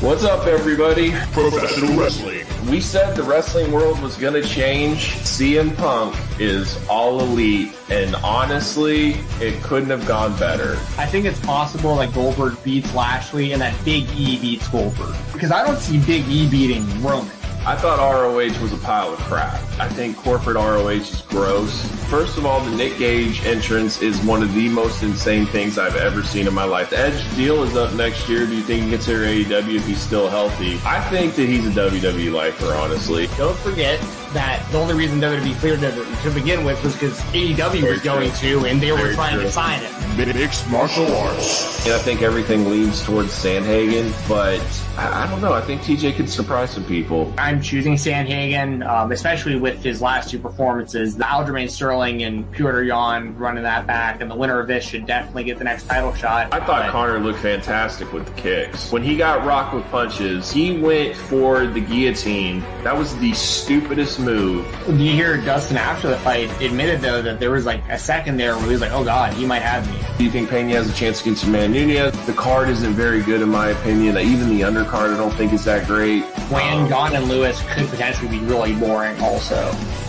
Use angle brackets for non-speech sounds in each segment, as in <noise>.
What's up, everybody? Professional wrestling. We said the wrestling world was going to change. CM Punk is all elite, and honestly, it couldn't have gone better. I think it's possible that Goldberg beats Lashley and that Big E beats Goldberg. Because I don't see Big E beating Roman. I thought ROH was a pile of crap. I think corporate ROH is gross. First of all, the Nick Gage entrance is one of the most insane things I've ever seen in my life. The Edge deal is up next year. Do you think he gets here AEW if he's still healthy? I think that he's a WWE lifer, honestly. Don't forget that the only reason WWE cleared him to be clear to begin with was because AEW Very was going to, and they were trying true. to sign him. Mixed martial arts. And I think everything leans towards Sandhagen, but I, I don't know. I think TJ could surprise some people. I'm choosing Sandhagen, um, especially with his last two performances. The Aljamain Sterling and Petr Yan running that back, and the winner of this should definitely get the next title shot. I thought But- Connor looked fantastic with the kicks. When he got rocked with punches, he went for the guillotine. That was the stupidest move. Do you hear Dustin after the fight admitted though that there was like a second there where he was like, "Oh God, he might have me." Do you think Pena has a chance against Amanda Nunes? The card isn't very good in my opinion. Even the undercard I don't think is that great. Wayne, Um, Gane, and Lewis could potentially be really boring. Also,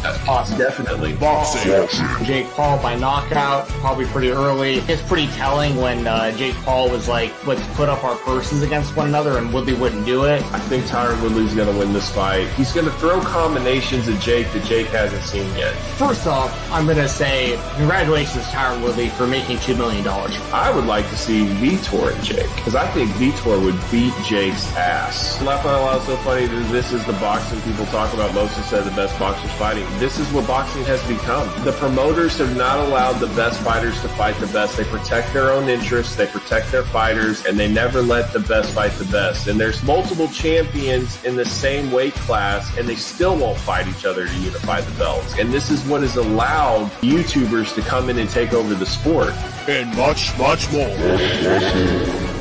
that's possible. Definitely. Boxing. Jake Paul by knockout, probably pretty early. It's pretty telling when uh, Jake Paul was like, "Let's put up our purses against one another," and Woodley wouldn't do it. I think Tyron Woodley's going to win this fight. He's going to throw combinations at Jake that Jake hasn't seen yet. First off, I'm gonna say congratulations, Tyron Woodley, for making two million dollars. I would like to see Vitor and Jake because I think Vitor would beat Jake's ass. Laugh out loud so funny that this is the boxing people talk about. Most have said the best boxers fighting. This is what boxing has become. The promoters have not allowed the best fighters to fight the best. They protect their own interests, they protect their fighters, and they never let the best fight the best. And there's multiple champions in the same weight class, and they still won't fight each other to unify the belts. And this is what has allowed YouTubers to come in and take over the sport. And much, much more.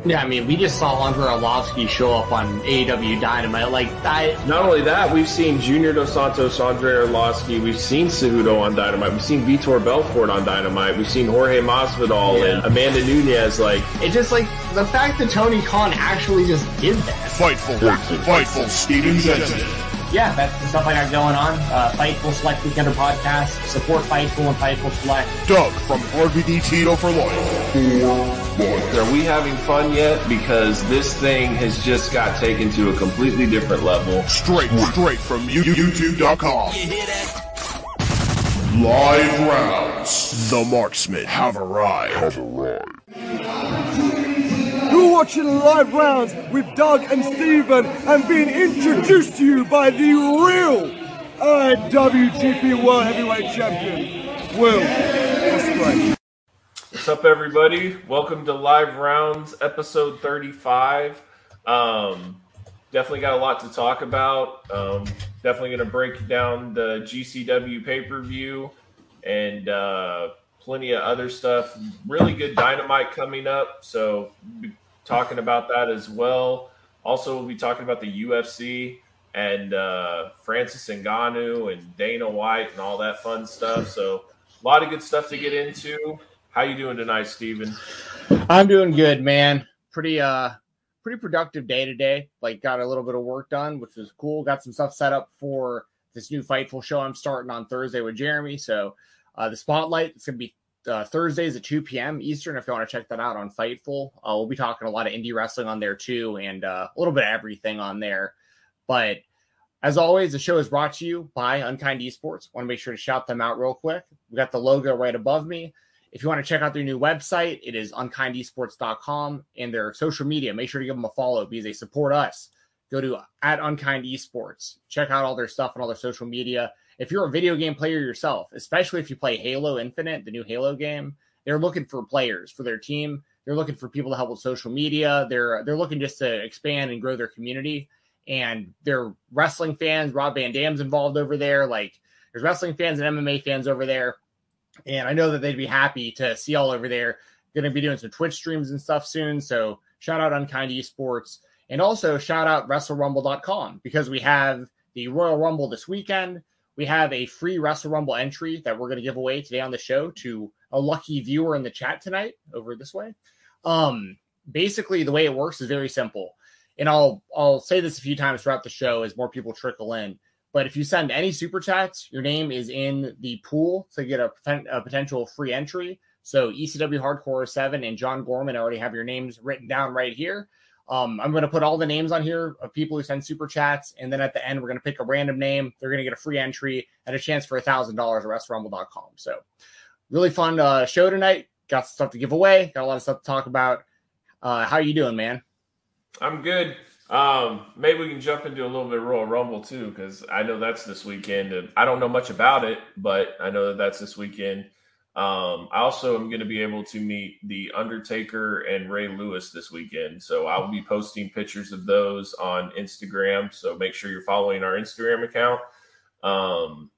Yeah, I mean, we just saw Andrei Arlovski show up on AEW Dynamite. Like, I, Not only that, we've seen Junior Dos Santos, Andrei Arlovski, we've seen Cejudo on Dynamite, we've seen Vitor Belfort on Dynamite, we've seen Jorge Masvidal Yeah. and Amanda Nunes. Like, It just like the fact that Tony Khan actually just did that. Fightful. Fightful. Steven Jensen. Yeah, that's the stuff I got going on. Uh, Fightful Select Weekender podcast. Support Fightful and Fightful Select. Doug from RVD Tito for life. Are we having fun yet? Because this thing has just got taken to a completely different level. Straight, straight from you- YouTube.com. Live rounds. The marksmen have arrived. Have arrived. Watching live rounds with Doug and Steven and being introduced to you by the real IWGP World Heavyweight Champion, Will. What's up, everybody? Welcome to Live Rounds, episode 35. Um, definitely got a lot to talk about. Um, definitely going to break down the GCW pay per view and uh, plenty of other stuff. Really good dynamite coming up. So, talking about that as well. Also, we'll be talking about the UFC and uh, Francis Ngannou and Dana White and all that fun stuff. So, a lot of good stuff to get into. How you doing tonight, Steven? I'm doing good, man. Pretty uh pretty productive day today. Like got a little bit of work done, which was cool. Got some stuff set up for this new Fightful show I'm starting on Thursday with Jeremy. So uh the spotlight it's gonna be uh, Thursdays at 2 p.m. Eastern. If you want to check that out on Fightful, uh, we'll be talking a lot of indie wrestling on there too, and uh, a little bit of everything on there. But as always, the show is brought to you by Unkind Esports. Want to make sure to shout them out real quick. We got the logo right above me. If you want to check out their new website, it is unkindesports.com and their social media. Make sure to give them a follow because they support us. Go to at Unkind Esports. Check out all their stuff on all their social media. If you're a video game player yourself, especially if you play Halo Infinite, the new Halo game, they're looking for players for their team. They're looking for people to help with social media. They're they're looking just to expand and grow their community. And they're wrestling fans. Rob Van Dam's involved over there. Like there's wrestling fans and MMA fans over there. And I know that they'd be happy to see all over there. Going to be doing some Twitch streams and stuff soon. So shout out Unkind Esports. And also shout out WrestleRumble.com because we have the Royal Rumble this weekend. We have a free Wrestle Rumble entry that we're going to give away today on the show to a lucky viewer in the chat tonight over this way. Um, basically, the way it works is very simple, and I'll I'll say this a few times throughout the show as more people trickle in. But if you send any super chats, your name is in the pool to get a, a potential free entry. So ECW Hardcore 7 and John Gorman already have your names written down right here. Um, I'm going to put all the names on here of people who send super chats, and then at the end, we're going to pick a random name. They're going to get a free entry and a chance for a thousand dollars at WrestleRumble.com. So, really fun uh, show tonight. Got stuff to give away. Got a lot of stuff to talk about. Uh, how are you doing, man? I'm good. Um, maybe we can jump into a little bit of Royal Rumble too, because I know that's this weekend. And I don't know much about it, but I know that that's this weekend. Um, I also am going to be able to meet The Undertaker and Ray Lewis this weekend. So I will be posting pictures of those on Instagram. So make sure you're following our Instagram account. Um,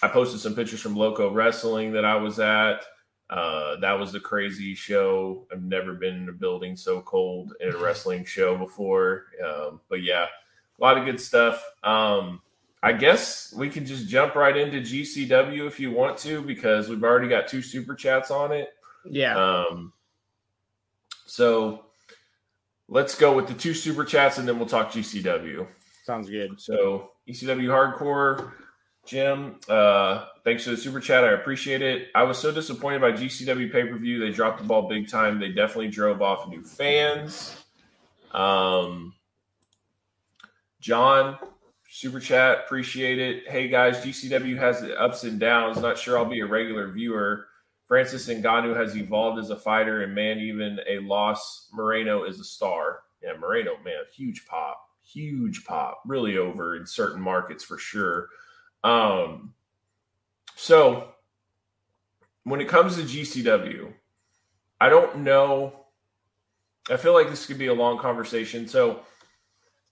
I posted some pictures from Loco Wrestling that I was at. Uh, that was a crazy show. I've never been in a building so cold in a <laughs> wrestling show before. Um, but yeah, a lot of good stuff. Um, I guess we can just jump right into GCW if you want to, because we've already got two super chats on it. Yeah. Um, so let's go with the two super chats and then we'll talk GCW. Sounds good. So ECW Hardcore, Jim, uh, thanks for the super chat. I appreciate it. I was so disappointed by GCW pay per view. They dropped the ball big time. They definitely drove off new fans. Um, John, super chat, appreciate it. Hey guys, GCW has the ups and downs. Not sure I'll be a regular viewer. Francis Ngannou has evolved as a fighter, and man, even a loss, Moreno is a star. Yeah, Moreno, man, huge pop, huge pop, really over in certain markets for sure. Um, so when it comes to GCW, I don't know. I feel like this could be a long conversation. So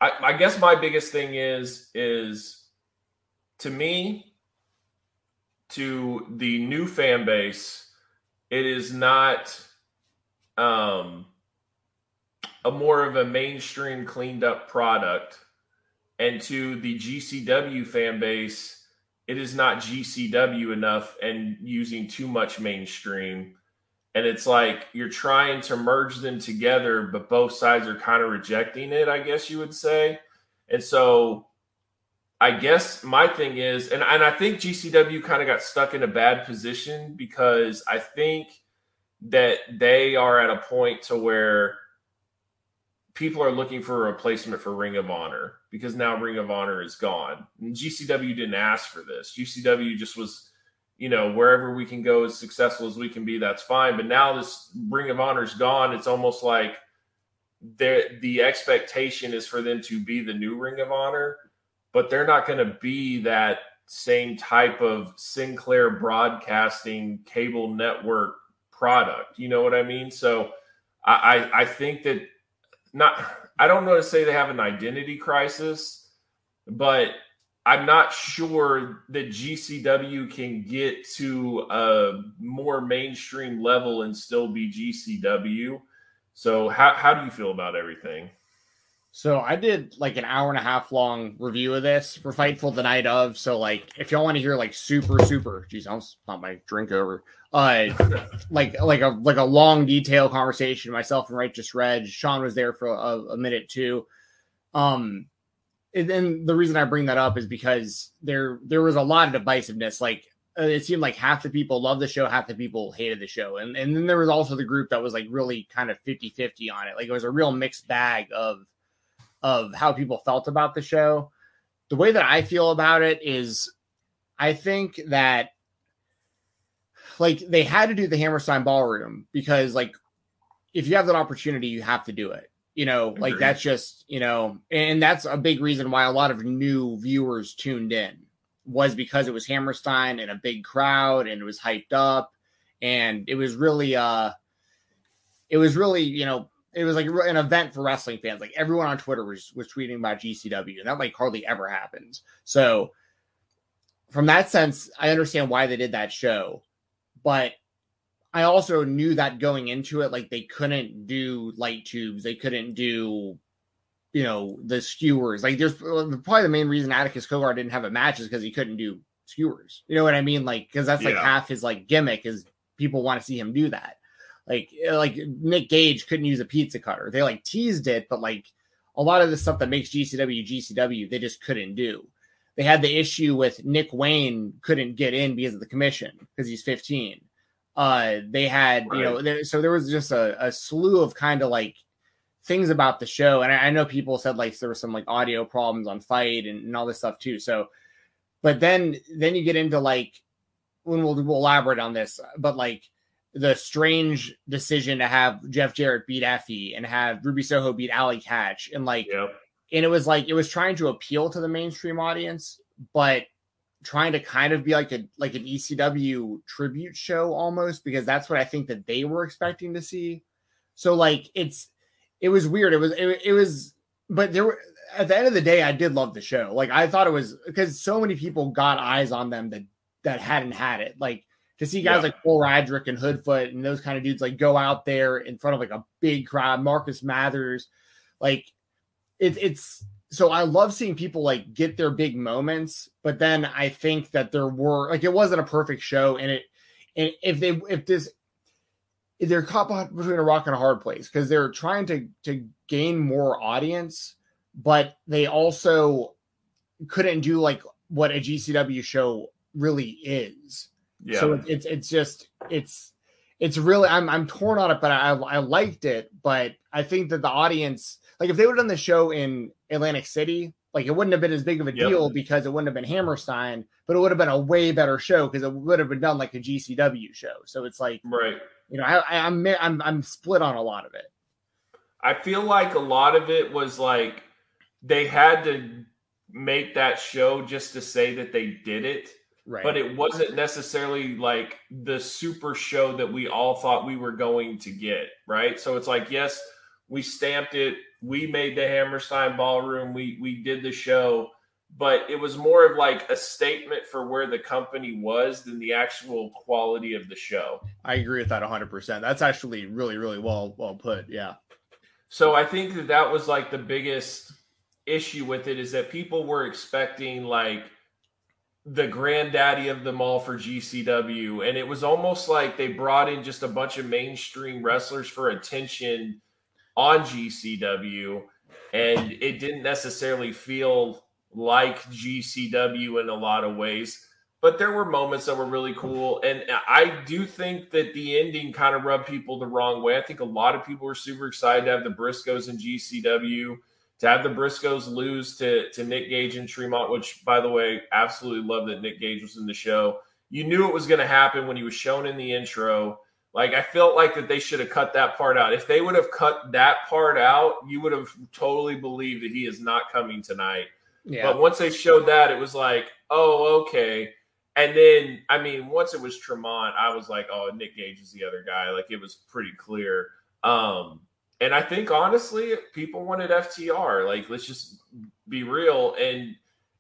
I, I guess my biggest thing is is to me to the new fan base, it is not um, a more of a mainstream cleaned up product. And to the GCW fan base, it is not GCW enough and using too much mainstream. And it's like you're trying to merge them together, but both sides are kind of rejecting it, I guess you would say. And so I guess my thing is, and, and I think GCW kind of got stuck in a bad position because I think that they are at a point to where people are looking for a replacement for Ring of Honor because now Ring of Honor is gone. And GCW didn't ask for this. GCW just was, you know, wherever we can go as successful as we can be, that's fine. But now this Ring of Honor's gone. It's almost like the the expectation is for them to be the new Ring of Honor, but they're not going to be that same type of Sinclair broadcasting cable network product. You know what I mean? So I, I, I think that not I don't want to say they have an identity crisis, but I'm not sure that GCW can get to a more mainstream level and still be GCW. So how how do you feel about everything? So I did like an hour and a half long review of this for Fightful the night of. So like if y'all want to hear like super super, geez, I almost not my drink over. Uh, <laughs> like like a like a long detailed conversation. Myself and Righteous Reg. Sean was there for a, a minute too. Um, and then the reason I bring that up is because there there was a lot of divisiveness. Like uh, it seemed like half the people loved the show, half the people hated the show. And and then there was also the group that was like really kind of 50-50 on it. Like it was a real mixed bag of of how people felt about the show. The way that I feel about it is I think that like they had to do the Hammerstein ballroom because like if you have that opportunity, you have to do it. You know, Agreed. like that's just, you know, and that's a big reason why a lot of new viewers tuned in was because it was Hammerstein and a big crowd and it was hyped up and it was really uh it was really, you know, it was like an event for wrestling fans. Like everyone on Twitter was was tweeting about GCW, and that like hardly ever happens. So from that sense, I understand why they did that show, but I also knew that going into it, like they couldn't do light tubes, they couldn't do, you know, the skewers. Like there's uh, probably the main reason Atticus Cogar didn't have a match is because he couldn't do skewers. You know what I mean? Like because that's like Yeah. half his like gimmick is people want to see him do that. Like uh, like Nick Gage couldn't use a pizza cutter. They like teased it, but like a lot of the stuff that makes GCW GCW, they just couldn't do. They had the issue with Nick Wayne couldn't get in because of the commission because he's 15. Uh, they had you know, there, so there was just a, a slew of kind of like things about the show, and I, I know people said like there were some like audio problems on FITE and, and all this stuff too. So, but then then you get into like when we'll, we'll elaborate on this, but like the strange decision to have Jeff Jarrett beat Effie and have Ruby Soho beat Allie Katch and like Yep. and it was like it was trying to appeal to the mainstream audience, but trying to kind of be like a like an ECW tribute show almost because that's what I think that they were expecting to see. So like it's it was weird. It was it, it was but there were at the end of the day I did love the show. Like I thought it was because so many people got eyes on them that that hadn't had it. Like to see guys Yeah. like Paul Radrick and Hoodfoot and those kind of dudes like go out there in front of like a big crowd, Marcus Mathers, like it, it's so I love seeing people like get their big moments, but then I think that there were like it wasn't a perfect show, and it and if they if this if they're caught between a rock and a hard place because they're trying to to gain more audience, but they also couldn't do like what a GCW show really is. Yeah. So it- it's it's just it's it's really I'm I'm torn on it, but I I liked it, but I think that the audience like if they would have done the show in Atlantic City, like it wouldn't have been as big of a Yep. deal because it wouldn't have been Hammerstein, but it would have been a way better show because it would have been done like a GCW show. So it's like right. you know I, I I'm I'm I'm split on a lot of it. I feel like a lot of it was like they had to make that show just to say that they did it, Right. but it wasn't necessarily like the super show that we all thought we were going to get, right? So it's like, yes, we stamped it, we made the Hammerstein Ballroom, we we did the show, but it was more of like a statement for where the company was than the actual quality of the show. I agree with that 100%. That's actually really really well well put. Yeah. So I think that that was like the biggest issue with it is that people were expecting like the granddaddy of them all for GCW. And it was almost like they brought in just a bunch of mainstream wrestlers for attention on GCW. And it didn't necessarily feel like GCW in a lot of ways. But there were moments that were really cool. And I do think that the ending kind of rubbed people the wrong way. I think a lot of people were super excited to have the Briscoes in GCW to have the Briscoes lose to, to Nick Gage and Tremont, which, by the way, absolutely love that Nick Gage was in the show. You knew it was going to happen when he was shown in the intro. Like, I felt like that they should have cut that part out. If they would have cut that part out, you would have totally believed that he is not coming tonight. Yeah. But once they showed that, it was like, oh, okay. And then, I mean, once it was Tremont, I was like, oh, Nick Gage is the other guy. Like, it was pretty clear. Um, and I think honestly, people wanted FTR. Like, let's just be real. And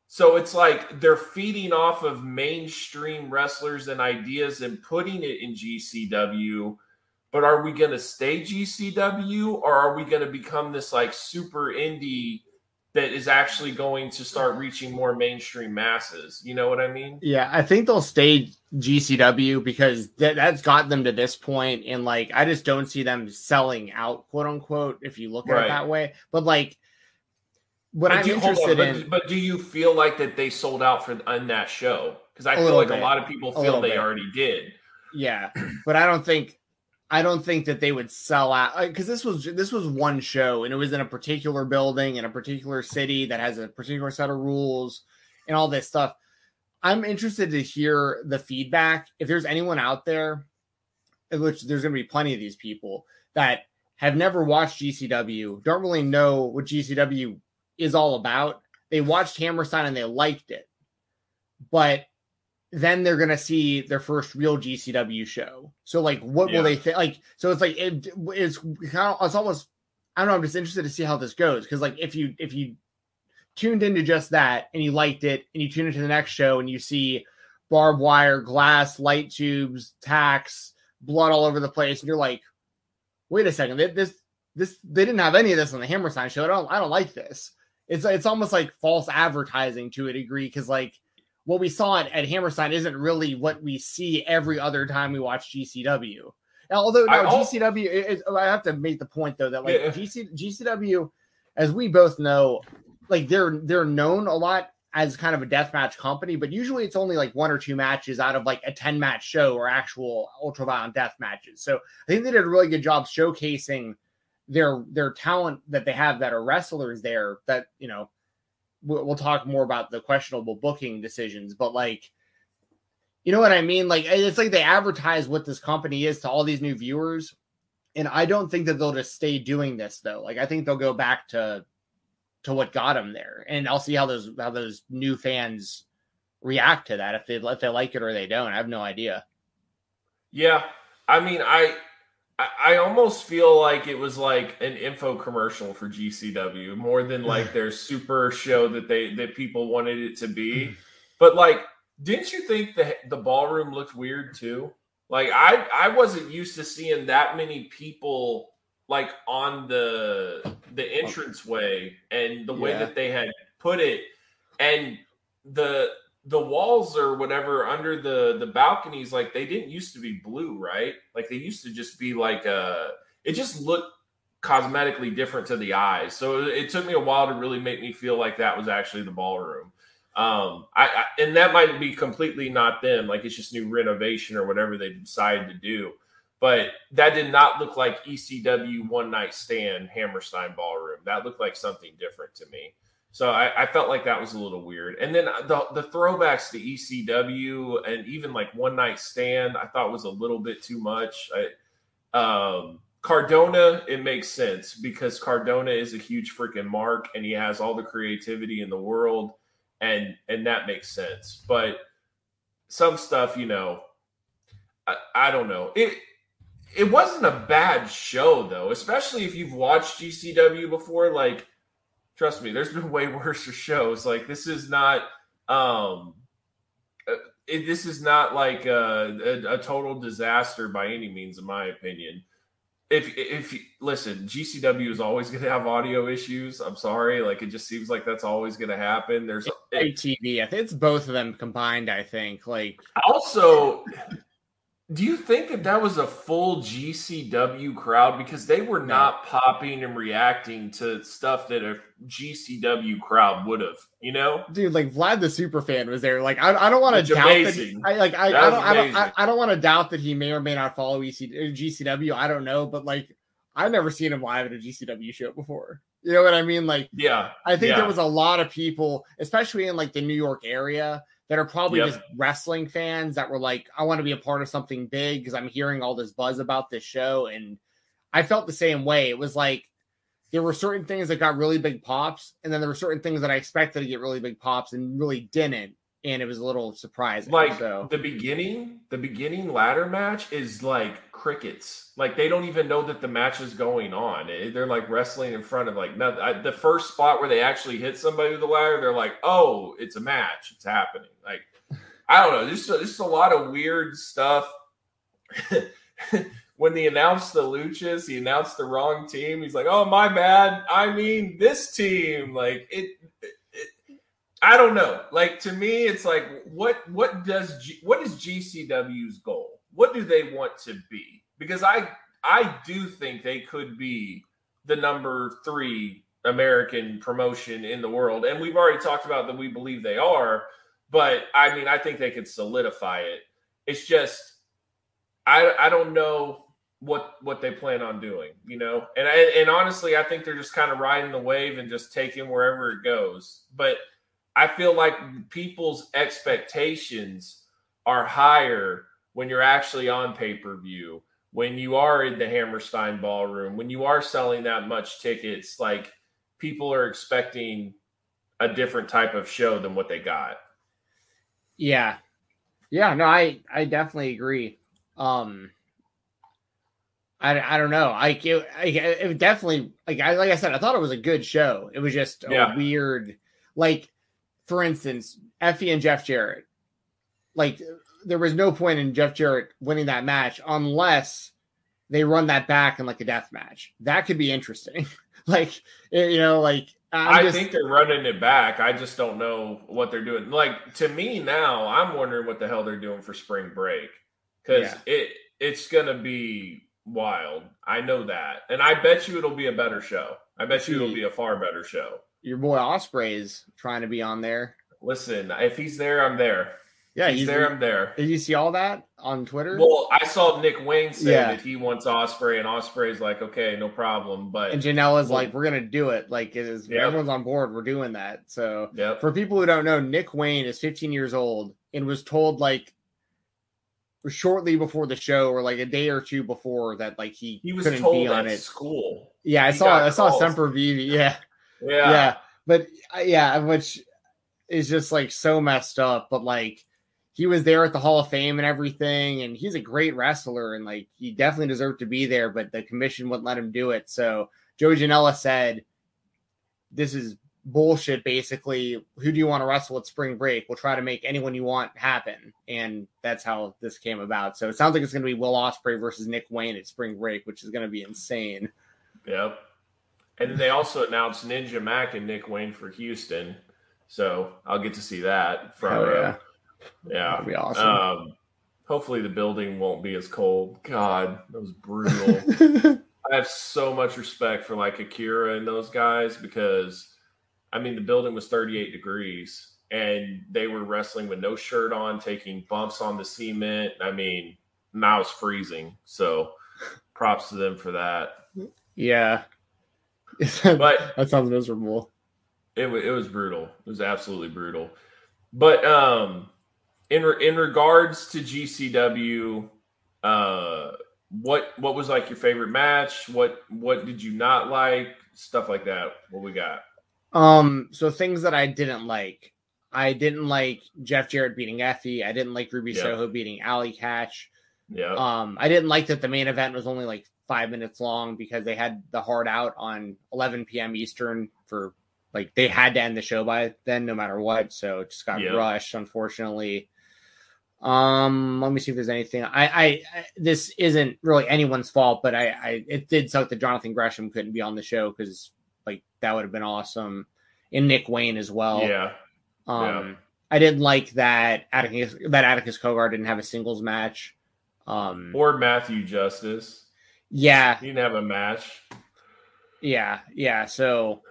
so it's like they're feeding off of mainstream wrestlers and ideas and putting it in GCW. But are we going to stay GCW or are we going to become this like super indie that is actually going to start reaching more mainstream masses? You know what I mean? Yeah, I think they'll stay GCW because that, that's got them to this point, and like I just don't see them selling out, quote unquote, if you look at Right. it that way. But like, what But I'm do, hold on, interested but, in, but do you feel like that they sold out for on that show? Because I feel like bit. a lot of people feel they bit. already did. yeah, <clears throat> but I don't think, I don't think that they would sell out uh, because this was this was one show, and it was in a particular building in a particular city that has a particular set of rules and all this stuff. I'm interested to hear the feedback. If there's anyone out there, which there's going to be plenty of these people that have never watched GCW, don't really know what GCW is all about. They watched Hammerstein and they liked it, but then they're gonna see their first real GCW show. So like, what Yeah. will they think? Like, so it's like it, it's kind of it's almost I don't know. I'm just interested to see how this goes because like if you if you tuned into just that and you liked it and you tune into the next show and you see barbed wire, glass, light tubes, tacks, blood all over the place, and you're like, wait a second, this this they didn't have any of this on the Hammerstein show. I don't I don't like this. It's it's almost like false advertising to a degree because like what we saw at, at Hammerstein isn't really what we see every other time we watch GCW. Now, although I no, al- GCW, I have to make the point though that like Yeah. GC, GCW, as we both know, like they're they're known a lot as kind of a deathmatch company, but usually it's only like one or two matches out of like a 10 match show or actual ultraviolent death matches. So I think they did a really good job showcasing their their talent that they have that are wrestlers there that you know we'll, we'll talk more about the questionable booking decisions but like you know what i mean? Like it's like they advertise what this company is to all these new viewers and i don't think that they'll just stay doing this though. Like i think they'll go back to to what got them there and i'll see how those how those new fans react to that if they if they like it or they don't. I have no idea. Yeah, I mean, I, I I almost feel like it was like an info commercial for GCW more than <sighs> like their super show that they that people wanted it to be. Mm-hmm. But like, didn't you think the the ballroom looked weird too? Like, I I wasn't used to seeing that many people like on the the oh. entrance way and the way Yeah. that they had put it and the the walls or whatever under the the balconies like they didn't used to be blue right? Like they used to just be like uh it just looked cosmetically different to the eyes. So it, it took me a while to really make me feel like that was actually the ballroom. Um I, I and that might be completely not them like it's just new renovation or whatever they decided to do. But that did not look like ecw one night stand hammerstein ballroom. That looked like something different to me so I, I felt like that was a little weird. And then the the throwbacks to ECW and even like One Night Stand, I thought was a little bit too much. I, um, Cardona, it makes sense because Cardona is a huge freaking mark and he has all the creativity in the world, and and that makes sense. But some stuff, you know, I, I don't know. It it wasn't a bad show though, especially if you've watched GCW before. Like, trust me, there's been <laughs> way worse shows. Like, this is not. um uh, it, this is not like a, a, a total disaster by any means, in my opinion. If if listen, GCW is always going to have audio issues. I'm sorry, like it just seems like that's always going to happen. There's ATV. I think it's both of them combined. I think like also, do you think that that was a full GCW crowd because they were not popping and reacting to stuff that a GCW crowd would have? You know, dude, like Vlad the superfan was there. Like I, I don't want to doubt amazing. that. He, I like I, I don't I don't I. I don't want to doubt that he may or may not follow EC, uh, GCW. I don't know, but like I've never seen him live at a GCW show before. You know what I mean? Like yeah, I think Yeah. there was a lot of people, especially in like the New York area, that are probably Yep. just wrestling fans that were like, I want to be a part of something big because I'm hearing all this buzz about this show. And I felt the same way. It was like there were certain things that got really big pops, and then there were certain things that I expected to get really big pops and really didn't. And it was a little surprising. like so the beginning, the beginning ladder match is like crickets. Like they don't even know that the match is going on. They're like wrestling in front of like no, I, the first spot where they actually hit somebody with the ladder. They're like, oh, it's a match. It's happening. Like I don't know. Just just a lot of weird stuff. <laughs> when they announced the luchas, he announced the wrong team. He's like, "Oh, my bad. I mean this team." Like it, it- I don't know. Like to me, it's like what what does G, what is GCW's goal? What do they want to be? Because I I do think they could be the number three American promotion in the world, and we've already talked about that we believe they are. But I mean, I think they could solidify it. It's just I I don't know what what they plan on doing, you know. And I, and honestly, I think they're just kind of riding the wave and just taking wherever it goes. But I feel like people's expectations are higher when you're actually on pay per view, when you are in the Hammerstein ballroom, when you are selling that much tickets. Like people are expecting a different type of show than what they got. yeah, Yeah, no, I I definitely agree. Um, I, I don't know. I it, it definitely like I like I said, I thought it was a good show. It was just a Yeah. weird, like for instance, Effie and Jeff Jarrett. Like there was no point in Jeff Jarrett winning that match unless they run that back in like a death match. That could be interesting. <laughs> like eh, you know, like I'm i just- think they're running it back. I just don't know what they're doing. Like to me now, I'm wondering what the hell they're doing for spring break because Yeah. it it's gonna be wild. I know that, and I bet you it'll be a better show. I bet you it'll be a far better show. Your boy Ospreay is trying to be on there. Listen, if he's there, I'm there. Yeah, he's, there. I'm there. Did you see all that on Twitter? Well, I saw Nick Wayne say Yeah. that he wants Ospreay, and Ospreay's like, okay, no problem. But and Janela's Well- like, "We're gonna do it. Like, it is Yep. everyone's on board. We're doing that." So, yep, for people who don't know, Nick Wayne is 15 years old and was told like shortly before the show, or like a day or two before, that like he, he was couldn't told be at on it. school. Yeah, I he saw. I saw. Semper Vivi. Yeah, Yeah, yeah, but uh, yeah, which is just like so messed up. But like he was there at the Hall of Fame and everything, and he's a great wrestler, and like he definitely deserved to be there, but the commission wouldn't let him do it. So Joey Janela said, "This is bullshit. Basically, who do you want to wrestle at Spring Break? We'll try to make anyone you want happen." And that's how this came about. So it sounds like it's going to be Will Ospreay versus Nick Wayne at Spring Break, which is going to be insane. Yep. And then they also announced Ninja Mac and Nick Wayne for Houston. So I'll get to see that from yeah. yeah. Yeah. That'd be awesome. Um hopefully the building won't be as cold. God, that was brutal. <laughs> I have so much respect for like Akira and those guys because I mean the building was 38 degrees and they were wrestling with no shirt on, taking bumps on the cement. I mean, now it's freezing. So props to them for that. yeah. But <laughs> that sounds miserable. It it was brutal. It was absolutely brutal. But um, in re- in regards to GCW, uh, what what was like your favorite match? What what did you not like? Stuff like that. What we got? Um, so things that I didn't like. I didn't like Jeff Jarrett beating Effie. I didn't like Ruby Yeah. Soho beating Allie Katch. Yeah, Um, I didn't like that the main event was only like five minutes long because they had the hard out on 11 p.m. Eastern for like they had to end the show by then, no matter what. So it just got Yeah. rushed, unfortunately. Um, let me see if there's anything. I, I, I this isn't really anyone's fault, but I, I, it did suck that Jonathan Gresham couldn't be on the show because like that would have been awesome, and Nick Wayne as well. yeah, Um, Yeah. I didn't like that Atticus that Atticus Cogar didn't have a singles match. Um, or Matthew Justice. Yeah, He didn't have a match. yeah, yeah. So,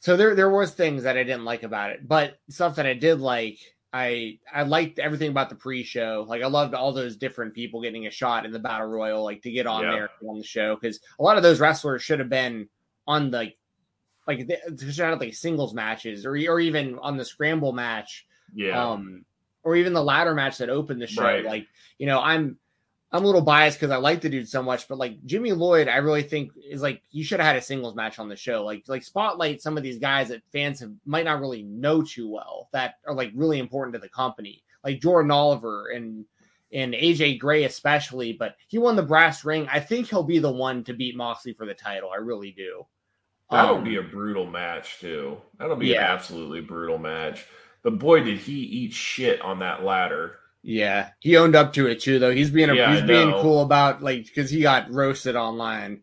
so there there was things that I didn't like about it, but stuff that I did like. I I liked everything about the pre-show. Like I loved all those different people getting a shot in the battle royal, like to get on Yeah. there on the show because a lot of those wrestlers should have been on the like they should have like singles matches or or even on the scramble match Yeah, um or even the ladder match that opened the show Right. like you know i'm i'm a little biased because i like the dude so much but like jimmy lloyd i really think is like you should have had a singles match on the show like like spotlight some of these guys that fans have might not really know too well that are like really important to the company like jordan oliver and and aj gray especially but he won the brass ring i think he'll be the one to beat moxley for the title i really do that'll Um, be a brutal match too. That'll be Yeah. an absolutely brutal match. But boy, did he eat shit on that ladder. Yeah, he owned up to it too, though. He's being a, Yeah, he's being cool about like because he got roasted online.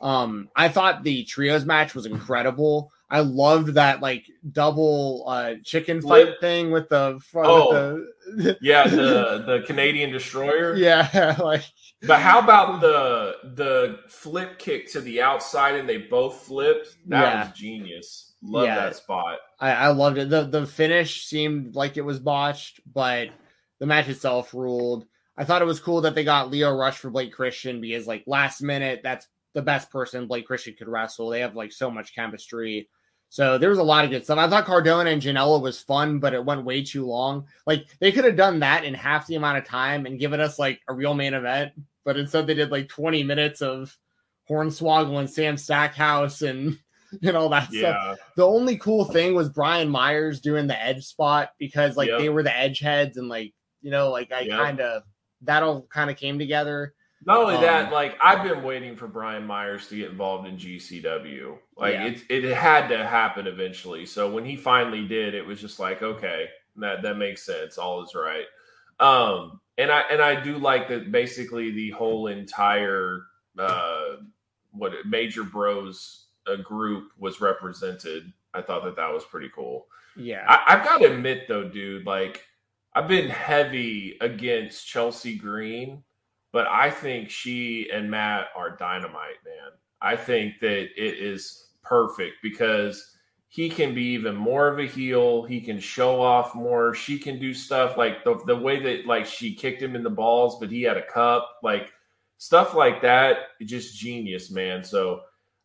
Um, I thought the trios match was incredible. I loved that like double uh chicken fight thing with the front. Oh. With the, Yeah, <laughs> the the Canadian Destroyer. yeah, <laughs> like But how about the the flip kick to the outside and they both flipped? That Yeah. was genius. Love Yeah. that spot. I, I loved it. The the finish seemed like it was botched, but the match itself ruled. I thought it was cool that they got Lio Rush for Blake Christian because like last minute, that's the best person Blake Christian could wrestle. They have like so much chemistry. So there was a lot of good stuff. I thought Cardona and Janela was fun, but it went way too long. Like they could have done that in half the amount of time and given us like a real main event, but instead they did like 20 minutes of Hornswoggle and Sam Stackhouse and <laughs> and all that stuff the only cool thing was Brian Myers doing the edge spot because like Yep. they were the edge heads and like You know, like I Yep. kind of that all kind of came together. Not only Um, that, like I've been waiting for Brian Myers to get involved in GCW. Like Yeah. it, it had to happen eventually. So when he finally did, it was just like, okay, that that makes sense. All is right. Um, and I and I do like that. Basically, the whole entire uh, what Major Bros uh, group was represented. I thought that that was pretty cool. Yeah. I, I've got to admit though, dude, like I've been heavy against Chelsea Green, but I think she and Matt are dynamite, man. I think that it is perfect because he can be even more of a heel. He can show off more. She can do stuff like the the way that like she kicked him in the balls, but he had a cup, like stuff like that. Just genius, man. So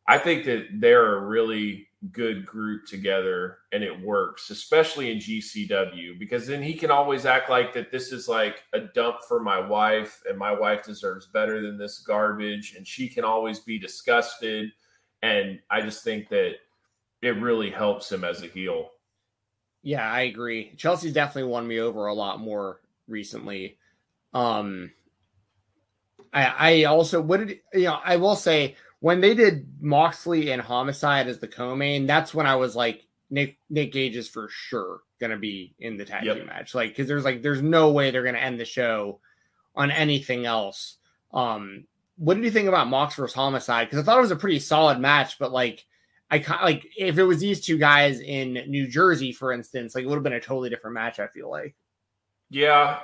I think that they're a really good group together and it works, especially in GCW, because then he can always act like that this is like a dump for my wife and my wife deserves better than this garbage. And she can always be disgusted. And I just think that it really helps him as a heel. Yeah, I agree. Chelsea's definitely won me over a lot more recently. Um I I also what did you know, I will say when they did Moxley and Homicide as the co-main, that's when I was like Nick Nick Gage is for sure gonna be in the tag Yep. team match. Like because there's like there's no way they're gonna end the show on anything else. Um what did you think about Mox versus Homicide? Because I thought it was a pretty solid match, but like I like if it was these two guys in New Jersey, for instance, like it would have been a totally different match. I feel like. Yeah.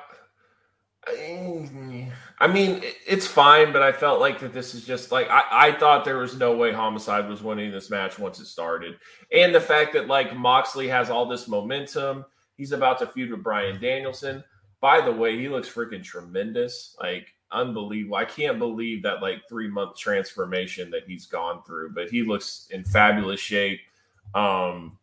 I mean, it's fine, but I felt like that this is just like I, I thought there was no way Homicide was winning this match once it started. And the fact that like Moxley has all this momentum, he's about to feud with Bryan Danielson. By the way, he looks freaking tremendous. Like unbelievable. I can't believe that like three month transformation that he's gone through, but he looks in fabulous shape. Um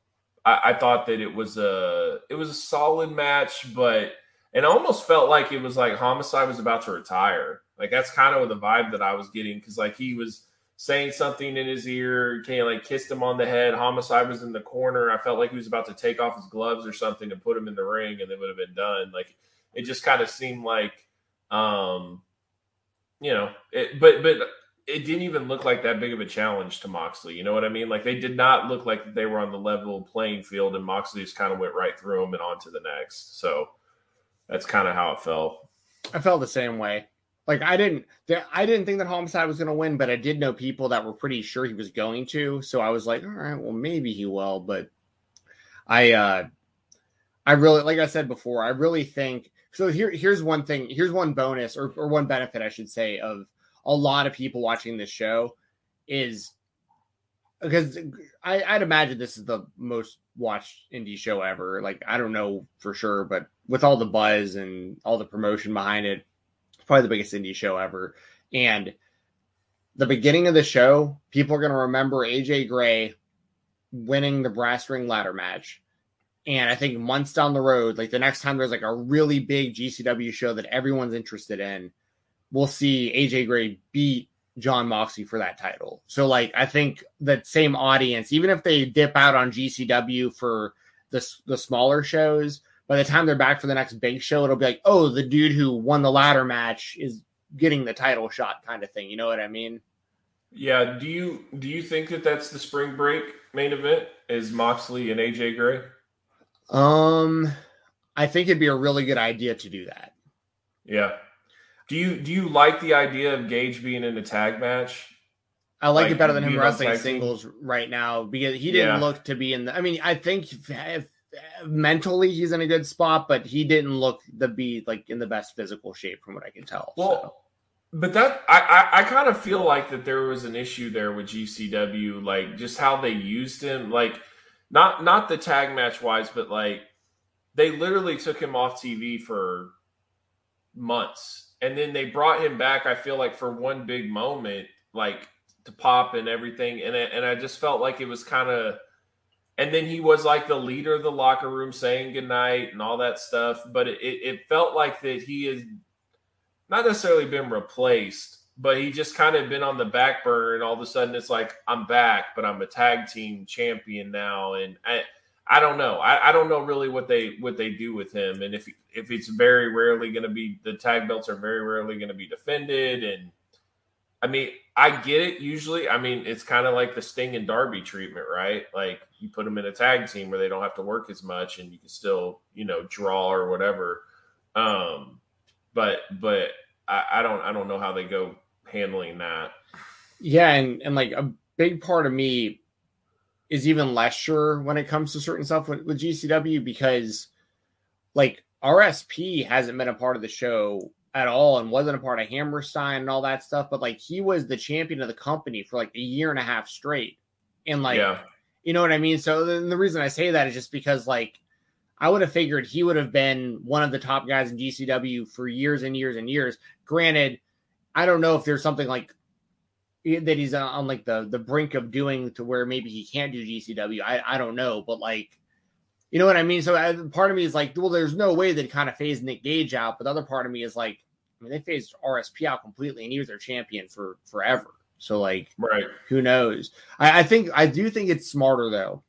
I, I thought that it was a it was a solid match, but and I almost felt like it was like Homicide was about to retire. Like that's kind of the vibe that I was getting because like he was saying something in his ear, kind of like kissed him on the head. Homicide was in the corner. I felt like he was about to take off his gloves or something and put him in the ring, and it would have been done. Like it just kind of seemed like, um, you know, it, but but it didn't even look like that big of a challenge to Moxley. You know what I mean? Like they did not look like they were on the level playing field, and Moxley just kind of went right through them and on to the next. So that's kind of how it felt. I felt the same way. Like I didn't, I didn't think that Homicide was going to win, but I did know people that were pretty sure he was going to. So I was like, all right, well maybe he will. But I, uh I really, like I said before, I really think. So here, here's one thing. Here's one bonus, or or one benefit, I should say, of a lot of people watching this show is because I, I'd imagine this is the most watched indie show ever. Like I don't know for sure, but with all the buzz and all the promotion behind it, probably the biggest indie show ever. And the beginning of the show, people are going to remember AJ Gray winning the brass ring ladder match. And I think months down the road, like the next time there's like a really big GCW show that everyone's interested in, we'll see AJ Gray beat Jon Moxley for that title. So like I think that same audience, even if they dip out on GCW for the the smaller shows, by the time they're back for the next big show, it'll be like, oh, the dude who won the ladder match is getting the title shot, kind of thing. You know what I mean? Yeah. Do you do you think that that's the spring break main event? Is Moxley and AJ Gray? Um, I think it'd be a really good idea to do that. Yeah. Do you do you like the idea of Gage being in a tag match? I like, Like, it better than him wrestling tag team? singles right now because he didn't Yeah. look to be in the. I mean, I think if, if, mentally he's in a good spot, but he didn't look to be like in the best physical shape from what I can tell. Well, so. but that I, I I kind of feel like that there was an issue there with GCW, like just how they used him, like not not the tag match wise, but like they literally took him off TV for months, and then they brought him back. I feel like for one big moment, like to pop and everything, and it, and I just felt like it was kind of. And then he was like the leader of the locker room saying goodnight and all that stuff. But it, it, felt like that he is not necessarily been replaced, but he just kind of been on the back burner, and all of a sudden it's like I'm back, but I'm a tag team champion now, and I I don't know. I, I don't know really what they what they do with him, and if if it's very rarely going to be the tag belts are very rarely going to be defended, and I mean I get it. Usually, I mean it's kind of like the Sting and Darby treatment, right? Like you put them in a tag team where they don't have to work as much, and you can still you know draw or whatever. Um, but but I, I don't I don't know how they go handling that. Yeah, and and like a big part of me is even less sure when it comes to certain stuff with, with GCW because like RSP hasn't been a part of the show at all and wasn't a part of Hammerstein and all that stuff, but like he was the champion of the company for like a year and a half straight. And like yeah, you know what I mean? So then the reason I say that is just because like I would have figured he would have been one of the top guys in GCW for years and years and years. Granted, I don't know if there's something like that he's on like the the brink of doing to where maybe he can't do GCW. I I don't know, but like you know what I mean. So I, part of me is like, well, there's no way they'd kind of phase Nick Gage out, but the other part of me is like, I mean, they phased RSP out completely, and he was their champion for forever. So like, right. who knows? I, I think I do think it's smarter though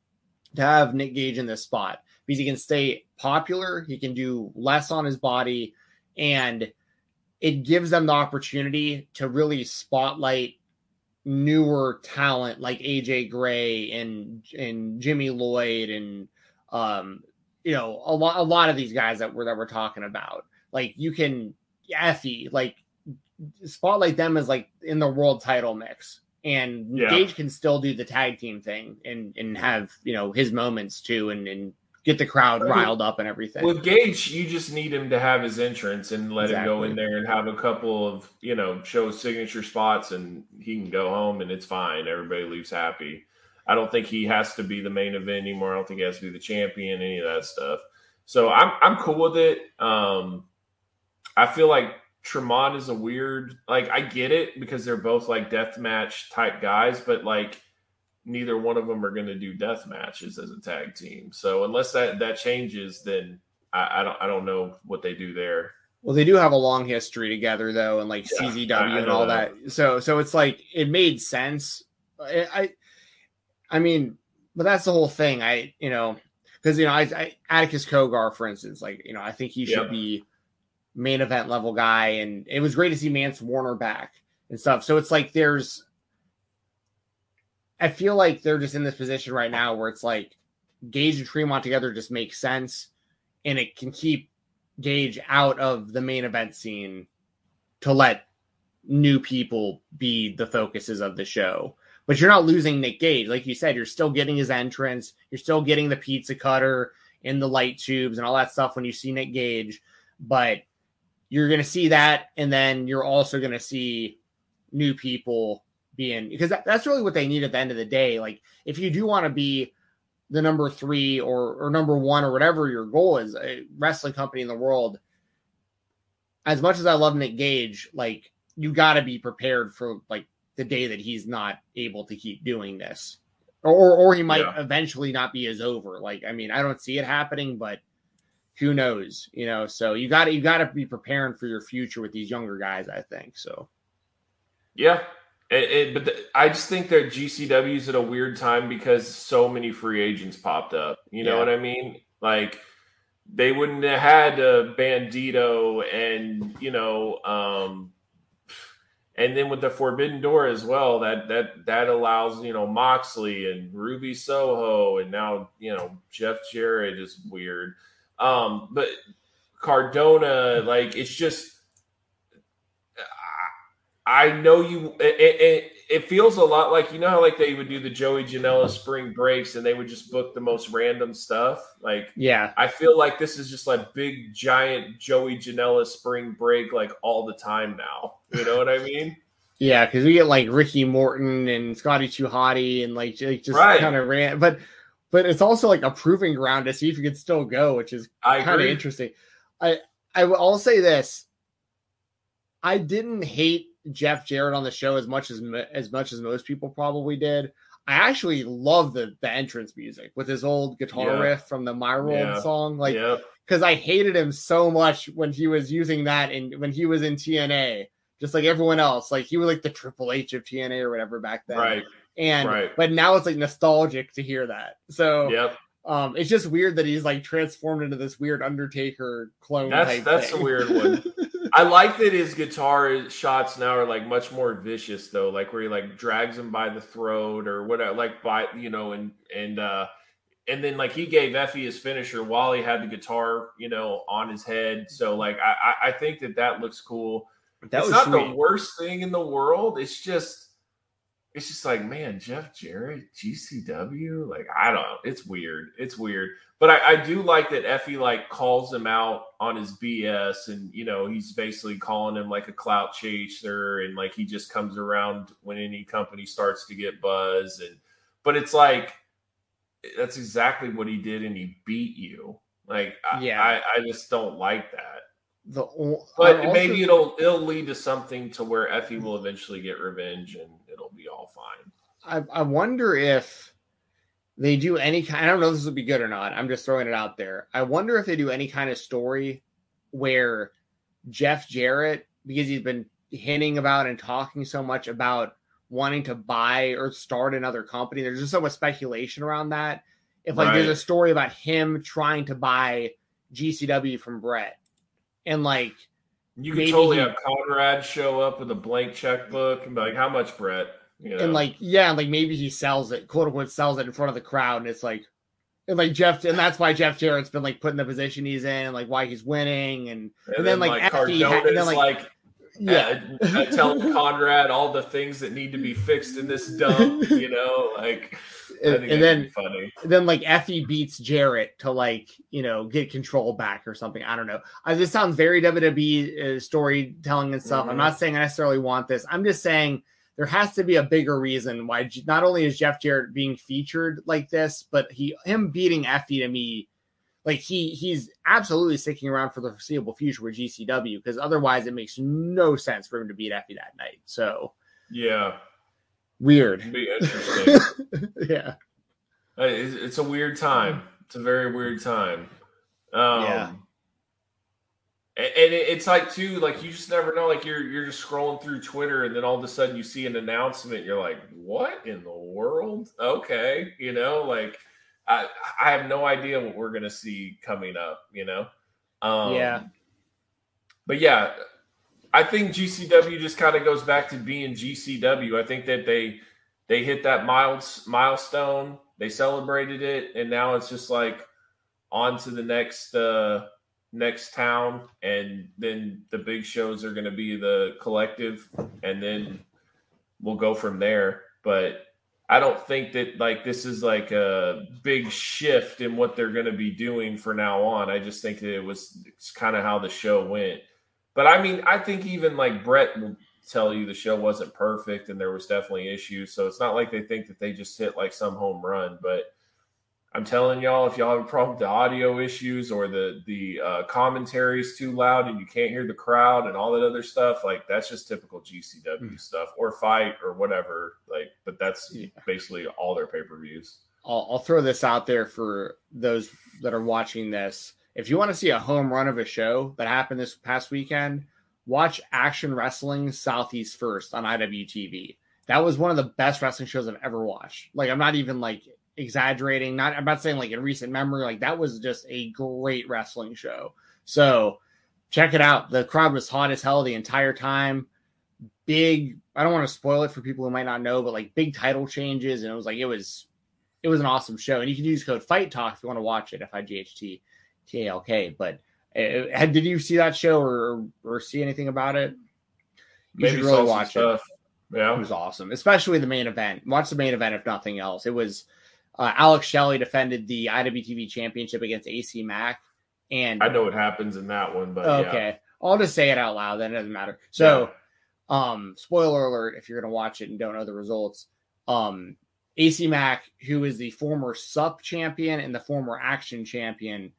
to have Nick Gage in this spot because he can stay popular, he can do less on his body, and it gives them the opportunity to really spotlight newer talent like AJ Gray and and Jimmy Lloyd and um you know a lot a lot of these guys that we're that we're talking about. Like you can Effie like spotlight them as like in the world title mix. And Yeah. Gage can still do the tag team thing and and have you know his moments too and and get the crowd riled up and everything. With Gage, you just need him to have his entrance and let him go in there and have a couple of, you know, show signature spots and he can go home and it's fine. Everybody leaves happy. I don't think he has to be the main event anymore. I don't think he has to be the champion, any of that stuff. So I'm I'm cool with it. Um I feel like Tremont is a weird like I get it because they're both like death match type guys, but like neither one of them are going to do death matches as a tag team. So unless that that changes, then I, I don't I don't know what they do there. Well, they do have a long history together, though, and like Yeah, CZW I- I and all that. that. So, so it's like it made sense. I, I, I mean, but that's the whole thing. I, you know, because you know, I, I Atticus Cogar, for instance, like you know, I think he should Yep. be main event level guy, and it was great to see Mance Warner back and stuff. So it's like there's, I feel like they're just in this position right now where it's like Gage and Tremont together just makes sense, and it can keep Gage out of the main event scene to let new people be the focuses of the show. But you're not losing Nick Gage. Like you said, you're still getting his entrance. You're still getting the pizza cutter and the light tubes and all that stuff when you see Nick Gage. But you're going to see that. And then you're also going to see new people being, because that, that's really what they need at the end of the day. Like, if you do want to be the number three or, or number one or whatever your goal is, a wrestling company in the world, as much as I love Nick Gage, like you got to be prepared for like the day that he's not able to keep doing this, or or, or he might Yeah. eventually not be as over. Like I mean, I don't see it happening, but who knows? You know, so you got to you got to be preparing for your future with these younger guys. I think so. Yeah. It, it, but the, I just think that GCW's at a weird time because so many free agents popped up. You know Yeah. what I mean? Like they wouldn't have had uh, Bandito and you know, um, and then with the Forbidden Door as well, that that that allows you know Moxley and Ruby Soho and now you know Jeff Jarrett is weird, um, but Cardona like it's just I know you. It, it, it feels a lot like you know how like they would do the Joey Janela mm-hmm. spring breaks and they would just book the most random stuff. Like Yeah, I feel like this is just like big giant Joey Janela spring break like all the time now. You know what I mean? <laughs> yeah, because we get like Ricky Morton and Scotty Hottie and like, like just Right. kind of ran, but but it's also like a proving ground to see if you could still go, which is kind of interesting. I I I'll say this. I didn't hate Jeff Jarrett on the show as much as as much as most people probably did. I actually love the the entrance music with his old guitar Yeah. riff from the My World Yeah. song. Like because I hated him so much when he was using that and when he was in TNA, just like everyone else. Like he was like the Triple H of TNA or whatever back then. Right. And Right. but now it's like nostalgic to hear that. So Yep. Um, it's just weird that he's like transformed into this weird Undertaker clone. That's type that's thing. a weird one. <laughs> I like that his guitar shots now are like much more vicious though, like where he like drags him by the throat or whatever, like by you know, and and uh and then like he gave Effie his finisher while he had the guitar, you know, on his head. So like I I- think that that looks cool. that it's was not sweet. the worst thing in the world. It's just it's just like man, Jeff Jarrett, GCW, like I don't know. It's weird. It's weird. But I, I do like that Effie like calls him out on his BS, and you know he's basically calling him like a clout chaser, and like he just comes around when any company starts to get buzz, and but it's like that's exactly what he did, and he beat you. Like I, Yeah. I, I just don't like that. The But also- maybe it'll it'll lead to something to where Effie will eventually get revenge and it'll be all fine. I, I wonder if they do any kind. I don't know if this would be good or not. I'm just throwing it out there. I wonder if they do any kind of story where Jeff Jarrett, because he's been hinting about and talking so much about wanting to buy or start another company. There's just so much speculation around that. If like there's a story about him trying to buy GCW from Brett, and like You could totally he- have Conrad show up with a blank checkbook and be like, "How much, Brett?" You know? and like yeah, like maybe he sells it, quote unquote, sells it in front of the crowd, and it's like, and like Jeff, and that's why Jeff Jarrett's been like put in the position he's in, and like why he's winning, and and, then, then, like, like Cardona ha- and then, like- like, yeah, uh, uh, telling <laughs> Conrad all the things that need to be fixed in this dump. You know, like and, and then funny. then like Effie beats Jarrett to like you know get control back or something. I don't know. I, this sounds very WWE uh, storytelling and stuff. I'm Mhm. not saying I necessarily want this. I'm just saying there has to be a bigger reason why not only is Jeff Jarrett being featured like this, but he him beating Effie to me, like he he's absolutely sticking around for the foreseeable future with GCW because otherwise it makes no sense for him to beat Effie that night. So Yeah, weird. be interesting. <laughs> yeah. It's, it's a weird time. It's a very weird time. Um, Yeah. And and it- it's like too, like you just never know. Like you're you're just scrolling through Twitter, and then all of a sudden you see an announcement. You're like, "What in the world?" Okay, you know, like I I have no idea what we're gonna see coming up. You know, um, Yeah. But yeah, I think GCW just kind of goes back to being GCW. I think that they they hit that miles milestone. They celebrated it, and now it's just like on to the next uh next town, and then the big shows are going to be the collective, and then we'll go from there. But I don't think that like this is like a big shift in what they're going to be doing for now on. I just think that it was kind of how the show went. But I mean, I think even like Brett will tell you the show wasn't perfect and there was definitely issues. So it's not like they think that they just hit like some home run. But I'm telling y'all, if y'all have a problem with the audio issues or the the uh, commentary is too loud and you can't hear the crowd and all that other stuff, like that's just typical GCW Hmm. stuff or FITE or whatever. Like, but that's Yeah. basically all their pay per views. I'll, I'll throw this out there for those that are watching this. If you want to see a home run of a show that happened this past weekend, watch Action Wrestling Southeast First on IWTV. That was one of the best wrestling shows I've ever watched. Like, I'm not even like exaggerating. Not, I'm not saying like in recent memory. Like, that was just a great wrestling show. So, check it out. The crowd was hot as hell the entire time. Big. I don't want to spoil it for people who might not know, but like big title changes, and it was like it was it was an awesome show, and you can use code Fight Talk if you want to watch it. F I G H T T A L K. But uh, did you see that show or or see anything about it? You should really watch it. stuff. It Yeah. was awesome, especially the main event. Watch the main event if nothing else. It was uh, Alex Shelley defended the IWTV Championship against AC Mack, and I know what happens in that one, but okay, I'll just say it out loud. Then it doesn't matter. So um spoiler alert if you're going to watch it and don't know the results um ac mack who is the former sup champion and the former action champion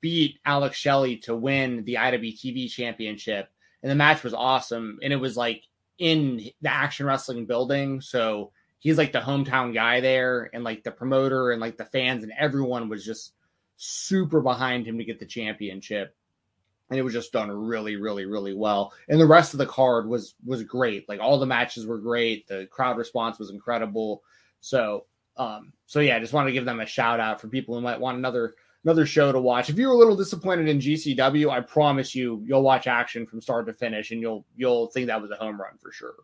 beat alex shelley to win the iwtv championship. And the match was awesome. And it was like in the action wrestling building. So he's like the hometown guy there. And like the promoter and like the fans and everyone was just super behind him to get the championship. And it was just done really really really well. And the rest of the card was was great. Like all the matches were great. The crowd response was incredible. So Um, so yeah, I just wanted to give them a shout out for people who might want another another show to watch. If you're a little disappointed in GCW, I promise you, you'll watch action from start to finish, and you'll you'll think that was a home run for sure.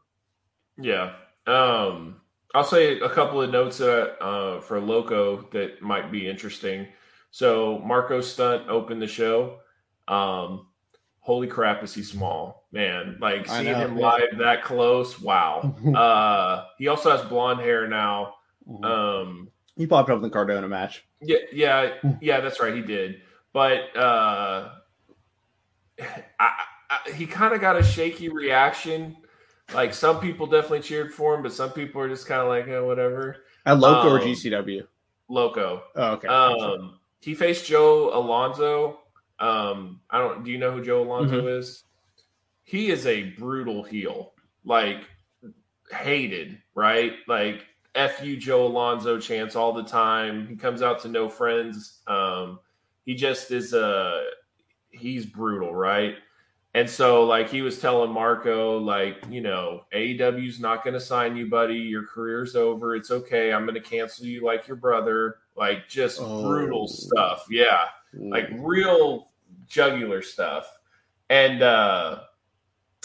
Yeah. Um, I'll say a couple of notes that, uh, for Loco that might be interesting. So Marco Stunt opened the show. Um, holy crap, is he small, man! Like seeing know, him yeah. live that close. Wow. <laughs> uh, he also has blonde hair now. Mhm. Um, he popped up in the Cardona match. yeah, yeah, yeah. That's right, he did. But uh, I, I, he kind of got a shaky reaction. Like some people definitely cheered for him, but some people are just kind of like, oh, whatever. At Loco or Um, GCW? Loco. Oh, okay. Um, he faced Joe Alonzo. Um, I don't. Do you know who Joe Alonzo is? He is a brutal heel, like hated, right? Like "f you, Joe Alonzo" chants all the time. He comes out to no friends. Um, he just is a. He's brutal, right? And so, like he was telling Marco, like you know, AEW's not going to sign you, buddy. Your career's over. It's okay. I'm going to cancel you, like your brother. Like just Oh. brutal stuff. Yeah like Mm. real jugular stuff. And uh,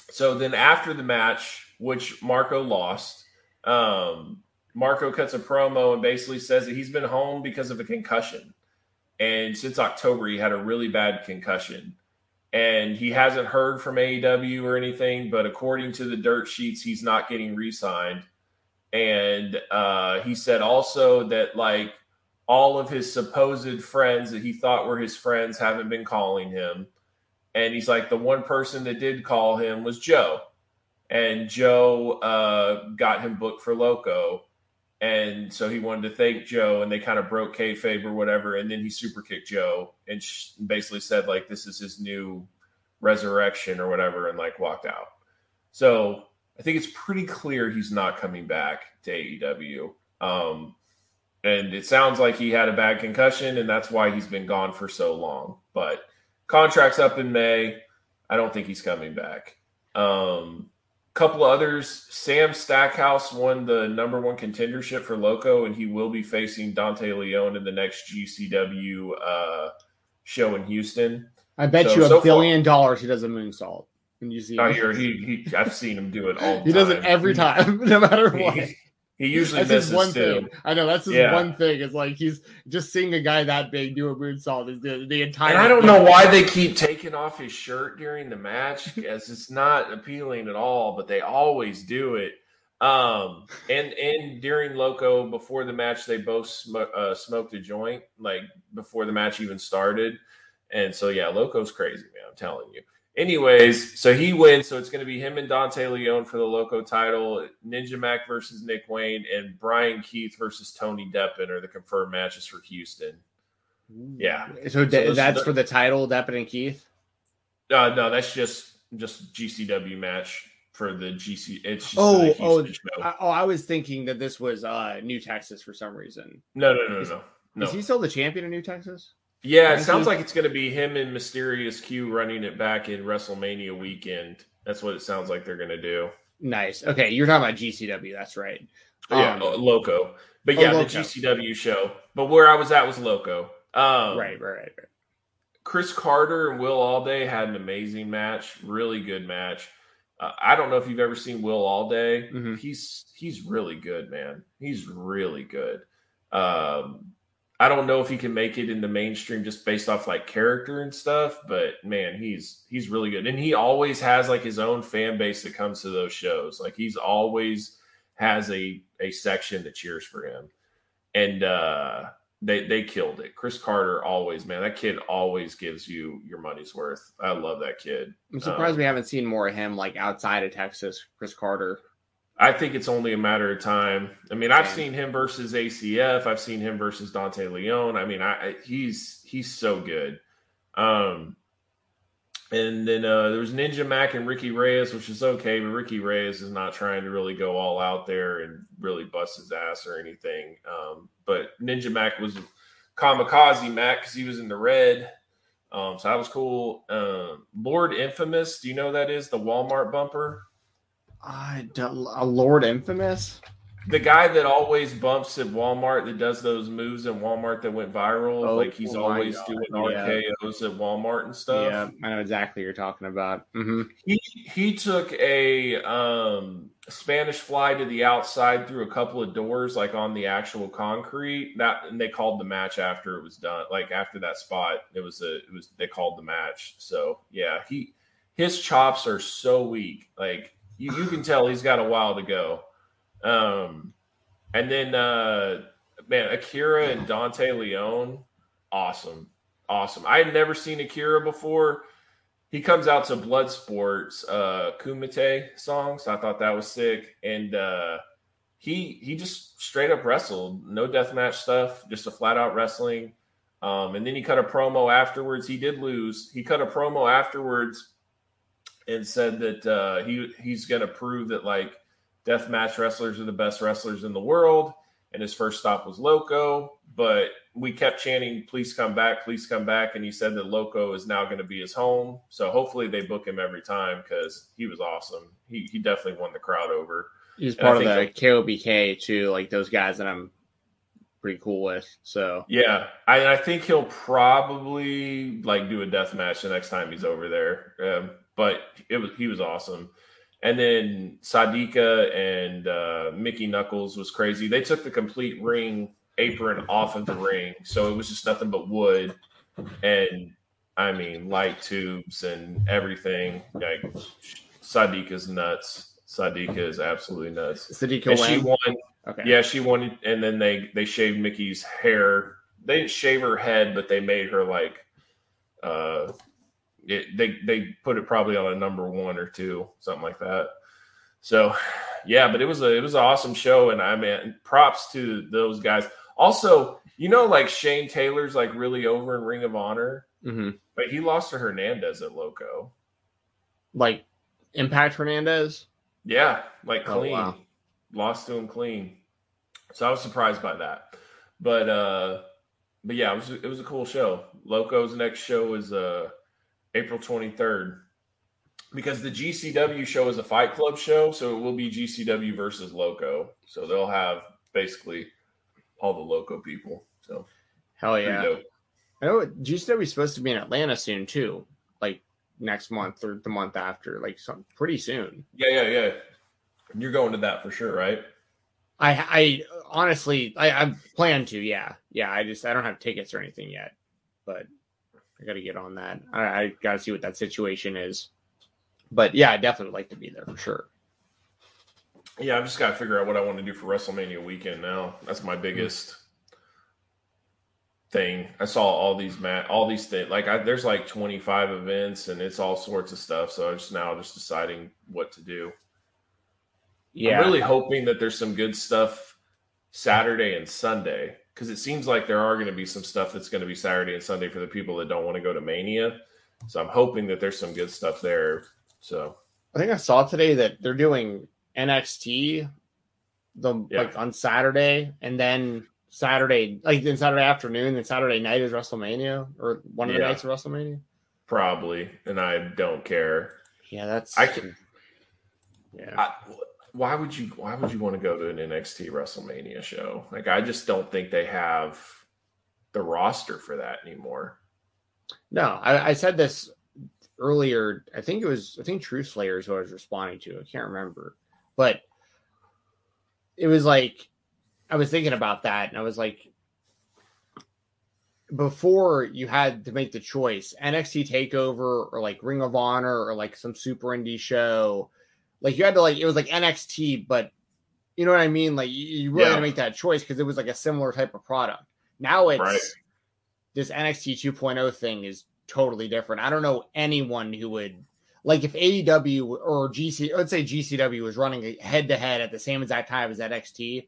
so then after the match, which Marco lost, um, Marco cuts a promo and basically says that he's been home because of a concussion. And since October, he had a really bad concussion. And he hasn't heard from AEW or anything, but according to the dirt sheets, he's not getting re signed. And uh, he said also that, like, all of his supposed friends that he thought were his friends haven't been calling him. And he's like, the one person that did call him was Joe. And Joe uh, got him booked for Loco. And so he wanted to thank Joe, and they kind of broke kayfabe or whatever. And then he super kicked Joe and basically said, like, this is his new resurrection or whatever, and like walked out. So I think it's pretty clear he's not coming back to AEW. Um, and it sounds like he had a bad concussion, and that's why he's been gone for so long. But contract's up in May. I don't think he's coming back. Um, couple of others. Sam Stackhouse won the number one contendership for Loco, and he will be facing Dante Leone in the next GCW uh, show in Houston. I bet so- you a so far- billion dollars he does a moonsault. When you see I hear he, he I've seen him do it all. The <laughs> he does it time. every time, <laughs> no matter what. He, he usually That's his misses one too. thing. I know that's his Yeah. one thing. Is like he's just seeing a guy that big do a moonsault is the the entire. And I don't know why they keep taking off his shirt during the match, as it's not appealing at all. But they always do it. Um, and and during Loco before the match, they both sm- uh, smoked a joint like before the match even started. And so yeah, Loco's crazy, man. I'm telling you. Anyways, so he wins. So it's going to be him and Dante Leone for the Loco title. Ninja Mac versus Nick Wayne and Bryan Keith versus Tony Deppen are the confirmed matches for Houston. Yeah. So, So this- that's for the title, Deppen and Keith. Uh, no, that's just just GCW match for the GC. It's just Oh, the oh, show. I, oh, I was thinking that this was uh New Texas for some reason. no, no, no, no, no. Is he still the champion of New Texas? Yeah, it sounds like it's going to be him and Mysterious Q running it back in WrestleMania weekend. That's what it sounds like they're going to do. Nice. Okay, you're talking about GCW. That's right. yeah, Um, uh, Loco. But oh, yeah, the GCW show. But where I was at was Loco. Um, right, right, right, right. Chris Carter and Will Allday had an amazing match, really good match. Uh, I don't know if you've ever seen Will Allday. Mhm. He's he's really good, man. He's really good. Um, I don't know if he can make it in the mainstream just based off like character and stuff, but man, he's he's really good, and he always has like his own fan base that comes to those shows. Like he's always has a a section that cheers for him, and uh, they they killed it. Chris Carter always, man, that kid always gives you your money's worth. I love that kid. I'm surprised Um, we haven't seen more of him like outside of Texas. Chris Carter. I think it's only a matter of time. I mean, I've seen him versus ACF. I've seen him versus Dante Leone. I mean, I, I he's he's so good. Um, and then uh, there was Ninja Mac and Ricky Reyes, which is okay, but Ricky Reyes is not trying to really go all out there and really bust his ass or anything. Um, but Ninja Mac was kamikaze Mac because he was in the red. Um, so that was cool. Um, Lord Infamous, do you know that is the Walmart bumper? I don't, a Lord Infamous. the guy that always bumps at Walmart that does those moves in Walmart that went viral. Oh, like he's oh always God, doing yeah. RKO's at Walmart and stuff. Yeah, I know exactly what you're talking about. hmm He he took a um, Spanish fly to the outside through a couple of doors, like on the actual concrete. That and they called the match after it was done. Like after that spot, it was a it was they called the match. So yeah, he his chops are so weak. Like you, you can tell he's got a while to go. Um, and then uh, man, Akira and Dante Leone, awesome, awesome. I had never seen Akira before he comes out to Bloodsport's uh Kumite songs. I thought that was sick. And uh he he just straight up wrestled. No deathmatch stuff, just a flat out wrestling. Um and then he cut a promo afterwards. He did lose. He cut a promo afterwards and said that uh he he's gonna prove that like deathmatch wrestlers are the best wrestlers in the world. And his first stop was Loco, but we kept chanting, please come back, please come back. And he said that Loco is now going to be his home. So hopefully they book him every time because he was awesome. He, he definitely won the crowd over. He's And part of the KOBK too, like those guys that I'm pretty cool with. So Yeah. I, I think he'll probably like do a death match the next time he's over there. Um, but it was, he was awesome. And then Sadika and uh, Mickey Knuckles was crazy. They took the complete ring apron off of the ring. So it was just nothing but wood. And I mean, light tubes and everything. Like Sadika's nuts. Sadika is absolutely nuts. Sadika And she won. Okay. Yeah, she won. And then they they shaved Mickey's hair. They didn't shave her head, but they made her like. uh it, they they put it probably on a number one or two, something like that. So, yeah, but it was a it was an awesome show, and I mean, props to those guys. Also, you know, like Shane Taylor's like really over in Ring of Honor, hmm but he lost to Hernandez at Loco. Like Impact Hernandez. Yeah, like Oh, clean. wow. Lost to him clean. So I was surprised by that. But uh but yeah, it was it was a cool show. Loco's next show is uh April 23rd. Because the GCW show is a Fight Club show, so it will be GCW versus Loco. So they'll have basically all the Loco people. So Hell yeah. know GCW is supposed to be in Atlanta soon too, like next month or the month after, like some pretty soon. Yeah, yeah, yeah. You're going to that for sure, right? I I honestly I, I plan to, yeah. Yeah, I just I don't have tickets or anything yet. But I gotta get on that. I, I gotta see what that situation is. But yeah, I definitely would like to be there for sure. Yeah, I've just got to figure out what I want to do for WrestleMania weekend now. That's my biggest thing. I saw all these mat, all these things. Like, I, there's like 25 events, and it's all sorts of stuff. So I'm just now just deciding what to do. Yeah. I'm really hoping that there's some good stuff Saturday and Sunday because it seems like there are going to be some stuff that's going to be Saturday and Sunday for the people that don't want to go to Mania. So I'm hoping that there's some good stuff there. So I think I saw today that they're doing NXT the Yeah. like on Saturday and then Saturday like then Saturday afternoon and Saturday night is WrestleMania or one of the nights of WrestleMania. probably, and I don't care. Yeah, that's I can. yeah. I, why would you why would you want to go to an NXT WrestleMania show? Like I just don't think they have the roster for that anymore. No, I, I said this earlier. I think it was I think True Slayer is who I was responding to. I can't remember, but it was like I was thinking about that, and I was like, before you had to make the choice, NXT Takeover or like Ring of Honor or like some Super Indie show, like you had to like it was like NXT, but you know what I mean. Like you, you really had to make that choice because it was like a similar type of product. Now it's Right. this NXT 2.0 thing is totally different. I don't know anyone who would like if AEW or GC, let's say GCW was running head to head at the same exact time as NXT.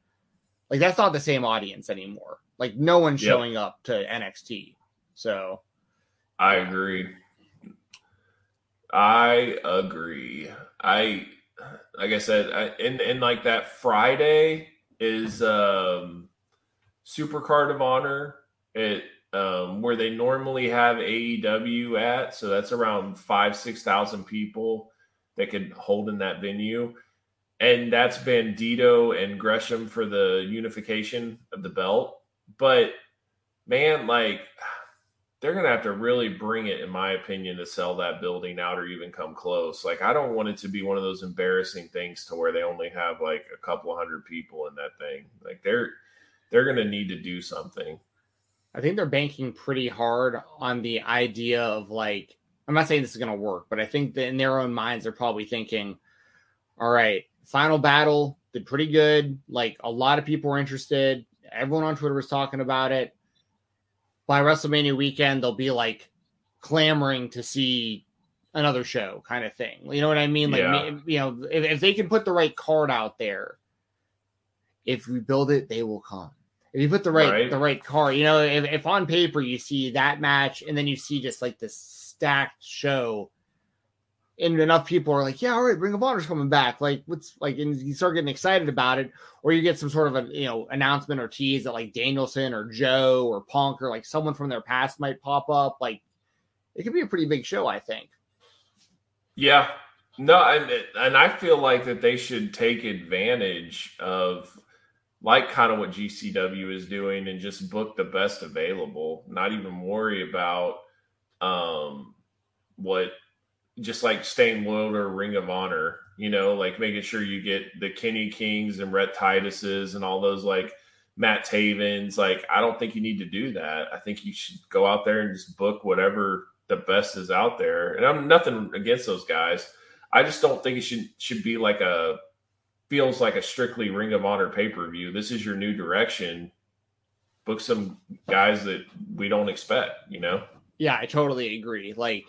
Like that's not the same audience anymore. Like no one's Yep. showing up to NXT. So I agree. I agree. I like I said, I, and like that Friday is um Super Card of Honor it um where they normally have AEW at, so that's around five, six thousand people that could hold in that venue. and that's Bandito and Gresham for the unification of the belt. But man, like they're gonna have to really bring it, in my opinion, to sell that building out or even come close. Like I don't want it to be one of those embarrassing things to where they only have like a couple hundred people in that thing. Like they're they're gonna need to do something. I think they're banking pretty hard on the idea of like I'm not saying this is going to work, but I think that in their own minds they're probably thinking, all right, final battle did pretty good. Like a lot of people were interested. Everyone on Twitter was talking about it. By WrestleMania weekend, they'll be like clamoring to see another show, kind of thing. You know what I mean? Like, Yeah. you know, if, if they can put the right card out there, if we build it, they will come. If you put the right, Right. the right card, you know, if, if on paper you see that match and then you see just like this stacked show, and enough people are like, yeah, all right, Ring of Honor's coming back. Like, what's like, and you start getting excited about it, or you get some sort of a you know announcement or tease that like Danielson or Joe or Punk or like someone from their past might pop up. Like, it could be a pretty big show, I think. Yeah. No, and and I feel like that they should take advantage of like kind of what GCW is doing and just book the best available, not even worry about um what just like staying loyal to Ring of Honor, you know, like making sure you get the Kenny Kings and Rhett Tituses and all those like Matt Tavens. Like, I don't think you need to do that. I think you should go out there and just book whatever the best is out there. And I'm nothing against those guys. I just don't think it should should be like a feels like a strictly Ring of Honor pay per view. This is your new direction. Book some guys that we don't expect. You know. Yeah, I totally agree. Like,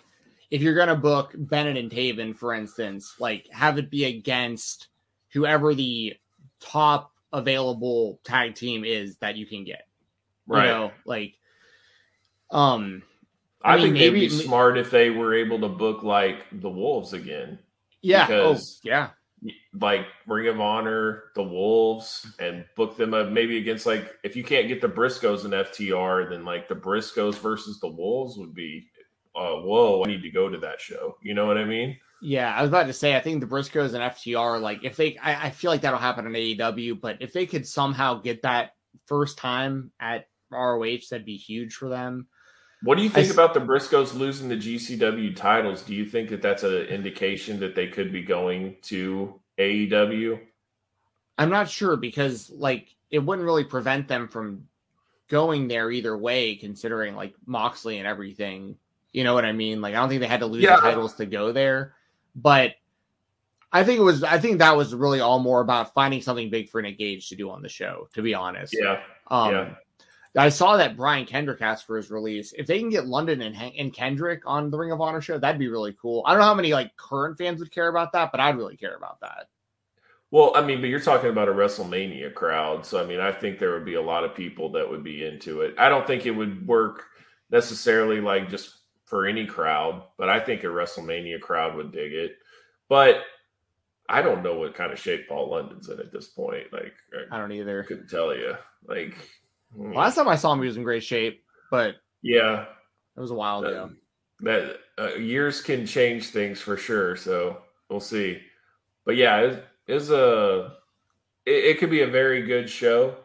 if you're gonna book Bennett and Taven, for instance, like have it be against whoever the top available tag team is that you can get. Right. You know, like, um, I, I mean, think they'd be smart if they were able to book like the Wolves again, yeah, Because- oh, yeah, like Ring of Honor, the Wolves, and book them up maybe against like if you can't get the Briscoes in FTR, then like the Briscoes versus the Wolves would be, uh, whoa, I need to go to that show. You know what I mean? yeah. I was about to say, I think the Briscoes and FTR, like, if they, I, I feel like that'll happen in AEW, but if they could somehow get that first time at ROH, that'd be huge for them. What do you think I about the Briscoes losing the GCW titles? Do you think that that's an indication that they could be going to AEW? I'm not sure because like it wouldn't really prevent them from going there either way, considering like Moxley and everything. You know what I mean? Like I don't think they had to lose Yeah. the titles to go there, but I think it was. I think that was really all more about finding something big for Nick Gage to do on the show. To be honest, Yeah, Um, yeah. I saw that Brian Kendrick asked for his release. If they can get London and, and Kendrick on the Ring of Honor show, that'd be really cool. I don't know how many like current fans would care about that, but I'd really care about that. Well, I mean, but you're talking about a WrestleMania crowd, so I mean, I think there would be a lot of people that would be into it. I don't think it would work necessarily like just for any crowd, but I think a WrestleMania crowd would dig it. But I don't know what kind of shape Paul London's in at this point. Like, I I don't either. couldn't tell you. Like, hmm, Last time I saw him, he was in great shape, but yeah, it was a while ago. that uh, years can change things for sure. So we'll see. But yeah, it is a it, it could be a very good show.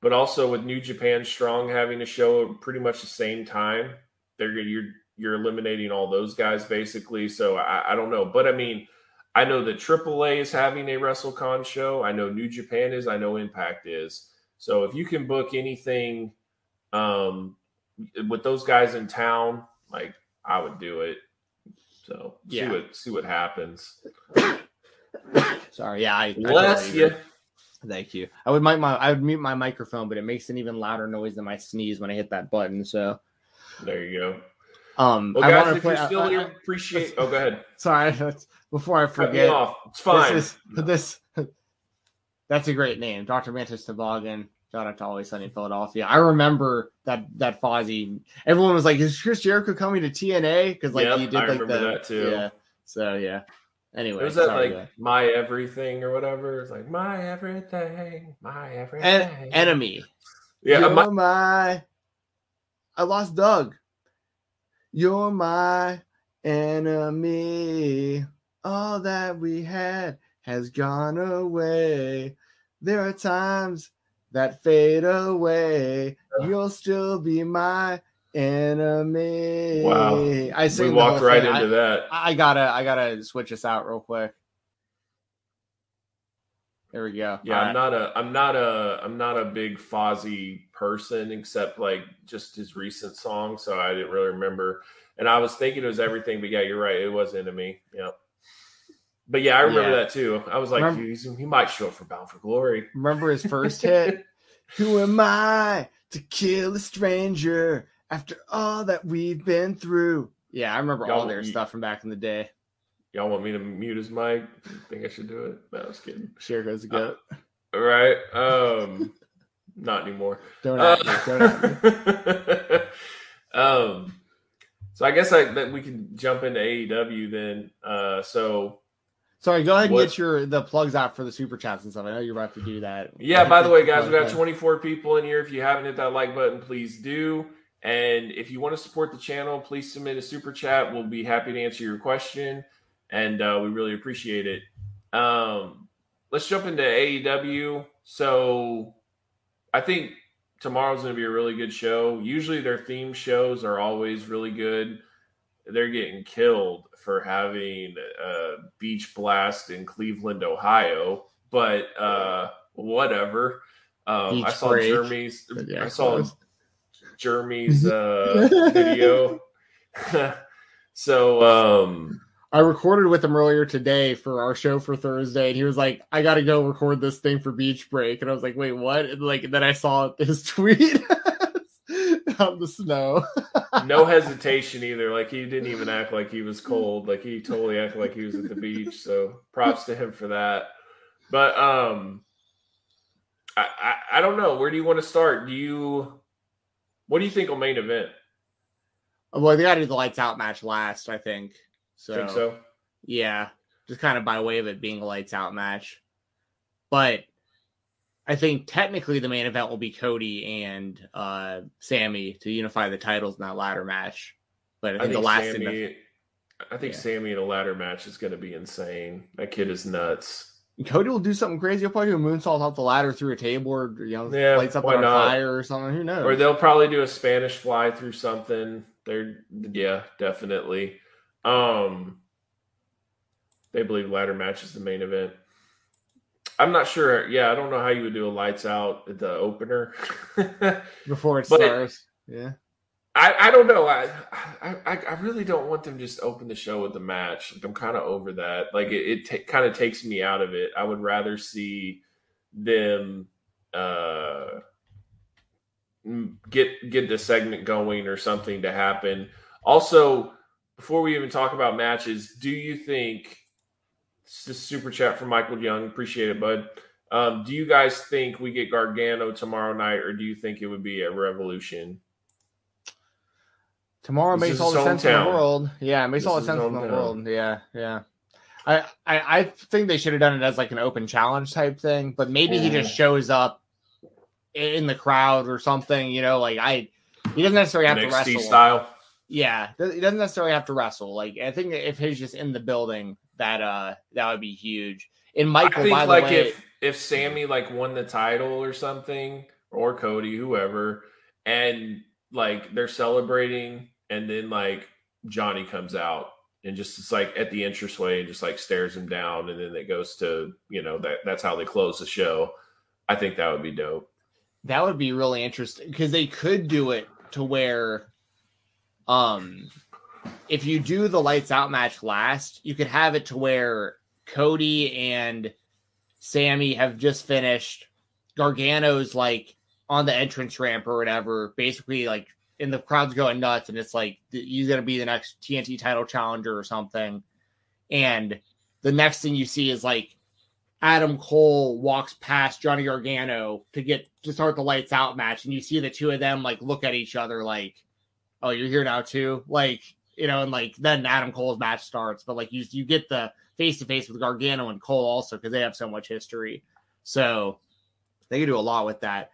But also with New Japan Strong having a show pretty much the same time, they're you're you're eliminating all those guys basically. So I, I don't know, but I mean, I know that AAA is having a WrestleCon show. I know New Japan is. I know Impact is. So if you can book anything um, with those guys in town, like I would do it. So see Yeah. what see what happens. Sorry, yeah, I, I Bless totally you. Thank you. I would mic my I would mute my microphone, but it makes an even louder noise than my sneeze when I hit that button. So, There you go. Um, Well, I guys, want if to you're point. still I- here, I- appreciate. <laughs> Oh, go ahead. sorry, before I Cut me forget, off. It's fine. This is this. <laughs> That's a great name, Doctor Mantis Toboggan. Shout out to Always Sunny Philadelphia. I remember that that Fozzy. Everyone was like, "Is Chris Jericho coming to TNA?" Because like Yep, he did I like remember the that, too. Yeah. So yeah. Anyway, was that sorry, like go my everything or whatever? It's like my everything, my everything. En- enemy? yeah, You're my- my. I lost Doug. You're my enemy. All that we had has gone away. There are times that fade away. You'll still be my enemy. Wow. I We sing the walked right thing. into that. I, I gotta I gotta switch this out real quick. There we go. Yeah, All I'm right. not a I'm not a I'm not a big Fozzy person except like just his recent song, so I didn't really remember. And I was thinking it was everything, but yeah, you're right, it was Enemy. Yep. But yeah, I remember Yeah. that too. I was like, Remember- he might show up for Bound for Glory. Remember his first <laughs> hit? Who am I to kill a stranger after all that we've been through? Yeah, I remember all Y'all- their you- stuff from back in the day. Y'all want me to mute his mic? Think I should do it? No, I was kidding. Sure goes goat. All right. Um, not anymore. Don't Uh, me. Don't <laughs> um, so I guess I, that we can jump into AEW then. Uh, so Sorry, go ahead and What- get your the plugs out for the super chats and stuff. I know you're about to do that. yeah, by the way, guys, we got 24 people in here. If you haven't hit that like button, please do. And if you want to support the channel, please submit a super chat. We'll be happy to answer your question, and uh, we really appreciate it. Um, let's jump into AEW. So I think tomorrow's going to be a really good show. Usually their theme shows are always really good. They're getting killed for having a beach blast in Cleveland, Ohio, but uh, whatever. Um, I saw break. Jeremy's. Yeah, I saw. Jeremy's <laughs> uh, video. <laughs> so um, I recorded with him earlier today for our show for Thursday, and he was like, "I got to go record this thing for Beach Break," and I was like, "Wait, what?" And like, then I saw his <laughs> tweet <laughs> on the snow. <laughs> no hesitation either. Like he didn't even act like he was cold. Like he totally acted like he was at the beach. So props to him for that. But um, I I, I don't know. Where do you want to start? Do you what do you think will main event? well, they got to do the lights out match last, I think. So, Think so? yeah, just kind of by way of it being a lights out match. But I think technically the main event will be Cody and uh Sammy to unify the titles in that ladder match. But I I think, think the last Sammy. thing I think Yeah. Sammy in a ladder match is going to be insane. That kid is nuts. Cody will do something crazy. He'll probably do a moonsault off the ladder through a table or you know Yeah, lights up on not? fire or something. Who knows? Or they'll probably do a Spanish fly through something. They're yeah, definitely. Um they believe ladder match is the main event. I'm not sure. Yeah, I don't know how you would do a lights out at the opener. <laughs> Before it starts. Yeah. I, I don't know. I, I I really don't want them just open the show with the match. Like I'm kind of over that. Like it, it ta- kind of takes me out of it. I would rather see them uh get get the segment going or something to happen. Also, before we even talk about matches, do you think this is super chat from Michael Young? Appreciate it, bud. Um, do you guys think we get Gargano tomorrow night, or do you think it would be a Revolution? Tomorrow This makes all the sense in the world. Yeah, it makes This all the sense in the hometown. world. Yeah, yeah. I, I I think they should have done it as like an open challenge type thing, but maybe he just shows up in the crowd or something. You know, like I, he doesn't necessarily have to wrestle. style. Yeah, he doesn't necessarily have to wrestle. Like I think if he's just in the building, that uh that would be huge. And Michael, I think by the like way, if if Sammy like won the title or something, or Cody, whoever, and like they're celebrating, and then like Johnny comes out and just it's like at the entranceway and just like stares him down, and then it goes to you know that that's how they close the show. I think that would be dope. that would be really interesting because they could do it to where um if you do the lights out match last you could have it to where cody and sammy have just finished gargano's like on the entrance ramp or whatever basically like and the crowd's going nuts and it's like he's gonna be the next tnt title challenger or something. And the next thing you see is like Adam Cole walks past Johnny Gargano to get to start the lights out match, and you see the two of them like look at each other like, "Oh, you're here now too," like you know, and like then Adam Cole's match starts. But like you, you get the face to face with Gargano and Cole also because they have so much history, so they can do a lot with that.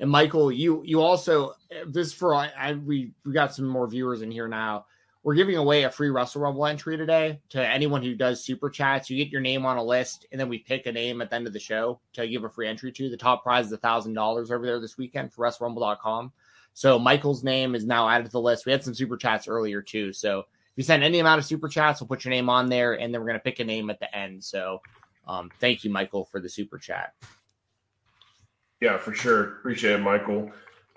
And Michael, you you also eh, this for I, I we we got some more viewers in here now. we're giving away a free Wrestle Rumble entry today to anyone who does super chats. You get your name on a list, and then we pick a name at the end of the show to give a free entry to. The top prize is a thousand dollars over there this weekend for WrestleRumble.com. So Michael's name is now added to the list. We had some super chats earlier too. So if you send any amount of super chats, we'll put your name on there, and then we're gonna pick a name at the end. So um, thank you, Michael, for the super chat. Yeah, for sure. Appreciate it, Michael.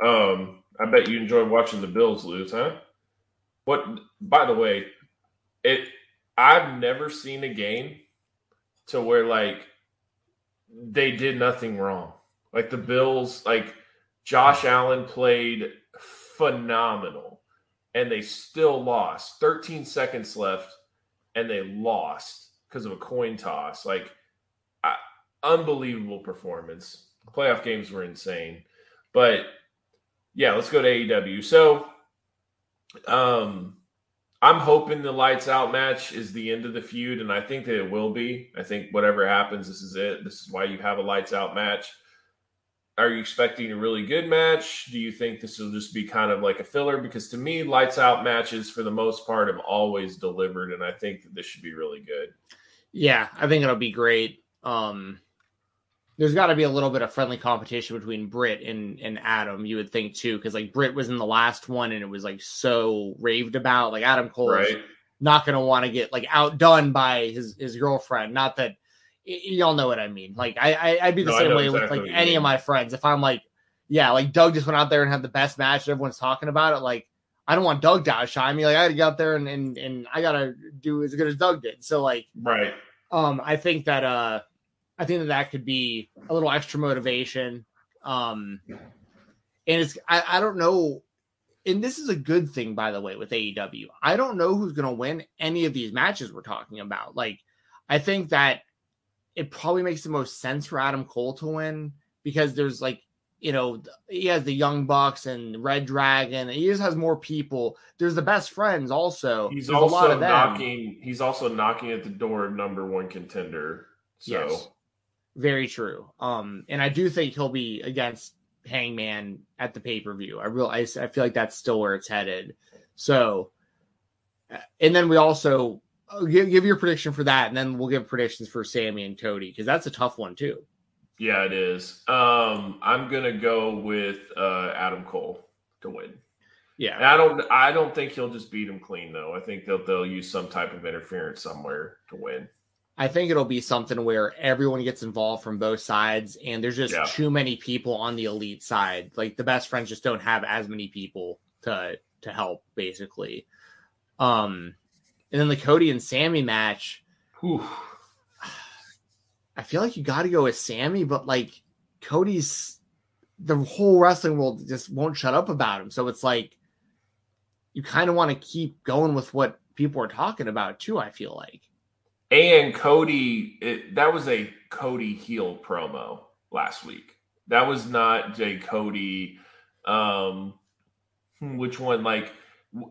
Um, I bet you enjoyed watching the Bills lose, huh? What? By the way, it I've never seen a game to where like they did nothing wrong. Like the Bills, like Josh Allen played phenomenal, and they still lost. 13 seconds left, and they lost because of a coin toss. Like, I, unbelievable performance. Playoff games were insane, but yeah, let's go to AEW. So um, I'm hoping the lights out match is the end of the feud, and I think that it will be. I think whatever happens, this is it. This is why you have a lights out match. Are you expecting a really good match? Do you think this will just be kind of like a filler? Because to me, lights out matches for the most part have always delivered, and I think that this should be really good. Yeah, I think it'll be great. Um, there's got to be a little bit of friendly competition between Britt and and Adam. You would think too, because like Britt was in the last one and it was like so raved about. Like Adam Cole right. is not going to want to get like outdone by his his girlfriend. Not that y- y'all know what I mean. Like I, I would be the no, same way exactly with like any mean. of my friends. If I'm like, yeah, like Doug just went out there and had the best match and everyone's talking about it. Like I don't want Doug to outshine me. Like I got to get out there and and and I got to do as good as Doug did. So like right. Um, I think that uh I think that that could be a little extra motivation. Um, and it's I, I don't know, and this is a good thing by the way with AEW. I don't know who's going to win any of these matches we're talking about. Like, I think that it probably makes the most sense for Adam Cole to win because there's like you know, he has the Young Bucks and Red Dragon. He just has more people. There's the best friends also. He's There's also knocking. He's also knocking at the door of number one contender. So yes. Very true. Um, and I do think he'll be against Hangman at the pay per view. I real I, I feel like that's still where it's headed. So, uh, and then we also give give your prediction for that, and then we'll give predictions for Sammy and Cody because that's a tough one too. Yeah, it is. Um, I'm gonna go with uh, Adam Cole to win. Yeah, and I don't. I don't think he'll just beat him clean though. I think they'll they'll use some type of interference somewhere to win. I think it'll be something where everyone gets involved from both sides, and there's just yeah. too many people on the elite side. Like the best friends just don't have as many people to to help, basically. Um, and then the Cody and Sammy match. Whew, I feel like you got to go with Sammy, but like Cody's, the whole wrestling world just won't shut up about him. So it's like you kind of want to keep going with what people are talking about too. I feel like. And Cody, it, that was a Cody heel promo last week. That was not a Cody. Um, hmm, which one? Like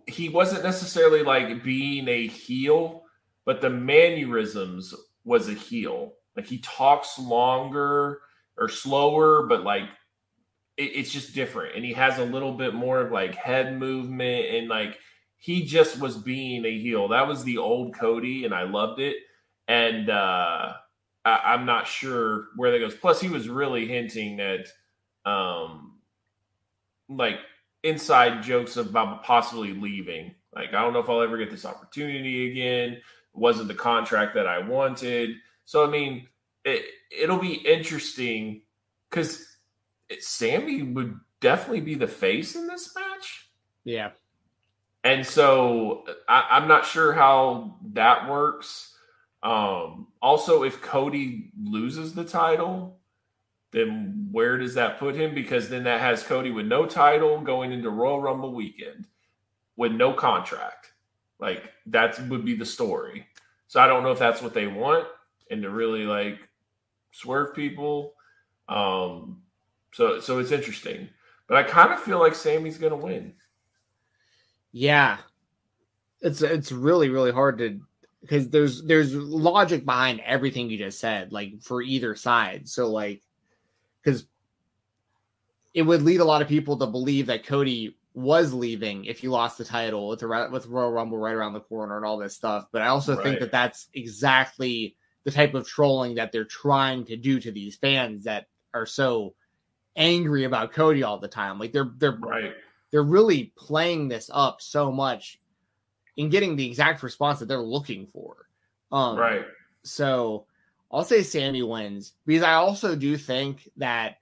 he wasn't necessarily like being a heel, but the mannerisms was a heel. Like he talks longer or slower, but like it, it's just different. And he has a little bit more of like head movement and like he just was being a heel. That was the old Cody, and I loved it and uh, I, am not sure where that goes. Plus, he was really hinting that um, like inside jokes about possibly leaving. Like, I don't know if I'll ever get this opportunity again. It wasn't the contract that I wanted. So, I mean, it, it'll be interesting because Sammy would definitely be the face in this match. Yeah. And so I, I'm not sure how that works. Um, also, if Cody loses the title, then where does that put him? Because then that has Cody with no title going into Royal Rumble weekend with no contract. Like that would be the story. So I don't know if that's what they want and to really like swerve people. Um, so so it's interesting, but I kind of feel like Sammy's to win. Yeah, it's it's really really hard to because there's there's logic behind everything you just said, like for either side. So like, because it would lead a lot of people to believe that Cody was leaving if you lost the title with the with Royal Rumble right around the corner and all this stuff. But I also right. think that that's exactly the type of trolling that they're trying to do to these fans that are so angry about Cody all the time. Like they're they're right. They're really playing this up so much and getting the exact response that they're looking for. Um, right. So I'll say Sammy wins because I also do think that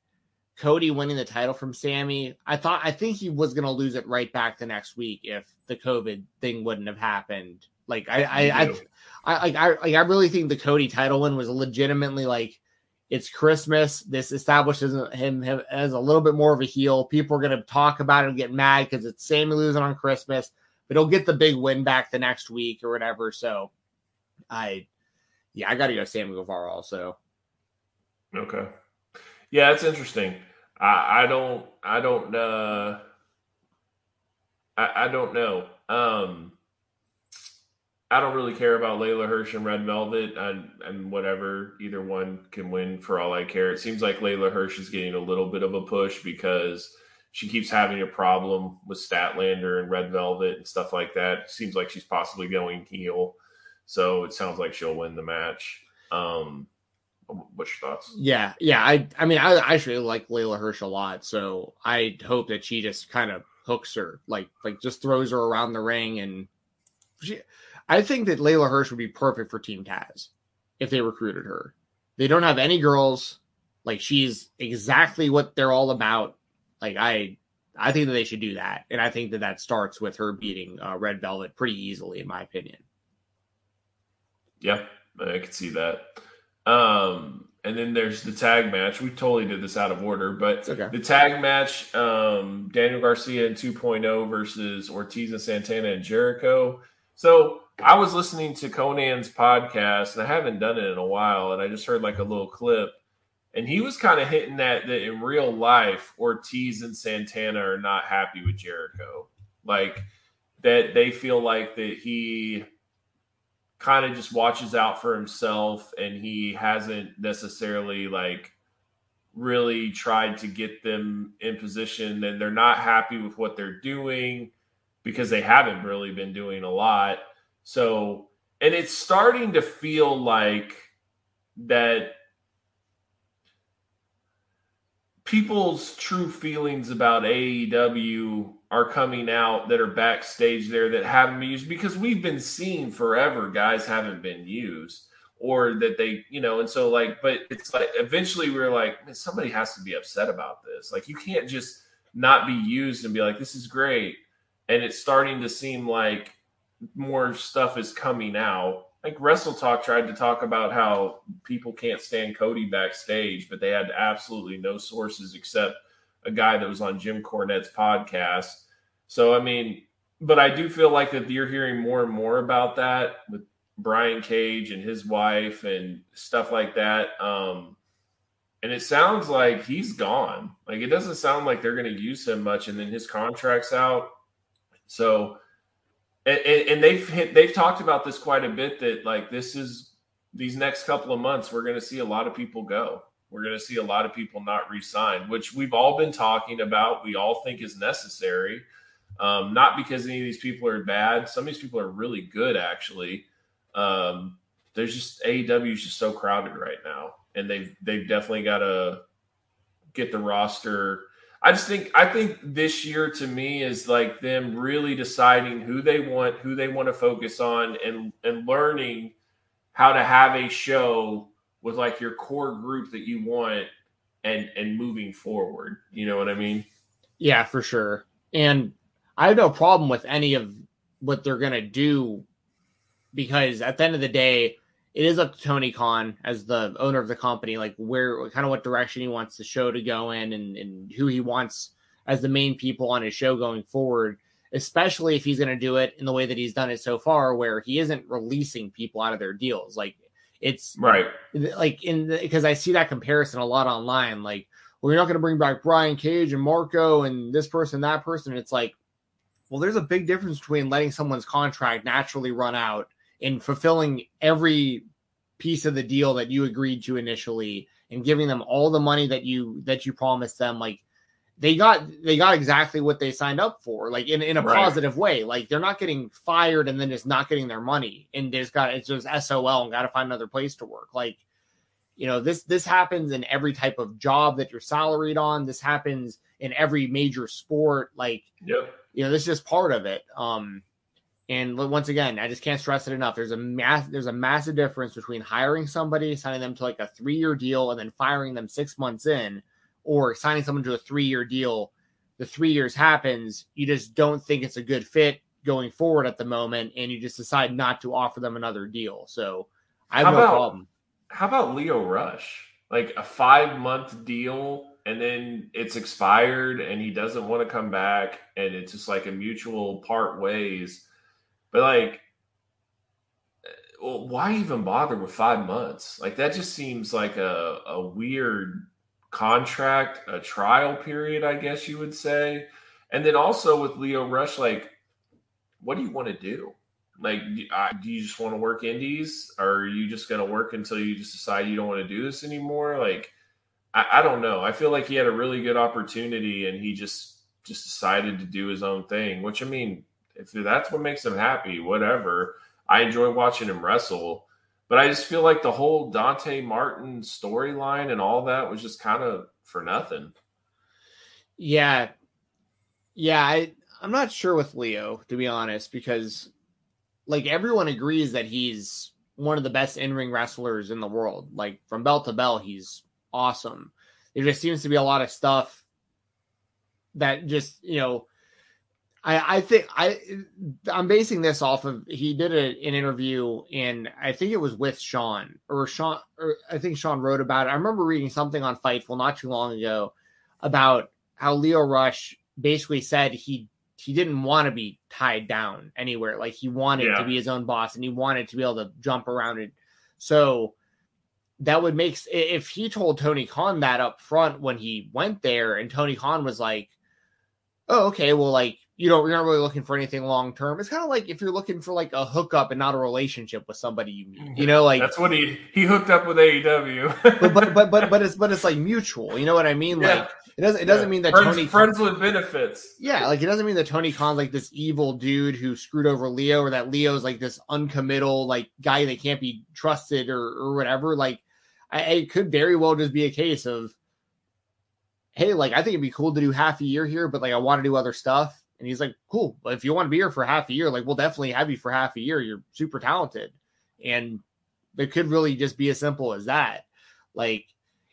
Cody winning the title from Sammy, I thought I think he was going to lose it right back the next week if the COVID thing wouldn't have happened. Like I I I, I, I, I, I really think the Cody title win was legitimately like it's Christmas. This establishes him, him as a little bit more of a heel. People are going to talk about it and get mad because it's Sammy losing on Christmas, but he'll get the big win back the next week or whatever. So I, yeah, I got to go Sammy Guevara also. Okay. Yeah, it's interesting. I, I don't, I don't, uh, I, I don't know. Um, I don't really care about Leyla Hirsch and Red Velvet and, and whatever. Either one can win for all I care. It seems like Leyla Hirsch is getting a little bit of a push because she keeps having a problem with Statlander and Red Velvet and stuff like that. It seems like she's possibly going heel. So it sounds like she'll win the match. Um, what's your thoughts? Yeah, yeah. I I mean, I, I actually like Leyla Hirsch a lot. So I hope that she just kind of hooks her, like like just throws her around the ring and she I think that Leyla Hirsch would be perfect for Team Taz if they recruited her. They don't have any girls. Like she's exactly what they're all about. Like I, I think that they should do that, and I think that that starts with her beating uh, Red Velvet pretty easily, in my opinion. Yeah, I could see that. Um, and then there's the tag match. We totally did this out of order, but okay. the tag match: um, Daniel Garcia and 2.0 versus Ortiz and Santana and Jericho. So I was listening to Konnan's podcast, and I haven't done it in a while, and I just heard like a little clip, and he was kind of hitting that that in real life, Ortiz and Santana are not happy with Jericho, like that they feel like that he kind of just watches out for himself, and he hasn't necessarily like really tried to get them in position, and they're not happy with what they're doing because they haven't really been doing a lot. So, and it's starting to feel like that people's true feelings about AEW are coming out that are backstage there that haven't been used because we've been seeing forever guys haven't been used or that they, you know, and so like, but it's like eventually we are like, somebody has to be upset about this. Like, you can't just not be used and be like, this is great. And it's starting to seem like more stuff is coming out. Like Wrestle Talk tried to talk about how people can't stand Cody backstage, but they had absolutely no sources except a guy that was on Jim Cornette's podcast. So I mean, but I do feel like that you're hearing more and more about that with Brian Cage and his wife and stuff like that. Um, and it sounds like he's gone. Like it doesn't sound like they're going to use him much, and then his contract's out. So and, and, they've they've talked about this quite a bit that like this is these next couple of months we're going to see a lot of people go we're going to see a lot of people not resign which we've all been talking about we all think is necessary um, not because any of these people are bad some of these people are really good actually um, there's just AEW is just so crowded right now and they've they've definitely got to get the roster I just think I think this year to me is like them really deciding who they want, who they want to focus on, and and learning how to have a show with like your core group that you want and and moving forward. You know what I mean? Yeah, for sure. And I have no problem with any of what they're gonna do because at the end of the day, it is up to Tony Khan as the owner of the company, like where kind of what direction he wants the show to go in and, and who he wants as the main people on his show going forward, especially if he's going to do it in the way that he's done it so far, where he isn't releasing people out of their deals. Like it's right, like in because I see that comparison a lot online. Like, well, you're not going to bring back Brian Cage and Marco and this person, that person. It's like, well, there's a big difference between letting someone's contract naturally run out and fulfilling every piece of the deal that you agreed to initially and giving them all the money that you that you promised them like they got they got exactly what they signed up for, like in, in a Right. positive way. Like they're not getting fired and then just not getting their money, and they just got it's just SOL and got to find another place to work. Like you know this this happens in every type of job that you're salaried on. This happens in every major sport. Like Yep. You know this is just part of it. Um, and once again, I just can't stress it enough. There's a mass there's a massive difference between hiring somebody, signing them to like a three year deal, and then firing them six months in, or signing someone to a three year deal. The three years happens, you just don't think it's a good fit going forward at the moment, and you just decide not to offer them another deal. So I have How no about- problem. How about Lio Rush? Like a five month deal and then it's expired and he doesn't want to come back and it's just like a mutual part ways. But like, well, why even bother with five months? Like that just seems like a, a weird contract, a trial period, I guess you would say. And then also with Lio Rush, like, what do you want to do? Like, do uh, you just want to work indies, or are you just going to work until you just decide you don't want to do this anymore? Like, I, I don't know. I feel like he had a really good opportunity, and he just just decided to do his own thing. Which I mean, if that's what makes him happy, whatever. I enjoy watching him wrestle, but I just feel like the whole Dante Martin storyline and all that was just kind of for nothing. Yeah. Yeah, I, I'm not sure with Lio, to be honest, because like everyone agrees that he's one of the best in-ring wrestlers in the world. Like from belt to bell he's awesome. There just seems to be a lot of stuff that just, you know, I, I think I I'm basing this off of he did a, an interview and I think it was with Sean or Sean or I think Sean wrote about it. I remember reading something on Fightful not too long ago about how Lio Rush basically said he he didn't want to be tied down anywhere. Like he wanted Yeah. to be his own boss and he wanted to be able to jump around it. So that would make if he told Tony Khan that up front when he went there, and Tony Khan was like, "Oh, okay, well, like you know, you're not really looking for anything long term." It's kind of like if you're looking for like a hookup and not a relationship with somebody you meet. You know, like That's what he he hooked up with AEW. <laughs> but but but but but it's but it's like mutual. You know what I mean? Yeah. Like it doesn't it doesn't Yeah. mean that friends, Tony friends with benefits. yeah, like it doesn't mean that Tony Khan's like this evil dude who screwed over Lio, or that Lio's like this uncommittal like guy that can't be trusted or or whatever. Like, I, it could very well just be a case of, hey, like I think it'd be cool to do half a year here, but like I want to do other stuff. And he's like, cool. If you want to be here for half a year, like we'll definitely have you for half a year. You're super talented, and it could really just be as simple as that. Like,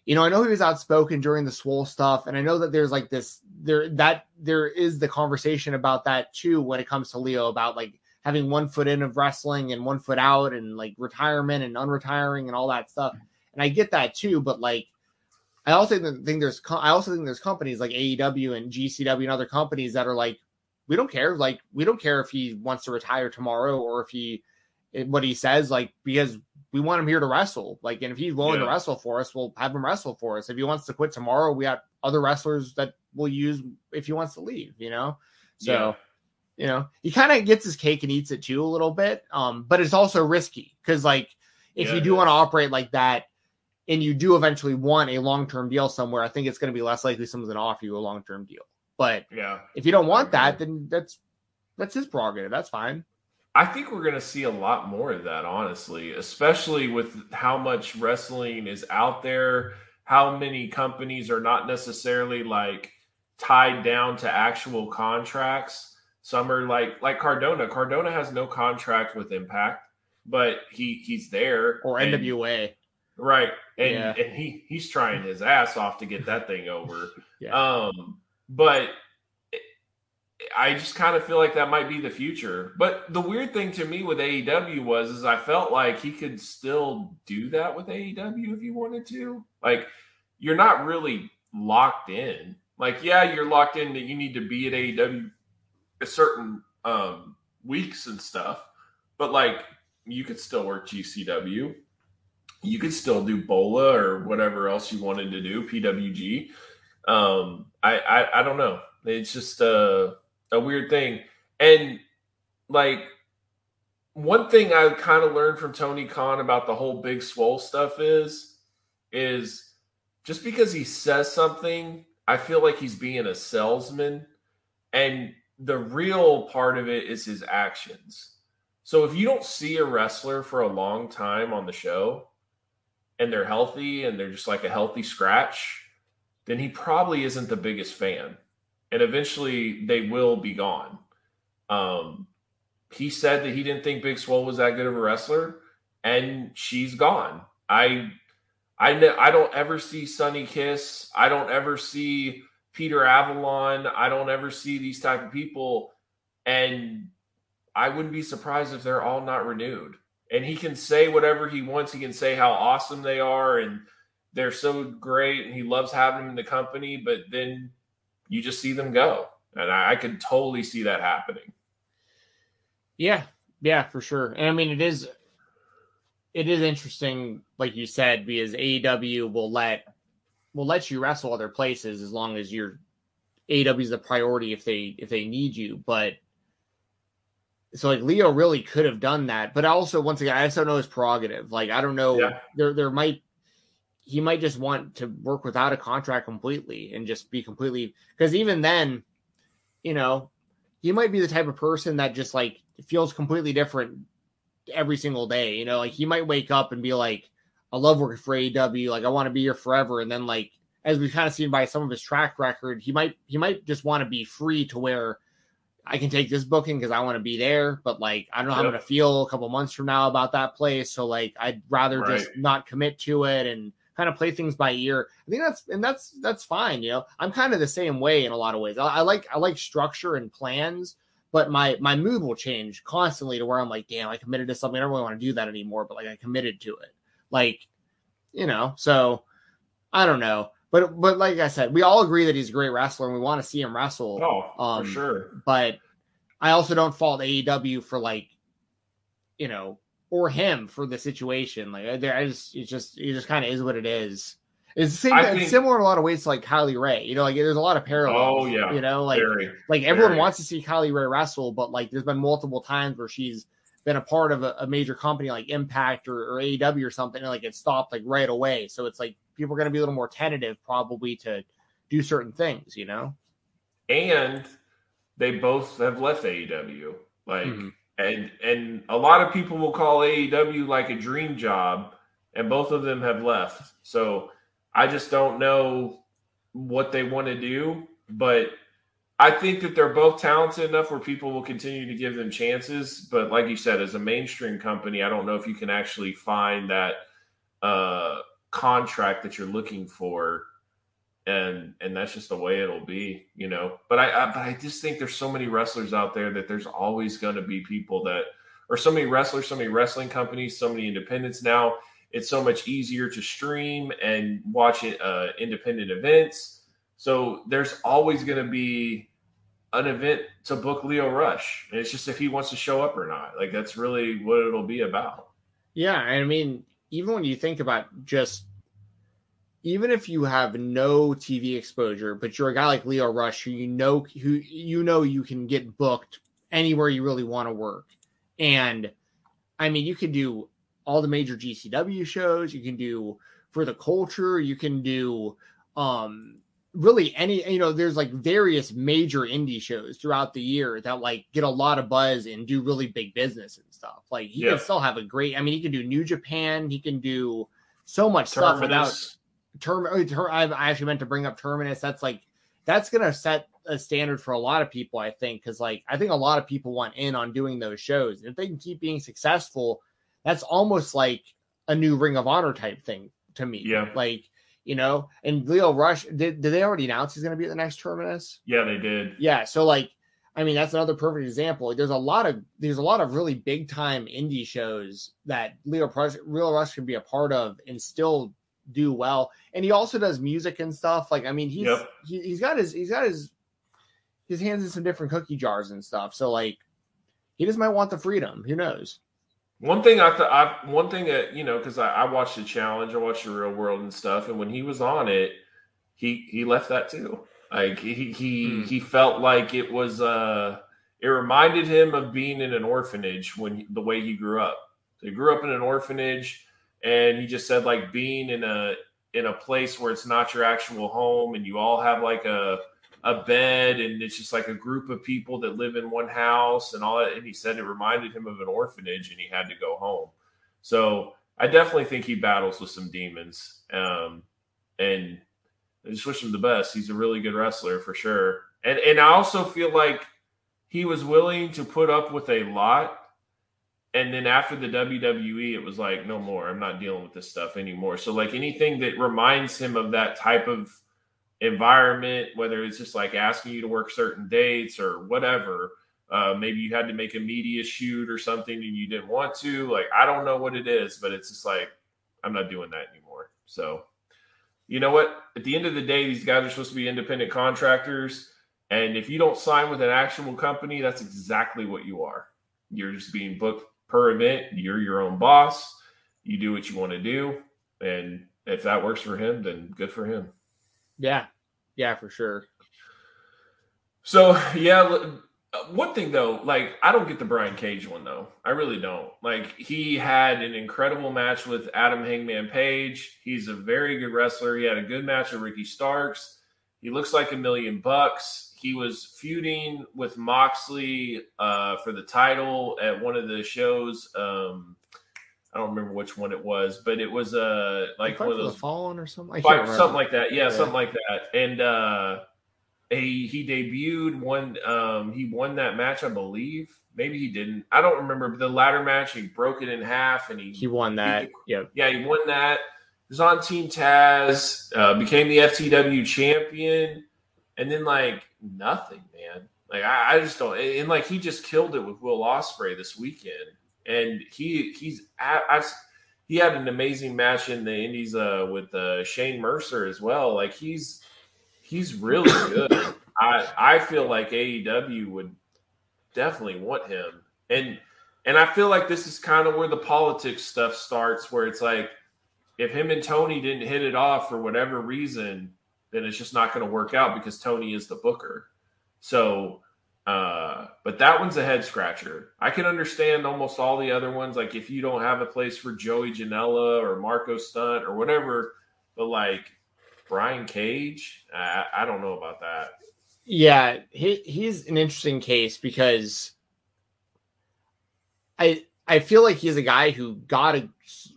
you know, I know he was outspoken during the swole stuff, and I know that there's like this there that there is the conversation about that too when it comes to Lio about like having one foot in of wrestling and one foot out and like retirement and unretiring and all that stuff. And I get that too, but like I also think there's I also think there's companies like AEW and GCW and other companies that are like we don't care like we don't care if he wants to retire tomorrow or if he what he says like because we want him here to wrestle. Like, and if he's willing to wrestle for us, we'll have him wrestle for us. If he wants to quit tomorrow, we got other wrestlers that we'll use if he wants to leave, you know? So, Yeah. you know, he kind of gets his cake and eats it too a little bit. Um, but it's also risky because, like, if Yeah, you do want to operate like that and you do eventually want a long term deal somewhere, I think it's going to be less likely someone's going to offer you a long term deal. But Yeah. if you don't want that, then that's that's his prerogative. That's fine. I think we're going to see a lot more of that, honestly, especially with how much wrestling is out there, how many companies are not necessarily like tied down to actual contracts. Some are like like Cardona. Cardona has no contract with Impact, but he he's there. Or NWA. Right? And Yeah. and he he's trying his ass off to get that thing over. <laughs> Yeah. Um, but I just kind of feel like that might be the future. But the weird thing to me with AEW was is I felt like he could still do that with AEW if he wanted to. Like you're not really locked in. Like yeah, you're locked in that you need to be at AEW a certain um weeks and stuff. But like you could still work GCW. You could still do Bola or whatever else you wanted to do, PWG. Um, I, I I don't know. It's just a a weird thing. And like one thing I kind of learned from Tony Khan about the whole big swole stuff is is just because he says something, I feel like he's being a salesman. And the real part of it is his actions. So if you don't see a wrestler for a long time on the show and they're healthy and they're just like a healthy scratch, then he probably isn't the biggest fan. And eventually they will be gone. Um, he said that he didn't think Big Swole was that good of a wrestler, and she's gone. I I ne- I don't ever see Sonny Kiss. I don't ever see Peter Avalon. I don't ever see these type of people, and I wouldn't be surprised if they're all not renewed. And he can say whatever he wants. He can say how awesome they are and they're so great, and he loves having them in the company. But then you just see them go, and I, I could totally see that happening. Yeah, yeah, for sure. And I mean, it is it is interesting, like you said, because AEW will let will let you wrestle other places as long as you're AEW is the priority if they if they need you. But so like Lio really could have done that, but also once again, I just don't know his prerogative. Like I don't know, Yeah. there there might he might just want to work without a contract completely and just be completely because even then, you know, he might be the type of person that just like feels completely different every single day. You know, like he might wake up and be like, I love working for AEW, like I want to be here forever. And then like as we've kind of seen by some of his track record, he might he might just want to be free to where I can take this booking because I want to be there, but like I don't know how I'm gonna feel a couple months from now about that place. So like I'd rather just not commit to it and kind of play things by ear. I think that's and that's that's fine. You know, I'm kind of the same way in a lot of ways. I, I like I like structure and plans, but my my mood will change constantly to where I'm like, damn, I committed to something. I don't really want to do that anymore, but like I committed to it. Like, you know, so I don't know. But but like I said, we all agree that he's a great wrestler and we want to see him wrestle Oh, Um, for sure. but I also don't fault AEW for like, you know, or him for the situation. Like, there- I just, it just, it just kind of is what it is. It's the same, it's think- similar in a lot of ways to like Kiley Rae. You know, like there's a lot of parallels. Oh, yeah. you know, like Very. like everyone very. wants to see Kiley Rae wrestle, but like there's been multiple times where she's been a part of a, a major company like Impact or, or AEW or something, and like it stopped like right away. So it's like people are going to be a little more tentative probably to do certain things. You know. and they both have left AEW. Like, Mhm. and and a lot of people will call AEW like a dream job, and both of them have left. So I just don't know what they want to do, but I think that they're both talented enough where people will continue to give them chances. But like you said, as a mainstream company, I don't know if you can actually find that uh, contract that you're looking for and and that's just the way it'll be, you know. But I, I but I just think there's so many wrestlers out there that there's always going to be people that or so many wrestlers, so many wrestling companies, so many independents now. It's so much easier to stream and watch it, uh, independent events. So there's always going to be an event to book Lio Rush. And it's just if he wants to show up or not. Like that's really what it'll be about. Yeah, I mean, even when you think about just even if you have no TV exposure, but you're a guy like Lio Rush who you know who you know you can get booked anywhere you really want to work. And I mean, you can do all the major GCW shows, you can do for the culture, you can do um really any you know there's like various major indie shows throughout the year that like get a lot of buzz and do really big business and stuff. Like he Yeah. can still have a great i mean he can do new japan. He can do so much stuff without term oh, ter- I actually meant to bring up terminus. That's like that's gonna set a standard for a lot of people i think because like i think a lot of people want in on doing those shows. And if they can keep being successful that's almost like a new ring of honor type thing to me. Yeah. like you know? And lio rush did, did they already announce he's gonna be at the next terminus? Yeah, they did. yeah so like i mean that's another perfect example. There's a lot of there's a lot of really big time indie shows that lio rush lio rush can be a part of and still do well. And he also does music and stuff. Like i mean he's Yep. he, he's got his he's got his his hands in some different cookie jars and stuff. So like he just might want the freedom. Who knows One thing I thought, I, one thing that you know, because I, I watched the challenge, I watched the Real World and stuff, and when he was on it, he he left that too. Like he he Hmm. he felt like it was uh, it reminded him of being in an orphanage when the way he grew up. So he grew up in an orphanage, and he just said like being in a in a place where it's not your actual home and you all have like a a bed and it's just like a group of people that live in one house and all that. And he said it reminded him of an orphanage and he had to go home. So I definitely think he battles with some demons. Um, and I just wish him the best. He's a really good wrestler for sure. And and I also feel like he was willing to put up with a lot. And then after the WWE, it was like, no more. I'm not dealing with this stuff anymore. So like anything that reminds him of that type of environment, whether it's just like asking you to work certain dates or whatever. Uh, maybe you had to make a media shoot or something and you didn't want to. Like, I don't know what it is, but it's just like, I'm not doing that anymore. So, you know what? At the end of the day, these guys are supposed to be independent contractors. And if you don't sign with an actual company, that's exactly what you are. You're just being booked per event. You're your own boss. You do what you want to do. And if that works for him, then good for him. Yeah, yeah, for sure. So yeah, one thing though, like I don't get the Brian Cage one though. I really don't. Like he had an incredible match with Adam Hangman Page. He's a very good wrestler. He had a good match with Ricky Starks. He looks like a million bucks. He was feuding with Moxley uh, for the title at one of the shows. Um, I don't remember which one it was, but it was uh like one of those fallen or something, fight, something like that. Yeah, yeah, something like that. And uh he he debuted one um he won that match, I believe. Maybe he didn't. I don't remember. But the ladder match, he broke it in half and he he won that. Yeah, yeah, he won that. He was on Team Taz, uh, became the FTW champion, and then like nothing, man. Like I, I just don't. And like he just killed it with Will Ospreay this weekend and he he's I, he had an amazing match in the Indies uh, with uh, Shane Mercer as well. Like he's he's really <coughs> good. I I feel like AEW would definitely want him, and and I feel like this is kind of where the politics stuff starts, where it's like if him and Tony didn't hit it off for whatever reason, then it's just not going to work out because Tony is the booker. So uh, but that one's a head scratcher. I can understand almost all the other ones, like if you don't have a place for Joey Janela or Marco Stunt or whatever, but like Brian Cage, I, I don't know about that. Yeah, he, he's an interesting case because I I feel like he's a guy who got a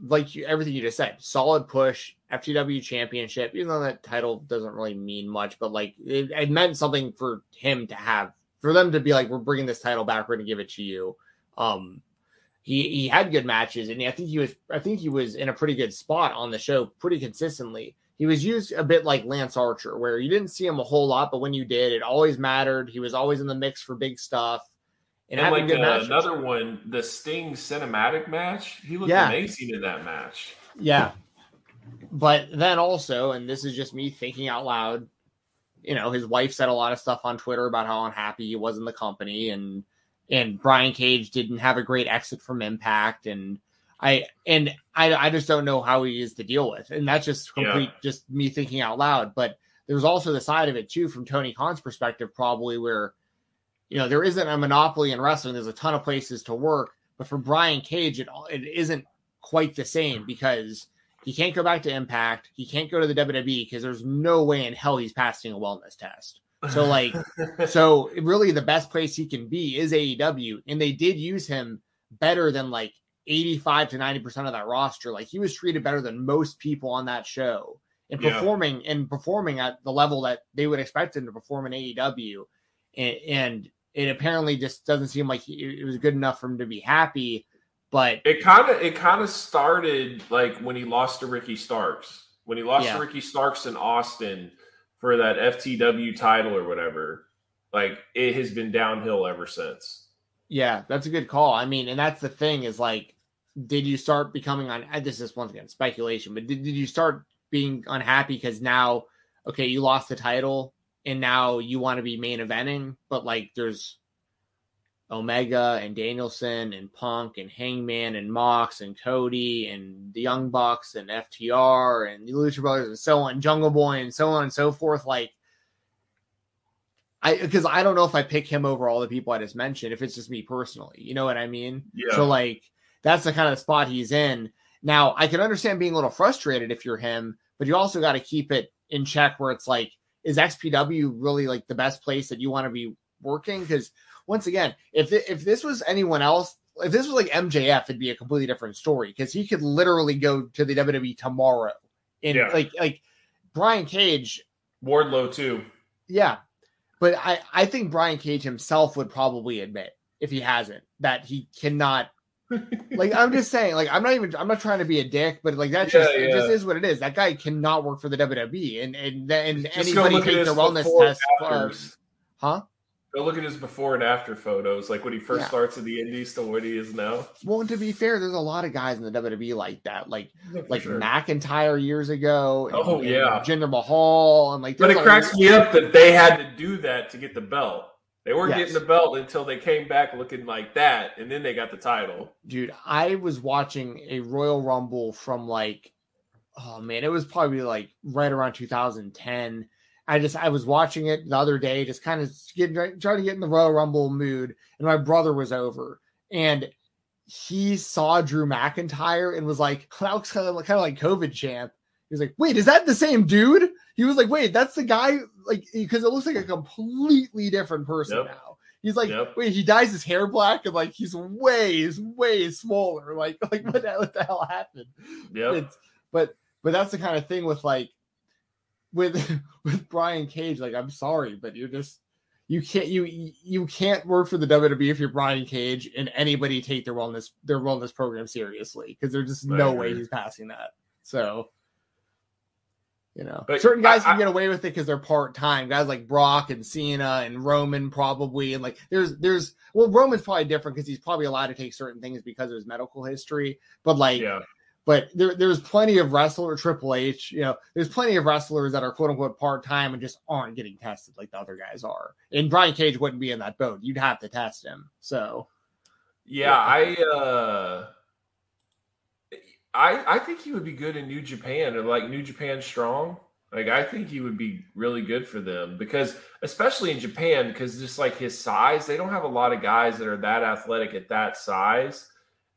like you, everything you just said, solid push, FTW championship, even though that title doesn't really mean much, but like it, it meant something for him to have for them to be like, we're bringing this title back, we're going to give it to you. Um, he he had good matches, and I think he was I think he was in a pretty good spot on the show pretty consistently. He was used a bit like Lance Archer, where you didn't see him a whole lot, but when you did, it always mattered. He was always in the mix for big stuff. And, and like uh, another one, the Sting cinematic match, he looked yeah. amazing in that match. Yeah, but then also, and this is just me thinking out loud, you know, his wife said a lot of stuff on Twitter about how unhappy he was in the company and and Brian Cage didn't have a great exit from Impact and I and I I just don't know how he is to deal with. And that's just complete yeah. just me thinking out loud. But there's also the side of it too from Tony Khan's perspective, probably where you know there isn't a monopoly in wrestling. There's a ton of places to work, but for Brian Cage, it it isn't quite the same because he can't go back to Impact. He can't go to the WWE because there's no way in hell he's passing a wellness test. So like, <laughs> so really the best place he can be is AEW, and they did use him better than like 85 to 90 percent of that roster. Like he was treated better than most people on that show, and yeah. performing and performing at the level that they would expect him to perform in AEW, and, and it apparently just doesn't seem like it was good enough for him to be happy. But it kind of it kind of started like when he lost to Ricky Starks. When he lost yeah. to Ricky Starks in Austin for that FTW title or whatever. Like it has been downhill ever since. Yeah, that's a good call. I mean, and that's the thing is like, did you start becoming on? This is once again speculation, but did, did you start being unhappy because now, okay, you lost the title and now you want to be main eventing, but like there's Omega and Danielson and Punk and Hangman and Mox and Cody and the Young Bucks and FTR and the Lucha Brothers and so on, Jungle Boy and so on and so forth. Like, I because I don't know if I pick him over all the people I just mentioned. If it's just me personally, you know what I mean? Yeah. So like that's the kind of spot he's in. Now I can understand being a little frustrated if you're him, but you also got to keep it in check where it's like, is XPW really like the best place that you want to be working? Because once again, if if this was anyone else, if this was like MJF, it'd be a completely different story because he could literally go to the WWE tomorrow. And Yeah. like like Brian Cage, Wardlow too. yeah. But I, I think Brian Cage himself would probably admit, if he hasn't, that he cannot <laughs> like I'm just saying, like I'm not even I'm not trying to be a dick, but like that just Yeah, it just is what it is. That guy cannot work for the WWE and and and Just anybody take the wellness test uh, huh? Go look at his before and after photos, like when he first Yeah. starts in the Indies to what he is now. Well, and to be fair, there's a lot of guys in the WWE like that, like like Sure. McIntyre years ago. and- Oh, and yeah. Jinder Mahal, and like But it cracks me up that they had to do that to get the belt. They weren't Yes. getting the belt until they came back looking like that, and then they got the title. dude i was watching a royal rumble from like oh man it was probably like right around 2010 i just i was watching it the other day just kind of getting trying to get in the royal rumble mood and my brother was over and he saw drew mcintyre and was like that looks kind of, kind of like covid champ he was like wait is that the same dude he was like wait that's the guy like because it looks like a completely different person Yep. now He's like, Yep. wait, he dyes his hair black and like he's way, he's way smaller. Like, <laughs> like what the, what the hell happened? Yeah. It's, but but that's the kind of thing with like with <laughs> with Brian Cage. Like, I'm sorry, but you're just you can't you you can't work for the WWE if you're Brian Cage and anybody take their wellness their wellness program seriously because there's just I no way he's passing that. So. You know, But certain guys I- can get away with it because they're part time. Guys like Brock and Cena and Roman probably, and like there's there's well Roman's probably different because he's probably allowed to take certain things because of his medical history. But like, yeah. But there there's plenty of wrestler Triple H. You know, there's plenty of wrestlers that are quote unquote part time and just aren't getting tested like the other guys are. And Brian Cage wouldn't be in that boat. You'd have to test him. So Yeah, I uh I I think he would be good in New Japan or like New Japan Strong. Like I think he would be really good for them because especially in Japan because just like his size, they don't have a lot of guys that are that athletic at that size.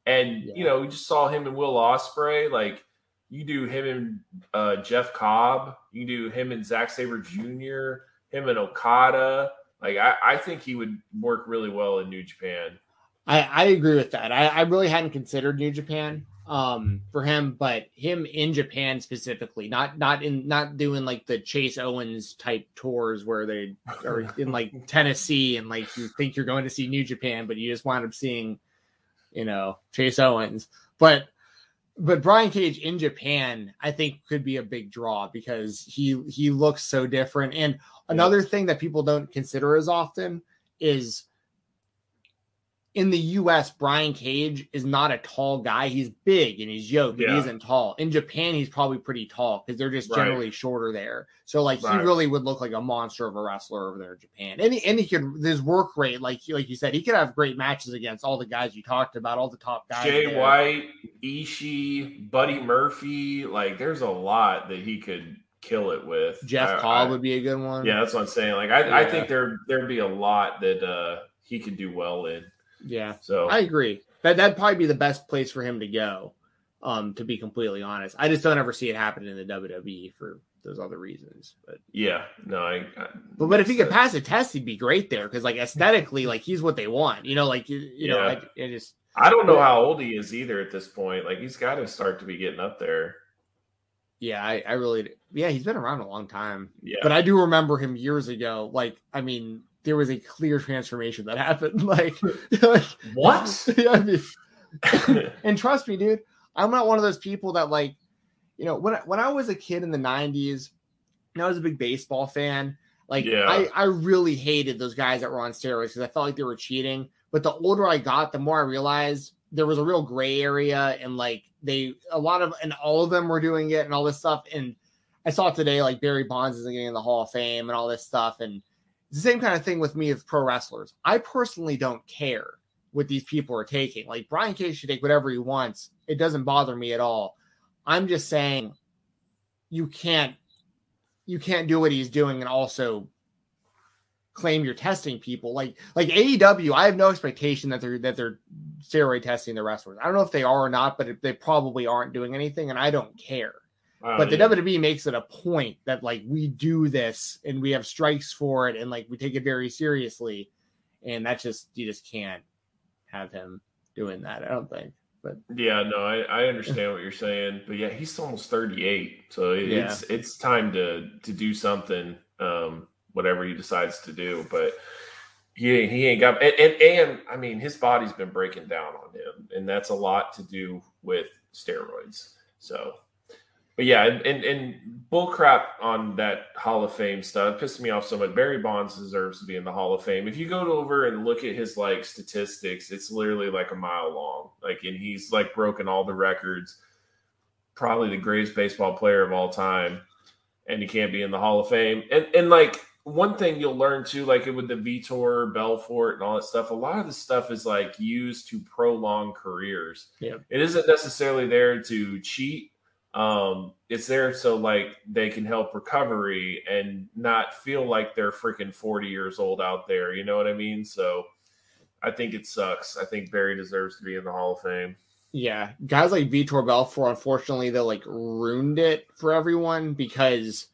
And you know, we just saw him and Will Ospreay. Like you do him and uh, Jeff Cobb, you do him and Zack Sabre Jr., him and Okada. Like I, I think he would work really well in New Japan. I, I agree with that. I, I really hadn't considered New Japan um for him, but him in Japan specifically, not not in not doing like the Chase Owens type tours where they are in like <laughs> Tennessee and like you think you're going to see New Japan, but you just wind up seeing, you know, Chase Owens. But but Brian Cage in Japan, I think could be a big draw because he he looks so different. And another thing that people don't consider as often is in the US, Brian Cage is not a tall guy. He's big and he's yoked, and he isn't tall. In Japan, he's probably pretty tall because they're just Right. generally shorter there. So like he really would look like a monster of a wrestler over there in Japan. And he, and he could his work rate, like like you said, he could have great matches against all the guys you talked about, all the top guys. Jay there. White, Ishii, Buddy Murphy, like there's a lot that he could kill it with. Jeff Cobb would be a good one. yeah, that's what I'm saying. Like I, I think there there'd be a lot that uh he could do well in. Yeah. So I agree. That that'd probably be the best place for him to go. Um, to be completely honest, I just don't ever see it happening in the WWE for those other reasons. But yeah, no, I, I but, but if he could pass a test, he'd be great there because like aesthetically, like he's what they want. You know, like you, you know, Yeah. I, I just I don't know how old he is either at this point. Like he's got to start to be getting up there. yeah, I, I really yeah, he's been around a long time. Yeah, But I do remember him years ago. Like, I mean, there was a clear transformation that happened. <laughs> Like, like what? <laughs> yeah, I mean, <laughs> and trust me, dude, I'm not one of those people that like, you know, when I, when I was a kid in the '90s, and I was a big baseball fan. Like, Yeah. I I really hated those guys that were on steroids because I felt like they were cheating. But the older I got, the more I realized there was a real gray area, and like they a lot of and all of them were doing it and all this stuff. And I saw today like Barry Bonds isn't getting in the Hall of Fame and all this stuff. And it's the same kind of thing with me as pro wrestlers. I personally don't care what these people are taking. Like Brian Cage should take whatever he wants. It doesn't bother me at all. I'm just saying you can't you can't do what he's doing and also claim you're testing people. Like like AEW, I have no expectation that they're that they're steroid testing the wrestlers. I don't know if they are or not, but they probably aren't doing anything, and I don't care. Wow, but the yeah. WWE makes it a point that like we do this and we have strikes for it and like we take it very seriously, and that's just you just can't have him doing that. I don't think. But Yeah, no, I, I understand what you're saying, but yeah, he's almost 38, so it- Yeah. it's it's time to to do something, um, whatever he decides to do. But he he ain't got and, and and I mean his body's been breaking down on him, and that's a lot to do with steroids. So, but yeah, and and, and bull crap on that Hall of Fame stuff pissed me off so much. Barry Bonds deserves to be in the Hall of Fame. If you go over and look at his like statistics, it's literally like a mile long. Like, and he's like broken all the records. Probably the greatest baseball player of all time, and he can't be in the Hall of Fame. And and like one thing you'll learn too, like with the Vitor, Belfort, and all that stuff. A lot of the stuff is like used to prolong careers. Yeah. it isn't necessarily there to cheat um it's there so like they can help recovery and not feel like they're freaking 40 years old out there you know what i mean so i think it sucks i think barry deserves to be in the hall of fame yeah, guys like Vitor Belfort, unfortunately, they like ruined it for everyone because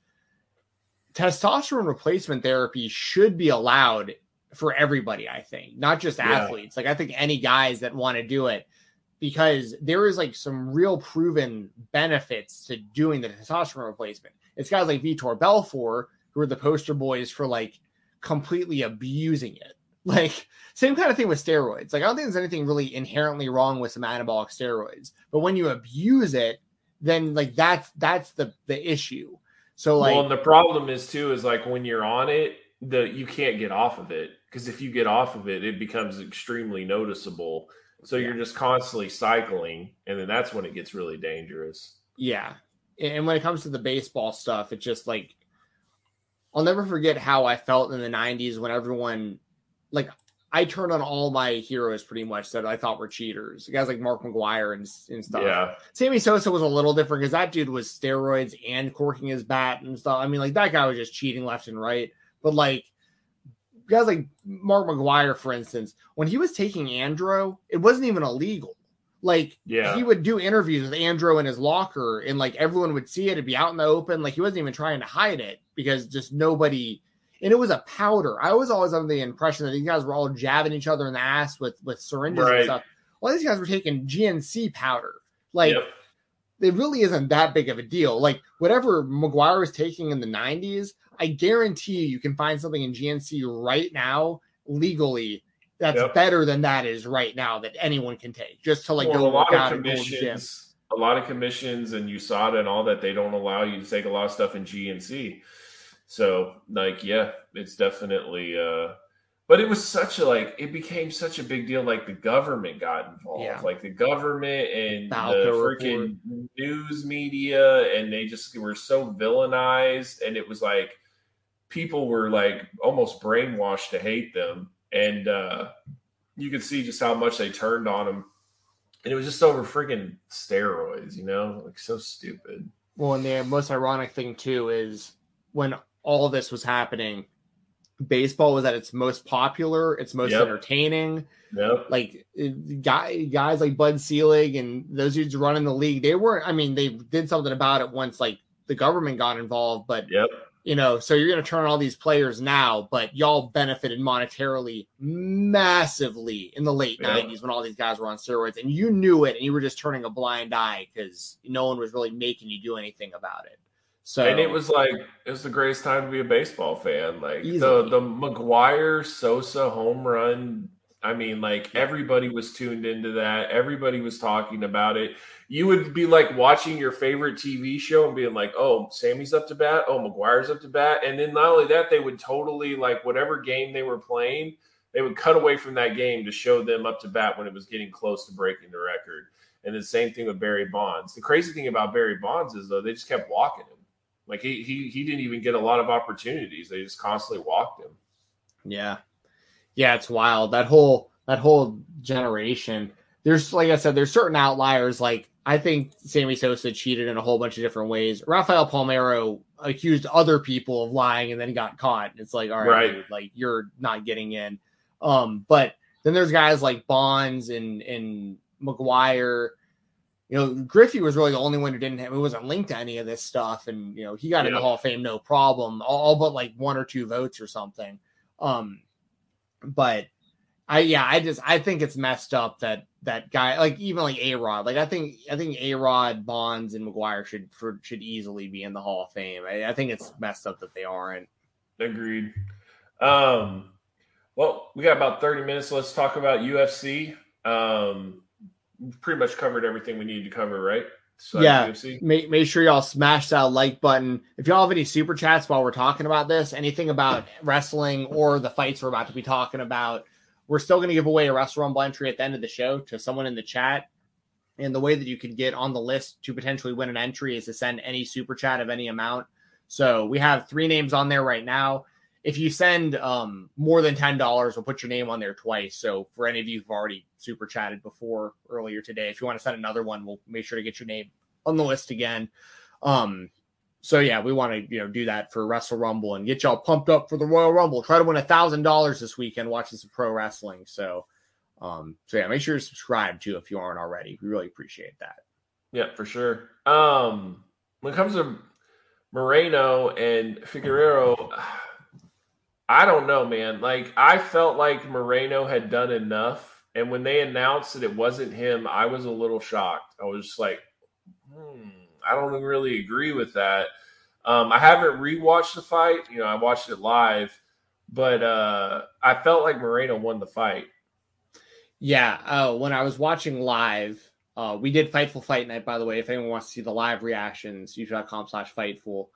testosterone replacement therapy should be allowed for everybody, I think, not just Yeah. athletes. Like I think any guys that want to do it because there is like some real proven benefits to doing the testosterone replacement. It's guys like Vitor Belfort who are the poster boys for like completely abusing it. <laughs> Like same kind of thing with steroids. Like I don't think there's anything really inherently wrong with some anabolic steroids, but when you abuse it, then like that's that's the the issue. So like well and the problem is too is like when you're on it the you can't get off of it because if you get off of it it becomes extremely noticeable so you're just constantly cycling and then that's when it gets really dangerous Yeah. And when it comes to the baseball stuff, it's just like I'll never forget how I felt in the 90s when everyone like I turned on all my heroes pretty much that I thought were cheaters. Guys like Mark McGwire and, and stuff. yeah Sammy Sosa was a little different because that dude was steroids and corking his bat and stuff. I mean, like that guy was just cheating left and right. But like guys like Mark McGwire, for instance, when he was taking Andro, it wasn't even illegal. Like Yeah. he would do interviews with Andro in his locker, and like everyone would see it. It'd be out in the open. Like he wasn't even trying to hide it because just nobody. And it was a powder. I was always under the impression that these guys were all jabbing each other in the ass with with syringes Right. and stuff. Well, these guys were taking GNC powder. Like Yep. it really isn't that big of a deal. Like whatever McGwire was taking in the 90s, I guarantee you, you can find something in GNC right now legally that's Yep. better than that is right now that anyone can take just to like well, go a lot of and go to the gym. commissions, a lot of commissions, and USADA and all that they don't allow you to take a lot of stuff in GNC. So, like, yeah, it's definitely. uh But it was such a like it became such a big deal. Like the government got involved, Yeah. like the government and the Balco freaking news media, and they just were so villainized, and it was like people were like almost brainwashed to hate them, and uh you could see just how much they turned on them and it was just over freaking steroids, you know, like so stupid. Well, and the most ironic thing too is when all this was happening, baseball was at its most popular, its most Yep. entertaining. Yep. like guy, guys like Bud Selig and those dudes running the league, they weren't. I mean, they did something about it once, like the government got involved. But Yep. You know, so you're going to turn all these players now, but y'all benefited monetarily massively in the late Yeah. '90s when all these guys were on steroids, and you knew it, and you were just turning a blind eye because no one was really making you do anything about it. So And it was like it was the greatest time to be a baseball fan. Like Easily. the the McGwire Sosa home run. I mean, like everybody was tuned into that. Everybody was talking about it. You would be like watching your favorite TV show and being like, "Oh, Sammy's up to bat. Oh, McGwire's up to bat." And then not only that, they would totally like whatever game they were playing, they would cut away from that game to show them up to bat when it was getting close to breaking the record. And the same thing with Barry Bonds. The crazy thing about Barry Bonds is though they just kept walking him. Like he he he didn't even get a lot of opportunities. They just constantly walked him. Yeah. Yeah, it's wild. That whole that whole generation. There's like I said, there's certain outliers. Like I think Sammy Sosa cheated in a whole bunch of different ways. Rafael Palmeiro accused other people of lying and then got caught. It's like, all right, Right. dude, like you're not getting in. Um, but then there's guys like Bonds and and McGwire. you know, Griffey was really the only one who didn't have, who wasn't linked to any of this stuff. And, you know, he got in the Hall of Fame, no problem, all, all but like one or two votes or something. Um, but I, yeah, I just, I think it's messed up that that guy, like even like A Rod, like I think, I think A Rod, Bonds, and McGwire should, for, should easily be in the Hall of Fame. I, I think it's messed up that they aren't. Agreed. Um, well, we got about 30 minutes. Let's talk about UFC. Um, pretty much covered everything we needed to cover, right? So Yeah. Make, make sure y'all smash that like button. If y'all have any super chats while we're talking about this, anything about wrestling or the fights we're about to be talking about, we're still going to give away a Rumble entry at the end of the show to someone in the chat. And the way that you can get on the list to potentially win an entry is to send any super chat of any amount. So we have three names on there right now. If you send um, more than ten dollars, we'll put your name on there twice. So for any of you who've already super chatted before earlier today, if you want to send another one, we'll make sure to get your name on the list again. Um, so yeah, we want to you know do that for Wrestle Rumble and get y'all pumped up for the Royal Rumble. Try to win a thousand dollars this weekend watching some pro wrestling. So, um, so yeah, make sure to subscribe too if you aren't already. We really appreciate that. Yeah, for sure. Um, when it comes to Moreno and Figueroa, I don't know, man. Like I felt like Moreno had done enough, and when they announced that it wasn't him, I was a little shocked. I was just like, hmm, I don't really agree with that. Um, I haven't rewatched the fight. You know, I watched it live, but uh, I felt like Moreno won the fight. Yeah. Oh, when I was watching live, uh, we did Fightful Fight Night, by the way. If anyone wants to see the live reactions, youtube.com slash Fightful.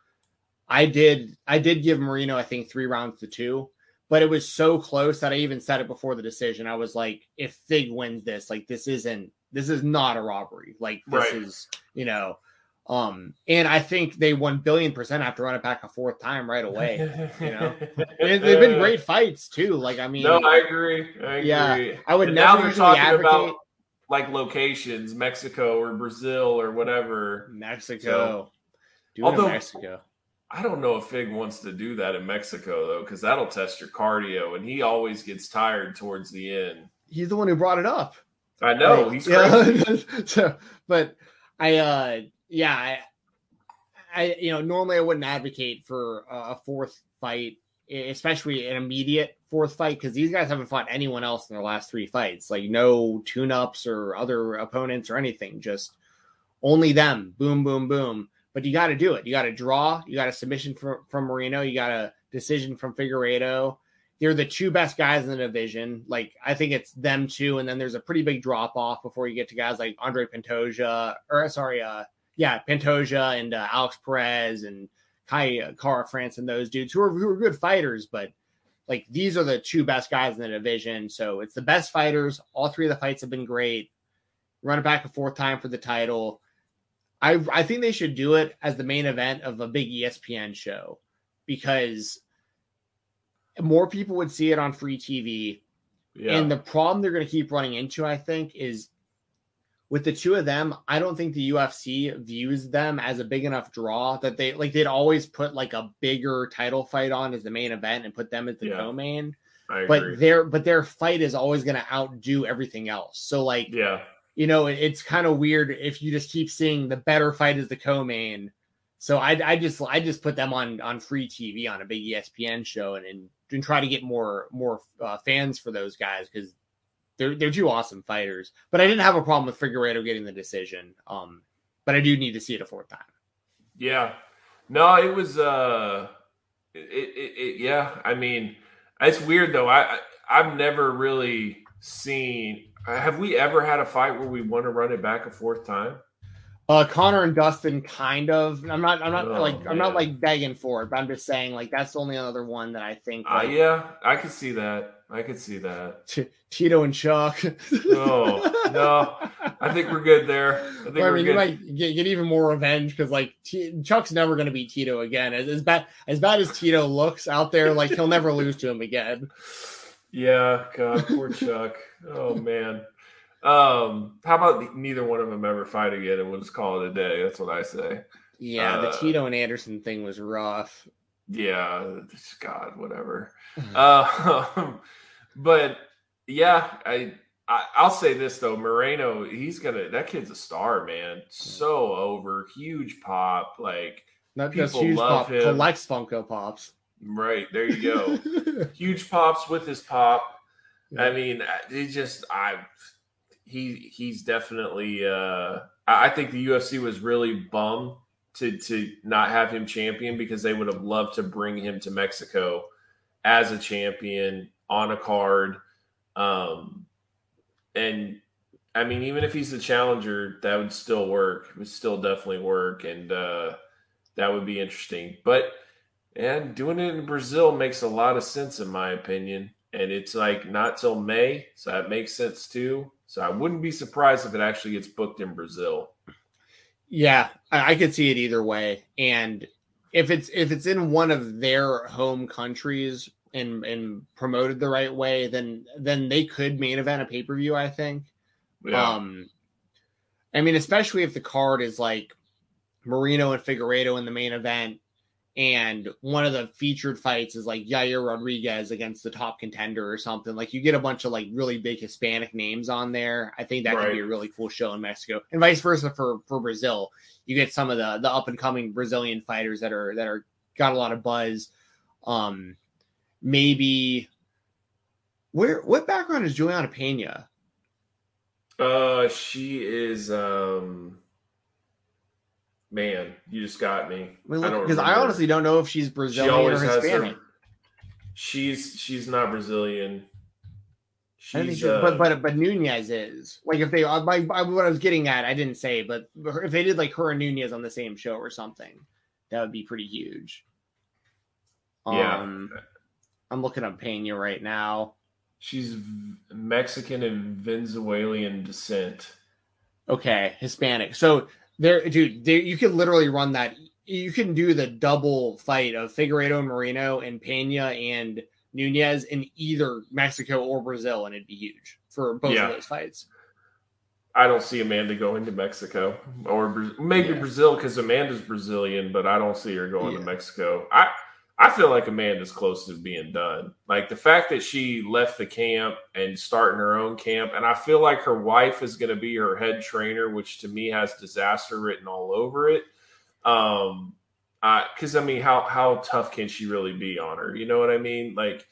I did I did give Moreno, I think, three rounds to two, but it was so close that I even said it before the decision. I was like, if Fig wins this, like this isn't this is not a robbery. Like this Right. is, you know. Um, and I think they won billion percent after running back a fourth time right away. you know? <laughs> They- They've been great fights too. Like I mean, No, I agree. I agree. Yeah, I would And never now usually talking advocate about like locations, Mexico or Brazil or whatever. Mexico. Do it in Although- Mexico. I don't know if Fig wants to do that in Mexico though, because that'll test your cardio, and he always gets tired towards the end. He's the one who brought it up. I know Like, he's crazy. yeah. <laughs> so, but I, uh, yeah, I, I, you know, normally I wouldn't advocate for a fourth fight, especially an immediate fourth fight, because these guys haven't fought anyone else in their last three fights. Like no tune-ups or other opponents or anything. Just only them. Boom, boom, boom. But you got to do it. You got to draw. You got a submission from from Moreno. You got a decision from Figueiredo. They're the two best guys in the division. Like I think it's them two, and then there's a pretty big drop off before you get to guys like Andre Pantoja, or sorry, uh, yeah, Pantoja and uh, Alex Perez and Kai uh, Kara-France and those dudes who are who are good fighters, but like these are the two best guys in the division. So it's the best fighters. All three of the fights have been great. Run it back a fourth time for the title. I I think they should do it as the main event of a big ESPN show because more people would see it on free TV. Yeah, And the problem they're going to keep running into, I think, is with the two of them. I don't think the UFC views them as a big enough draw that they like. They'd always put like a bigger title fight on as the main event and put them as the Yeah. co-main. I agree. But their but their fight is always going to outdo everything else. So like yeah, you know, it- it's kind of weird if you just keep seeing the better fight as the co-main. So I, I just I just put them on on free TV on a big ESPN show and and, and try to get more more uh, fans for those guys because they're they're two awesome fighters. But I didn't have a problem with Figueiredo getting the decision. Um, but I do need to see it a fourth time. yeah. No, it was. uh it, it, it, Yeah, I mean, it's weird though. I, I I've never really seen. Have we ever had a fight where we want to run it back a fourth time? Uh, Conor and Dustin, kind of. I'm not. I'm not Oh, like. I'm not like begging for it, but I'm just saying like that's the only other one that I think. Uh, Like, yeah, I could see that. I could see that. T- Tito and Chuck. No, no, <laughs> I think we're good there. I think Well, I we're mean, good. you might get, get even more revenge because like T- Chuck's never going to beat Tito again. As, as bad as bad as Tito looks out there, like he'll never lose to him again. Yeah, God, poor <laughs> Chuck. Oh man. Um, how about neither one of them ever fight again, and we'll just call it a day? That's what I say. Yeah, the Uh, Tito and Anderson thing was rough. Yeah, God, whatever. <laughs> Uh, <laughs> but yeah, I I, I'll say this though, Moreno, he's gonna that kid's a star, man. So over, huge pop, like Not just People huge love pop, him. collects Funko Pops. Right there you go. <laughs> huge pops with his pop. I mean, he just I he he's definitely uh I I think the UFC was really bummed to to not have him champion because they would have loved to bring him to Mexico as a champion on a card. Um and I mean even if he's the challenger, that would still work. It would still definitely work and uh that would be interesting. But and doing it in Brazil makes a lot of sense in my opinion. And it's like not till May, so that makes sense too. So I wouldn't be surprised if it actually gets booked in Brazil. Yeah, I, I could see it either way. And if it's if it's in one of their home countries and and promoted the right way, then then they could main event a pay per view. I think. Yeah. Um, I mean, especially if the card is like Moreno and Figueiredo in the main event, and one of the featured fights is like Yair Rodriguez against the top contender or something. Like you get a bunch of like really big Hispanic names on there. I think that could be a really cool show in Mexico, and vice versa for for Brazil. You get some of the the up and coming Brazilian fighters that are that are got a lot of buzz. Um, maybe where what background is Juliana Pena? Uh, she is. um Man, you just got me. I mean, I because I honestly don't know if she's Brazilian or Hispanic. her. She's she's not Brazilian. I think She's she- uh, but but but Nunes is like if they uh, my, my what I was getting at I didn't say but if they did like her and Nunes on the same show or something that would be pretty huge. Yeah. Um, I'm looking up Pena right now. she's Mexican and Venezuelan descent. Okay, Hispanic. So there, dude, there, you can literally run that. You can do the double fight of Figueiredo Moreno and Pena and Nunes in either Mexico or Brazil, and it'd be huge for both Yeah. of those fights. I don't see Amanda going to Mexico or maybe Yeah. Brazil because Amanda's Brazilian, but I don't see her going Yeah. to Mexico. I I feel like Amanda's close to being done. Like the fact that she left the camp and starting her own camp, and I feel like her wife is going to be her head trainer, which to me has disaster written all over it. Um, because I mean, how how tough can she really be on her? You know what I mean? Like,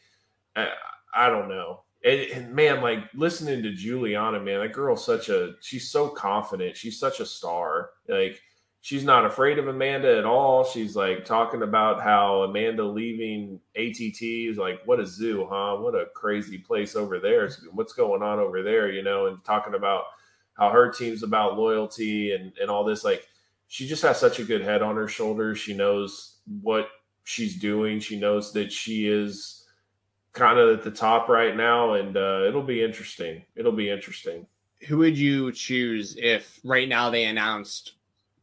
I, I don't know. And, and man, like listening to Juliana, man, that girl's such a she's so confident. She's such a star. Like she's not afraid of Amanda at all. She's like talking about how Amanda leaving ATT is like, what a zoo, huh? What a crazy place over there. What's going on over there, you know? And talking about how her team's about loyalty and and all this. Like she just has such a good head on her shoulders. She knows what she's doing. She knows that she is kind of at the top right now, and uh, it'll be interesting. It'll be interesting. Who would you choose if right now they announced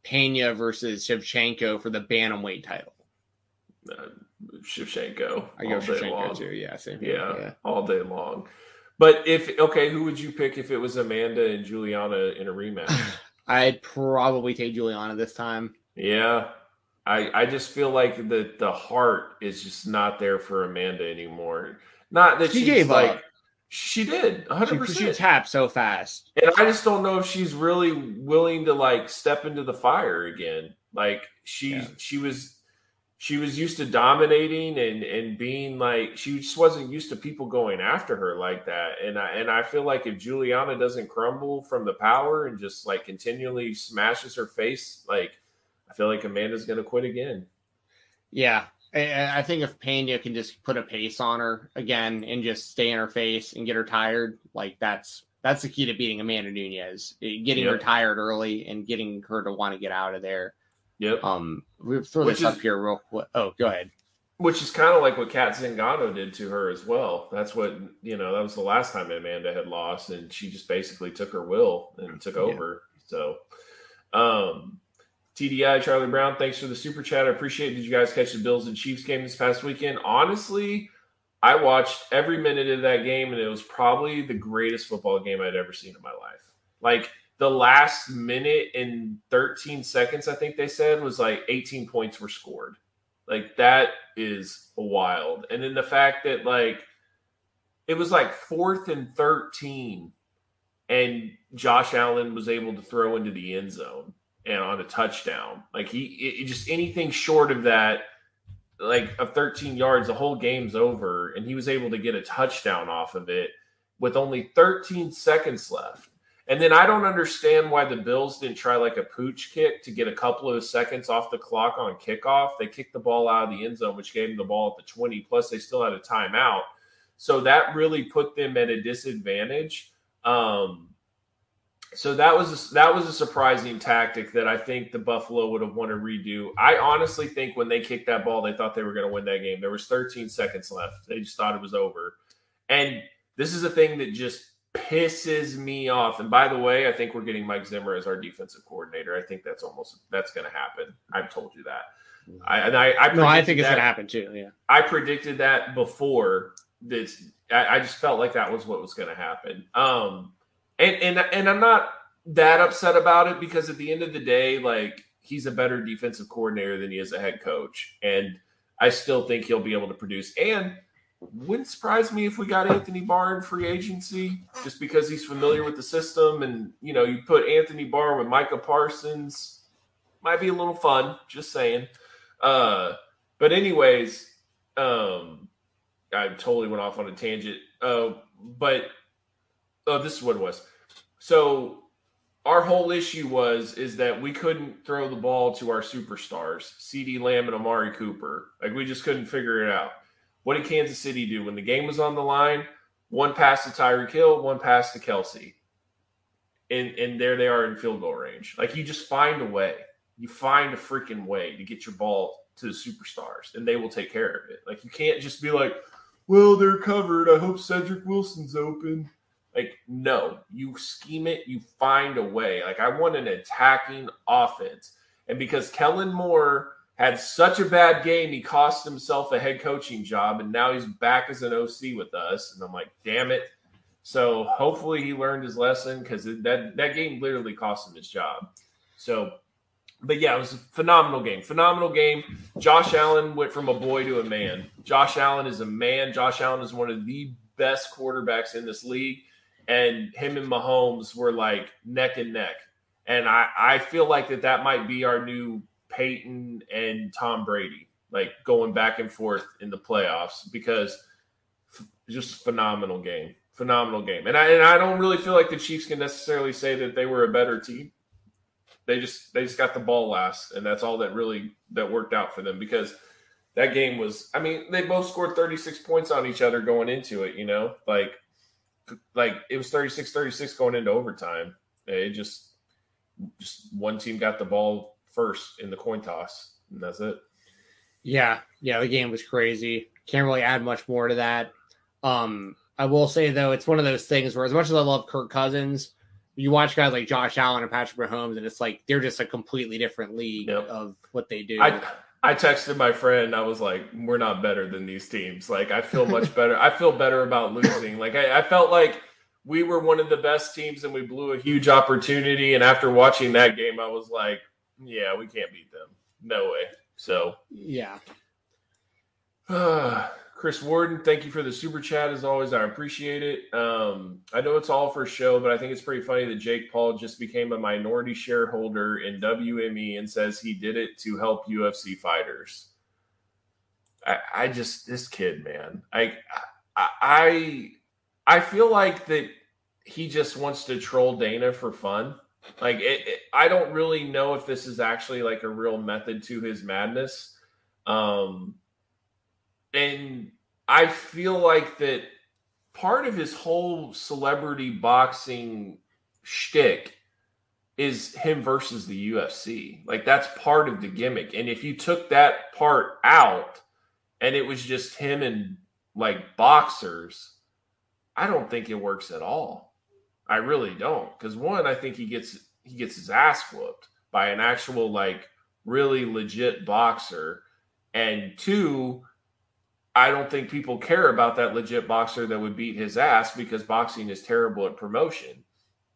Pena versus Shevchenko for the bantamweight title? Uh, Shevchenko, I go Shevchenko long. too. Yeah, same here. Yeah, all day long. But if okay, who would you pick if it was Amanda and Juliana in a rematch? <laughs> I'd probably take Juliana this time. yeah, I I just feel like the the heart is just not there for Amanda anymore. Not that She she's gave like up. She did She, hundred she percent. tapped so fast. And I just don't know if she's really willing to like step into the fire again. Like she Yeah. she was she was used to dominating and and being like she just wasn't used to people going after her like that. And I and I feel like if Juliana doesn't crumble from the power and just like continually smashes her face, like I feel like Amanda's gonna quit again. Yeah. I, I think if Pena can just put a pace on her again and just stay in her face and get her tired, like that's that's the key to beating Amanda Nunes. eh, Getting her tired early and getting her to want to get out of there. Yep. Um, we throw Which this up here real quick. Oh, go ahead. Which is kind of like what Cat Zingano did to her as well. That's what you know. That was the last time Amanda had lost, and she just basically took her will and took Yeah. over. So, um, TDI Charlie Brown, thanks for the super chat. I appreciate. it. Did you guys catch the Bills and Chiefs game this past weekend? Honestly, I watched every minute of that game, and it was probably the greatest football game I'd ever seen in my life. Like the last minute and 13 seconds, I think they said, was like 18 points were scored. Like that is wild. And then the fact that like it was like fourth and 13 and Josh Allen was able to throw into the end zone and on a touchdown. Like he it, just anything short of that, like of 13 yards, the whole game's over, and he was able to get a touchdown off of it with only 13 seconds left. And then I don't understand why the Bills didn't try like a pooch kick to get a couple of seconds off the clock on kickoff. They kicked the ball out of the end zone, which gave them the ball at the 20, plus they still had a timeout. So that really put them at a disadvantage. Um, so that was a, that was a surprising tactic that I think the Buffalo would have wanted to redo. I honestly think when they kicked that ball, they thought they were going to win that game. There was 13 seconds left. They just thought it was over. And this is a thing that just pisses me off. And by the way, I think we're getting Mike Zimmer as our defensive coordinator. I think that's almost that's going to happen. I've told you that. I, and I, I no, I think it's going to happen too. Yeah, I predicted that before. This, I, I just felt like that was what was going to happen. Um, and and and I'm not that upset about it because at the end of the day, like he's a better defensive coordinator than he is a head coach, and I still think he'll be able to produce. And wouldn't surprise me if we got Anthony Barr in free agency just because he's familiar with the system. And, you know, you put Anthony Barr with Micah Parsons, might be a little fun, just saying. Uh, but, anyways, um, I totally went off on a tangent. Uh, but, oh, this is what it was. So, our whole issue was is that we couldn't throw the ball to our superstars, CeeDee Lamb and Amari Cooper. Like we just couldn't figure it out. What did Kansas City do when the game was on the line? One pass to Tyreek Hill, one pass to Kelce. And, and there they are in field goal range. Like you just find a way. You find a freaking way to get your ball to the superstars, and they will take care of it. Like you can't just be like, well, they're covered. I hope Cedric Wilson's open. Like, no, you scheme it, you find a way. Like, I want an attacking offense. And because Kellen Moore had such a bad game, he cost himself a head coaching job, and now he's back as an OC with us. And I'm like, damn it. So hopefully he learned his lesson because that that game literally cost him his job. So, but yeah, it was a phenomenal game. Phenomenal game. Josh Allen went from a boy to a man. Josh Allen is a man. Josh Allen is one of the best quarterbacks in this league, and him and Mahomes were like neck and neck. And I I feel like that that might be our new Peyton and Tom Brady, like going back and forth in the playoffs because f- just phenomenal game, phenomenal game. And I and I don't really feel like the Chiefs can necessarily say that they were a better team. They just they just got the ball last, and that's all that really that worked out for them because that game was. I mean, they both scored 36 points on each other going into it. You know, like like it was 36-36 going into overtime. It just just one team got the ball first in the coin toss, and that's it. Yeah, yeah, the game was crazy. Can't really add much more to that. Um, I will say though, it's one of those things where, as much as I love Kirk Cousins, you watch guys like Josh Allen and Patrick Mahomes, and it's like they're just a completely different league yep. of what they do. I, I texted my friend. I was like, "We're not better than these teams. Like, I feel much <laughs> better. I feel better about losing. Like, I, I felt like we were one of the best teams, and we blew a huge opportunity. And after watching that game, I was like, yeah, we can't beat them. No way. So yeah. <sighs> <sighs> <sighs> Chris Warden, thank you for the super chat as always. I appreciate it. Um, I know it's all for show, but I think it's pretty funny that Jake Paul just became a minority shareholder in WME and says he did it to help UFC fighters. I, I just this kid, man. I, I I feel like that he just wants to troll Dana for fun. Like it, it, I don't really know if this is actually like a real method to his madness. Um and I feel like that part of his whole celebrity boxing shtick is him versus the UFC. Like that's part of the gimmick. And if you took that part out and it was just him and like boxers, I don't think it works at all. I really don't. Because one, I think he gets he gets his ass whooped by an actual like really legit boxer. And two, I don't think people care about that legit boxer that would beat his ass because boxing is terrible at promotion.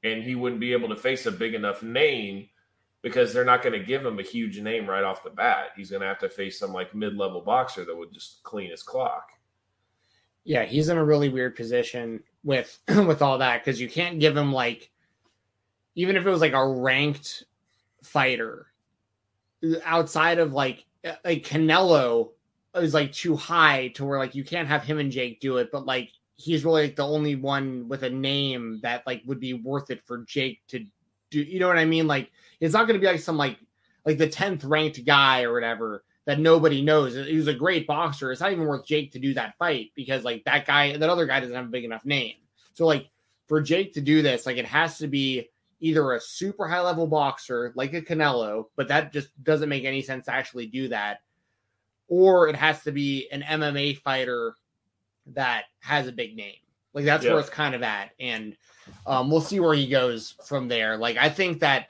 And he wouldn't be able to face a big enough name because they're not going to give him a huge name right off the bat. He's going to have to face some like mid level boxer that would just clean his clock. Yeah, he's in a really weird position with <clears throat> with all that because you can't give him like even if it was like a ranked fighter uh, outside of like uh, like Canelo is like too high to where like you can't have him and Jake do it, but like he's really like the only one with a name that like would be worth it for Jake to do. You know what I mean? Like it's not going to be like some like like the tenth ranked guy or whatever that nobody knows. He was a great boxer. It's not even worth Jake to do that fight because like that guy, that other guy doesn't have a big enough name. So like for Jake to do this, like it has to be either a super high level boxer like a Canelo, but that just doesn't make any sense to actually do that, or it has to be an MMA fighter that has a big name. Like that's Yeah. where it's kind of at, and um, we'll see where he goes from there. Like I think that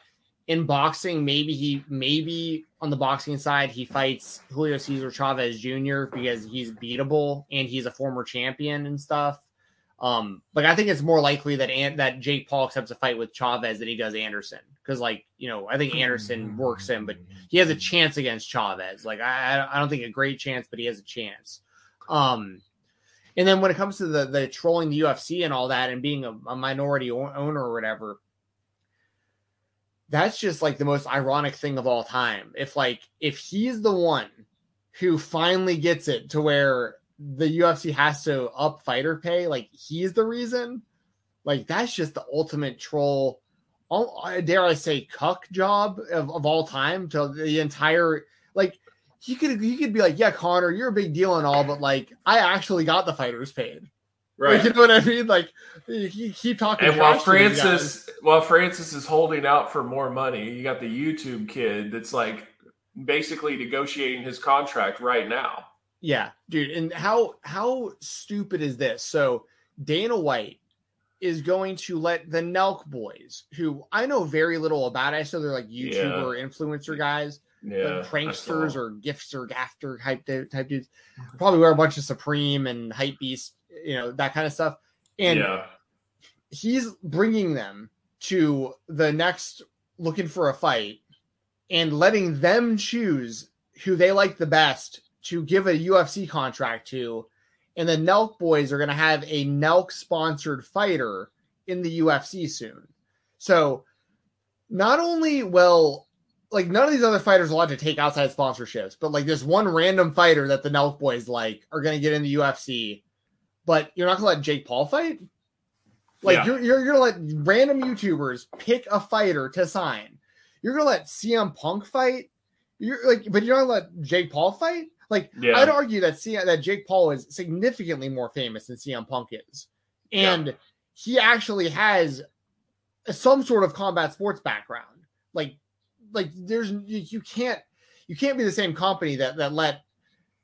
in boxing, maybe he maybe on the boxing side he fights Julio Cesar Chavez Jr. because he's beatable and he's a former champion and stuff. Um, like I think it's more likely that An- that Jake Paul accepts a fight with Chavez than he does Anderson because, like, you know, I think Anderson works him, but he has a chance against Chavez. Like, I I don't think a great chance, but he has a chance. Um, and then when it comes to the the trolling the UFC and all that, and being a, a minority o- owner or whatever, that's just like the most ironic thing of all time. If like if he's the one who finally gets it to where the UFC has to up fighter pay, like he's the reason. Like that's just the ultimate troll. all- uh, Dare I say, cuck job of, of all time to the entire like. He could he could be like, yeah, Conor, you're a big deal and all, but like I actually got the fighters paid. Like, you know what I mean? Like you, keep talking. And while trash to these guys. Francis, while Francis is holding out for more money, you got the YouTube kid that's like basically negotiating his contract right now. Yeah, dude. And how how stupid is this? So Dana White is going to let the Nelk boys, who I know very little about, I so they're like YouTuber influencer guys, Yeah, like pranksters I saw. or gafter type type dudes, probably wear a bunch of Supreme and hype beast, you know that kind of stuff. And yeah, he's bringing them to the next looking for a fight and letting them choose who they like the best to give a UFC contract to. And the Nelk boys are going to have a Nelk sponsored fighter in the UFC soon. So not only will like none of these other fighters allowed to take outside sponsorships, but like this one random fighter that the Nelk boys like are going to get in the UFC, but you're not going to let Jake Paul fight. Like Yeah. you're, you're you're gonna let random YouTubers pick a fighter to sign. You're gonna let CM Punk fight. You're like, but you're not gonna let Jake Paul fight. Like Yeah. I'd argue that C- that Jake Paul is significantly more famous than CM Punk is, and he actually has some sort of combat sports background. Like, like there's you, you can't you can't be the same company that that let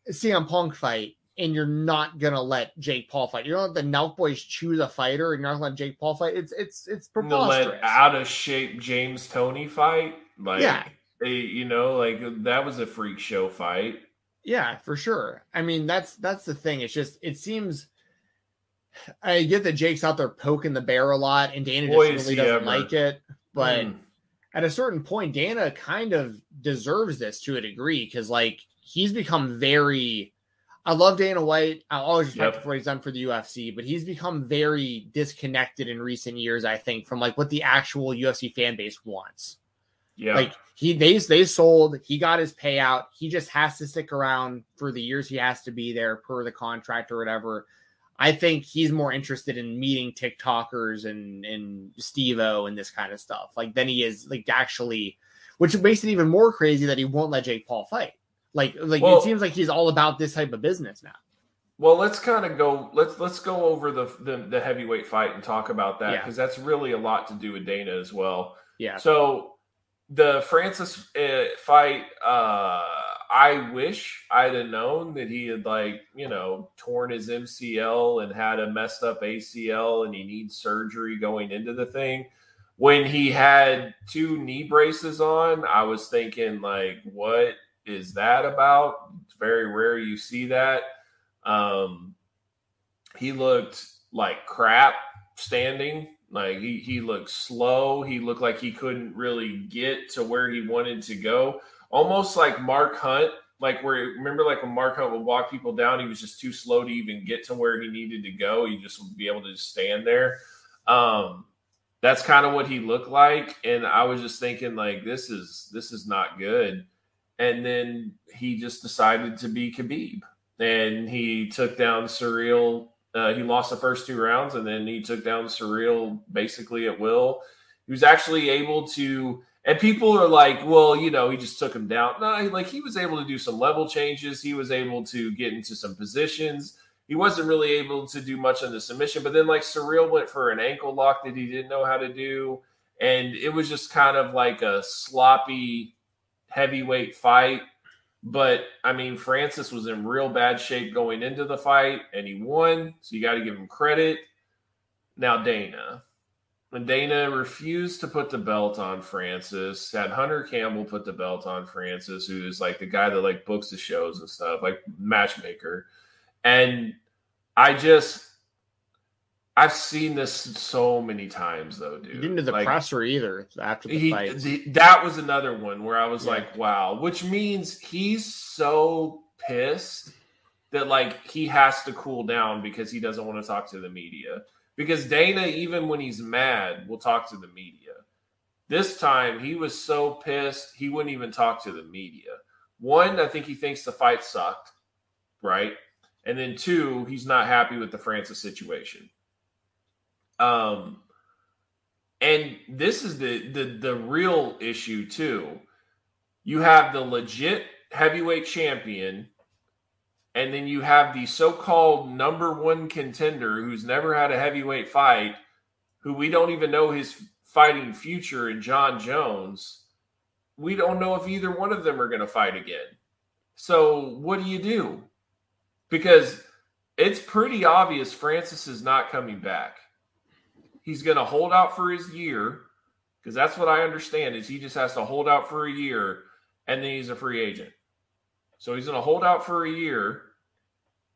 CM Punk fight and you're not gonna let Jake Paul fight. You're gonna let the Nelk boys choose a fighter and you're not gonna let Jake Paul fight. It's it's it's to let preposterous. out of shape James Toney fight, like Yeah. they, you know, like that was a freak show fight. Yeah, for sure. I mean, that's that's the thing. It's just it seems I get that Jake's out there poking the bear a lot, and Dana Boy, just really doesn't ever. like it. But Mm. at a certain point, Dana kind of deserves this to a degree because, like, he's become very. I love Dana White. I always respect Yep. what he's done for the UFC, but he's become very disconnected in recent years. I think from like what the actual UFC fan base wants. Yeah, Like he they they sold, he got his payout. He just has to stick around for the years he has to be there per the contract or whatever. I think he's more interested in meeting TikTokers and and Steve-O and this kind of stuff. Like than he is like actually which makes it even more crazy that he won't let Jake Paul fight. Like like Well- it seems like he's all about this type of business now. Well, let's kind of go. Let's let's go over the the, the heavyweight fight and talk about that Yeah. because that's really a lot to do with Dana as well. Yeah. So the Francis uh, fight, uh, I wish I'd have known that he had like you know torn his MCL and had a messed up ACL and he needs surgery going into the thing. When he had two knee braces on, I was thinking like, what is that about? It's very rare you see that. Um, he looked like crap standing. Like he he looked slow. He looked like he couldn't really get to where he wanted to go. Almost like Mark Hunt like where remember like when Mark Hunt would walk people down, he was just too slow to even get to where he needed to go. He just would be able to just stand there. Um, that's kind of what he looked like, and I was just thinking like this is this is not good. And then he just decided to be Khabib, and he took down Ciryl. Uh, he lost the first two rounds, and then he took down Ciryl basically at will. He was actually able to and people are like, well, you know, he just took him down. No, like he was able to do some level changes. He was able to get into some positions. He wasn't really able to do much on the submission, but then like Ciryl went for an ankle lock that he didn't know how to do. And it was just kind of like a sloppy heavyweight fight. But I mean, Francis was in real bad shape going into the fight and he won. So you got to give him credit. Now, Dana when Dana refused to put the belt on Francis, had Hunter Campbell put the belt on Francis, who is like the guy that like books the shows and stuff, like matchmaker. And I just I've seen this so many times though, dude. He didn't do the like, presser either after the he, fight. the- that was another one where I was Yeah. like, wow, which means he's so pissed that like he has to cool down because he doesn't want to talk to the media. Because Dana, even when he's mad, will talk to the media. This time he was so pissed he wouldn't even talk to the media. One, I think he thinks the fight sucked, right? And then two, he's not happy with the Francis situation. Um, and this is the the the real issue too. You have the legit heavyweight champion, and then you have the so-called number one contender who's never had a heavyweight fight, who we don't even know his fighting future in Jon Jones. We don't know if either one of them are going to fight again. So what do you do? Because it's pretty obvious Francis is not coming back. He's going to hold out for his year because that's what I understand is he just has to hold out for a year and then he's a free agent. So he's going to hold out for a year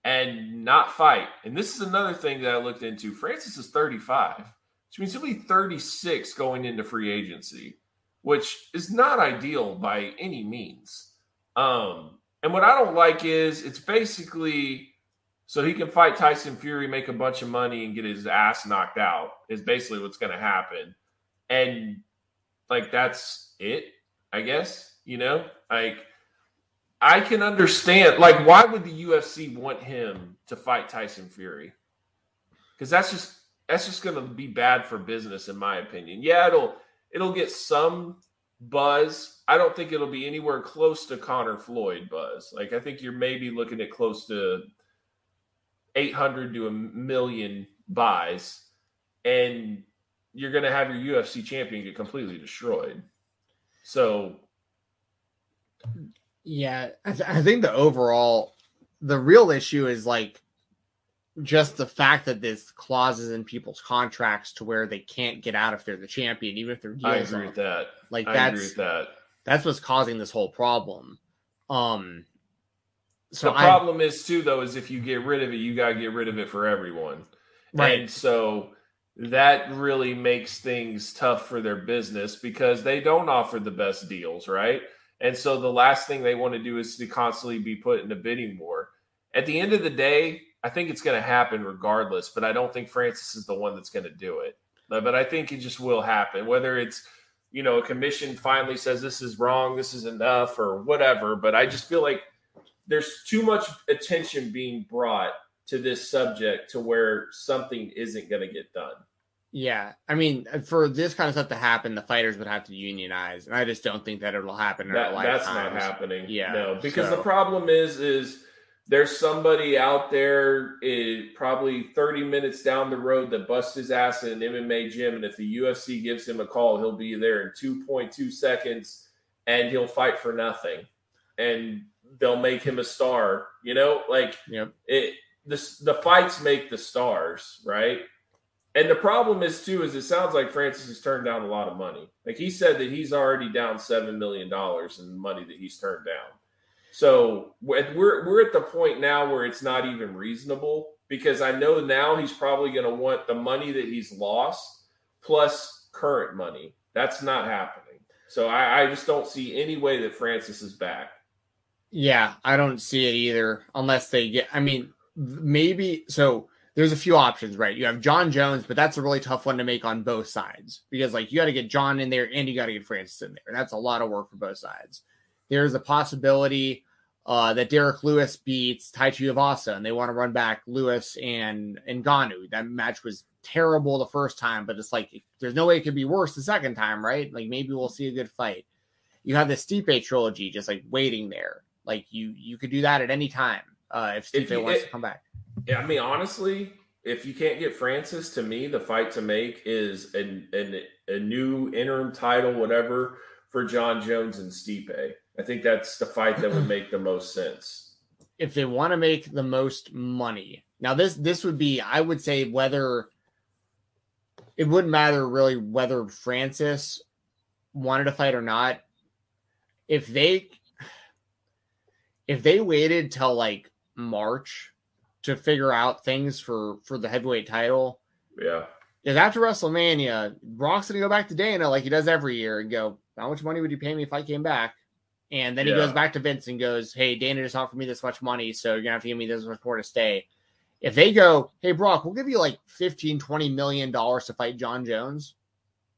and not fight. And this is another thing that I looked into. Francis is 35, which means he'll be 36 going into free agency, which is not ideal by any means. Um, and what I don't like is it's basically so he can fight Tyson Fury, make a bunch of money, and get his ass knocked out, is basically what's going to happen. And like, that's it, I guess, you know? Like, I can understand. Like, why would the UFC want him to fight Tyson Fury? Because that's just that's just going to be bad for business, in my opinion. Yeah, it'll it'll get some buzz. I don't think it'll be anywhere close to Conor Floyd buzz. Like, I think you're maybe looking at close to 800 to a million buys, and you're going to have your UFC champion get completely destroyed. So Yeah, I, th- I think the overall, the real issue is like just the fact that there's clauses in people's contracts to where they can't get out if they're the champion, even if their I agree with that. like I agree that's with that. that's what's causing this whole problem. Um, so the I problem is too, though, is if you get rid of it, you got to get rid of it for everyone. Right. And so that really makes things tough for their business because they don't offer the best deals, right? And so the last thing they want to do is to constantly be put in a bidding war. At the end of the day, I think it's going to happen regardless, but I don't think Francis is the one that's going to do it. But I think it just will happen, whether it's you know a commission finally says this is wrong, this is enough, or whatever. But I just feel like there's too much attention being brought to this subject to where something isn't going to get done. yeah, I mean, for this kind of stuff to happen, the fighters would have to unionize, and I just don't think that it'll happen in That, that's not happening. Yeah, no, because so- the problem is, is there's somebody out there, eh, probably 30 minutes down the road, that busts his ass in an MMA gym, and if the UFC gives him a call, he'll be there in 2.2 seconds, and he'll fight for nothing, and they'll make him a star. You know, like Yep. it. The the fights make the stars, right? And the problem is too is it sounds like Francis has turned down a lot of money. Like he said that he's already down seven million dollars in money that he's turned down. So we're we're at the point now where it's not even reasonable because I know now he's probably going to want the money that he's lost plus current money. That's not happening. So I, I just don't see any way that Francis is back. Yeah, I don't see it either unless they get. I mean, maybe so. There's a few options, right? You have Jon Jones, but that's a really tough one to make on both sides because, like, you got to get Jon in there and you got to get Francis in there. That's a lot of work for both sides. There's a possibility uh, that Derrick Lewis beats Tai Tuivasa and they want to run back Lewis and and Ngannou. That match was terrible the first time, but it's like there's no way it could be worse the second time, right? Like maybe we'll see a good fight. You have the Stipe trilogy just like waiting there. Like you you could do that at any time uh, if Stipe If wants it- to come back. Yeah, I mean, honestly, if you can't get Francis, to me, the fight to make is an, an, a new interim title, whatever, for Jon Jones and Stipe. I think that's the fight that would <clears throat> make the most sense. if they want to make the most money. Now this this would be I would say whether it wouldn't matter really whether Francis wanted to fight or not. If they if they waited till like March to figure out things for for the heavyweight title, Yeah. because after WrestleMania, Brock's gonna go back to Dana like he does every year and go, "How much money would you pay me if I came back?" And then he goes back to Vince and goes, "Hey, Dana just offered me this much money, so you're gonna have to give me this much more to stay." If they go, "Hey, Brock, we'll give you like 15, 20 million dollars to fight Jon Jones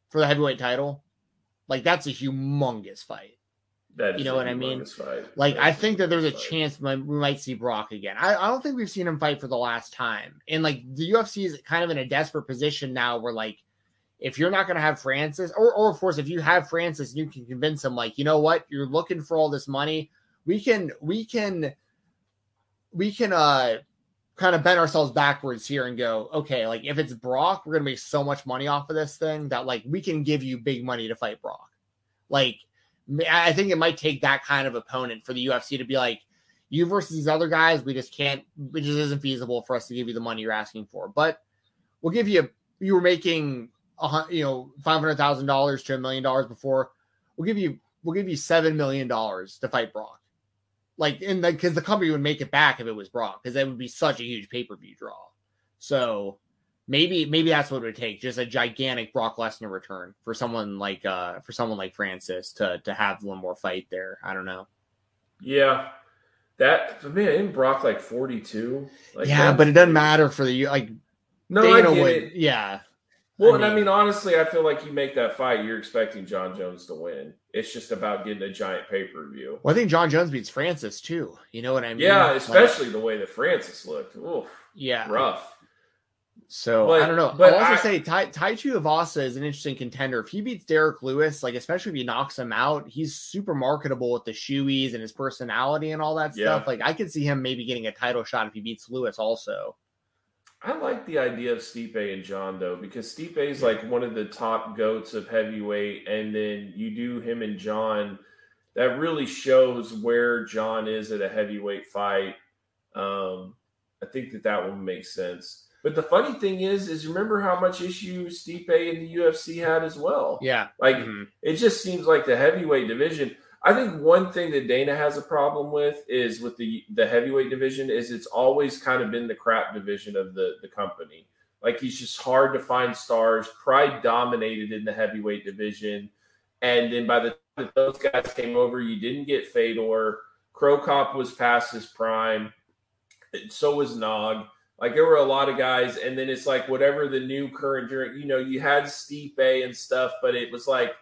for the heavyweight title," like that's a humongous fight. You know what I mean? Like I think that there's a chance we might see Brock again. I, I don't think we've seen him fight for the last time. And like the UFC is kind of in a desperate position now where like if you're not gonna have Francis, or or of course if you have Francis, and you can convince him like, you know what, you're looking for all this money. We can we can we can uh kind of bend ourselves backwards here and go, okay, like if it's Brock, we're gonna make so much money off of this thing that like we can give you big money to fight Brock. Like I think it might take that kind of opponent for the UFC to be like, you versus these other guys, we just can't, it just isn't feasible for us to give you the money you're asking for. But we'll give you, you were making, a you know, five hundred thousand dollars to a million dollars before. We'll give you, we'll give you seven million dollars to fight Brock. Like, the because the company would make it back if it was Brock, because that would be such a huge pay per view draw. So maybe maybe that's what it would take just a gigantic Brock Lesnar return for someone like uh for someone like Francis to to have one more fight there. I don't know. Yeah. That man, isn't Brock like 42? Like yeah, that- but it doesn't matter for the like No, Dana I get would. it. Yeah, Well, I and I mean- mean, honestly, I feel like you make that fight, you're expecting Jon Jones to win. It's just about getting a giant pay per view. well, I think Jon Jones beats Francis too. You know what I mean? Yeah, Like, especially the way that Francis looked. Oof, yeah. rough. So But- I don't know. but I'll also I- say Tai Tai Tuivasa is an interesting contender. If he beats Derrick Lewis, like especially if he knocks him out, he's super marketable with the shoeies and his personality and all that Yeah. stuff. Like I could see him maybe getting a title shot if he beats Lewis also. I like the idea of Stipe and Jon though, because Stipe is like one of the top goats of heavyweight, and then you do him and Jon. That really shows where Jon is at a heavyweight fight. Um, I think that that will make sense. But the funny thing is, is remember how much issue Stipe in the UFC had as well. Yeah. Like Mhm. it just seems like the heavyweight division. I think one thing that Dana has a problem with is with the the heavyweight division is it's always kind of been the crap division of the the company. Like he's just hard to find stars. Pride dominated in the heavyweight division, and then by the time that those guys came over, you didn't get Fedor. Cro Cop was past his prime. So was Nog. Like there were a lot of guys, and then it's like whatever the new current, you know, you had Stipe and stuff, but it was like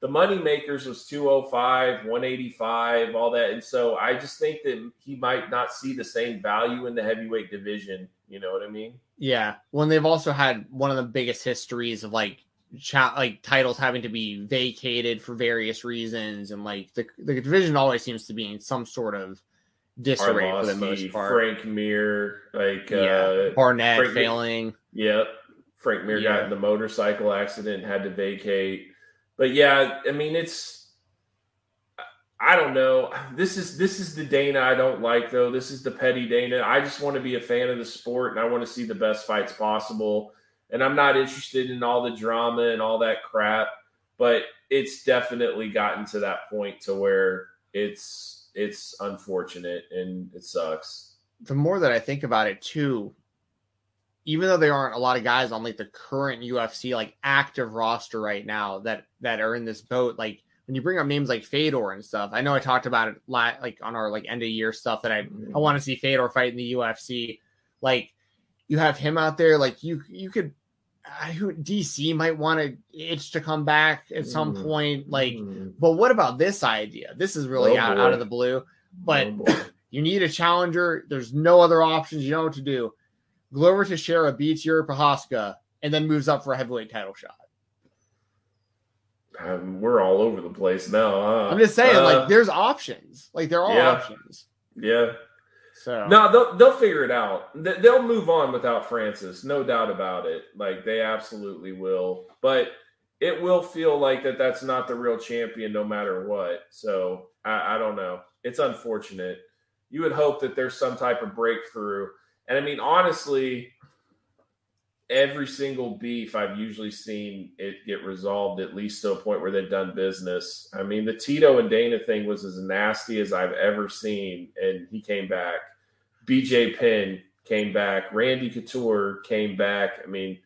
the money makers was 205, 185, all that. And so I just think that he might not see the same value in the heavyweight division. You know what I mean? Yeah. Well, they've also had one of the biggest histories of like cha- like titles having to be vacated for various reasons, and like the the division always seems to be in some sort of disarray for the most part. Frank Mir, like yeah, uh Barnett Frank- failing. Yep. Frank Mir got in the motorcycle accident, had to vacate. But yeah, I mean it's I don't know. This is this is the Dana I don't like though. This is the petty Dana. I just want to be a fan of the sport and I want to see the best fights possible. And I'm not interested in all the drama and all that crap, but it's definitely gotten to that point to where it's it's unfortunate and it sucks. the more that I think about it too, even though there aren't a lot of guys on like the current UFC like active roster right now that that are in this boat, like when you bring up names like Fedor and stuff, I know I talked about it like on our like end of year stuff that I mm-hmm. I want to see Fedor fight in the UFC. Like you have him out there, like you you could who DC might want to itch to come back at some mm. point. Like, mm. but what about this idea? This is really oh, out, out of the blue. But oh, <laughs> you need a challenger. There's no other options. You know what to do. Glover Teixeira beats Jiri Prochazka and then moves up for a heavyweight title shot. Um, we're all over the place now. Huh? I'm just saying, uh, like, there's options. Like, there are yeah. options. Yeah. So no, they'll they'll figure it out. They'll move on without Francis, no doubt about it. Like they absolutely will. But it will feel like that. That's not the real champion, no matter what. So I, I don't know. It's unfortunate. You would hope that there's some type of breakthrough. And I mean, honestly, every single beef I've usually seen it get resolved at least to a point where they've done business. I mean, the Tito and Dana thing was as nasty as I've ever seen, and he came back. BJ Penn came back. Randy Couture came back. I mean,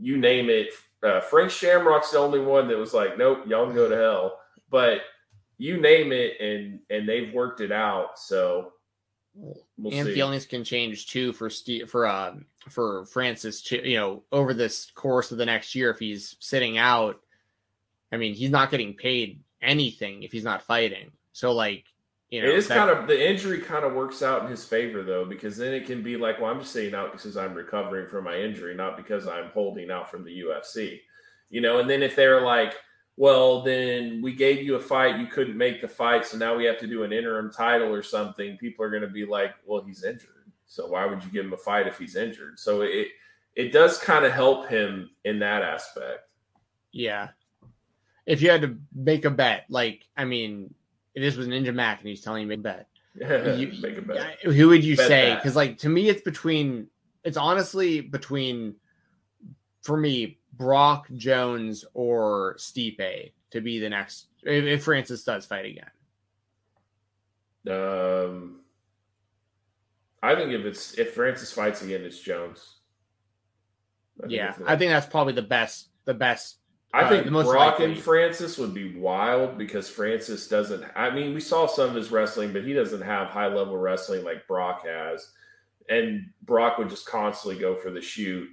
you name it. Uh, Frank Shamrock's the only one that was like, nope, y'all can go to hell. But you name it, and and they've worked it out. So we'll and see. feelings can change too for Steve for uh for Francis. You know, over this course of the next year, if he's sitting out, I mean, he's not getting paid anything if he's not fighting. So like you know, it is that, kind of the injury kind of works out in his favor though, because then it can be like, well, I'm just staying out because I'm recovering from my injury, not because I'm holding out from the UFC. You know, and then if they're like, well, then we gave you a fight, you couldn't make the fight, so now we have to do an interim title or something, people are going to be like, well, he's injured. So why would you give him a fight if he's injured? So it it does kind of help him in that aspect. Yeah. If you had to make a bet, like I mean, this was Ninja Mac and he's telling you make a bet. you, <laughs> make a bet. Who would you bet say? Because like to me, it's between. It's honestly between, for me, Brock Jones or Stipe to be the next if, if Francis does fight again. Um, I think if it's if Francis fights again, it's Jones. I yeah, I think that's probably the best the best I uh, think uh, Brock likely. and Francis would be wild because Francis doesn't. I mean, we saw some of his wrestling, but he doesn't have high level wrestling like Brock has. And Brock would just constantly go for the shoot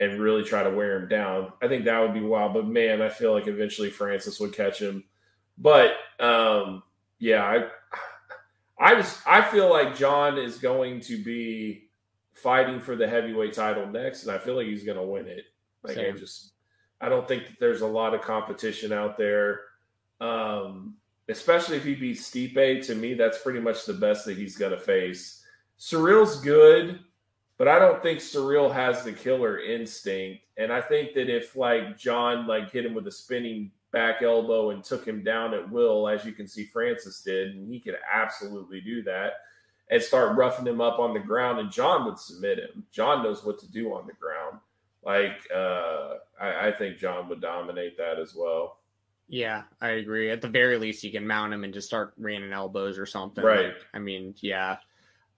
and really try to wear him down. I think that would be wild. But man, I feel like eventually Francis would catch him. But um, yeah, I, I just I feel like Jon is going to be fighting for the heavyweight title next, and I feel like he's going to win it. Like Same. I just I don't think that there's a lot of competition out there. Um, especially if he beats Stipe, to me, that's pretty much the best that he's going to face. Ciryl's good, but I don't think Surreal has the killer instinct. And I think that if like Jon like hit him with a spinning back elbow and took him down at will, as you can see Francis did, and he could absolutely do that and start roughing him up on the ground, and Jon would submit him. Jon knows what to do on the ground. Like, uh, I, I think Jon would dominate that as well. Yeah, I agree. At the very least, you can mount him and just start raining elbows or something. Right. Like, I mean, yeah.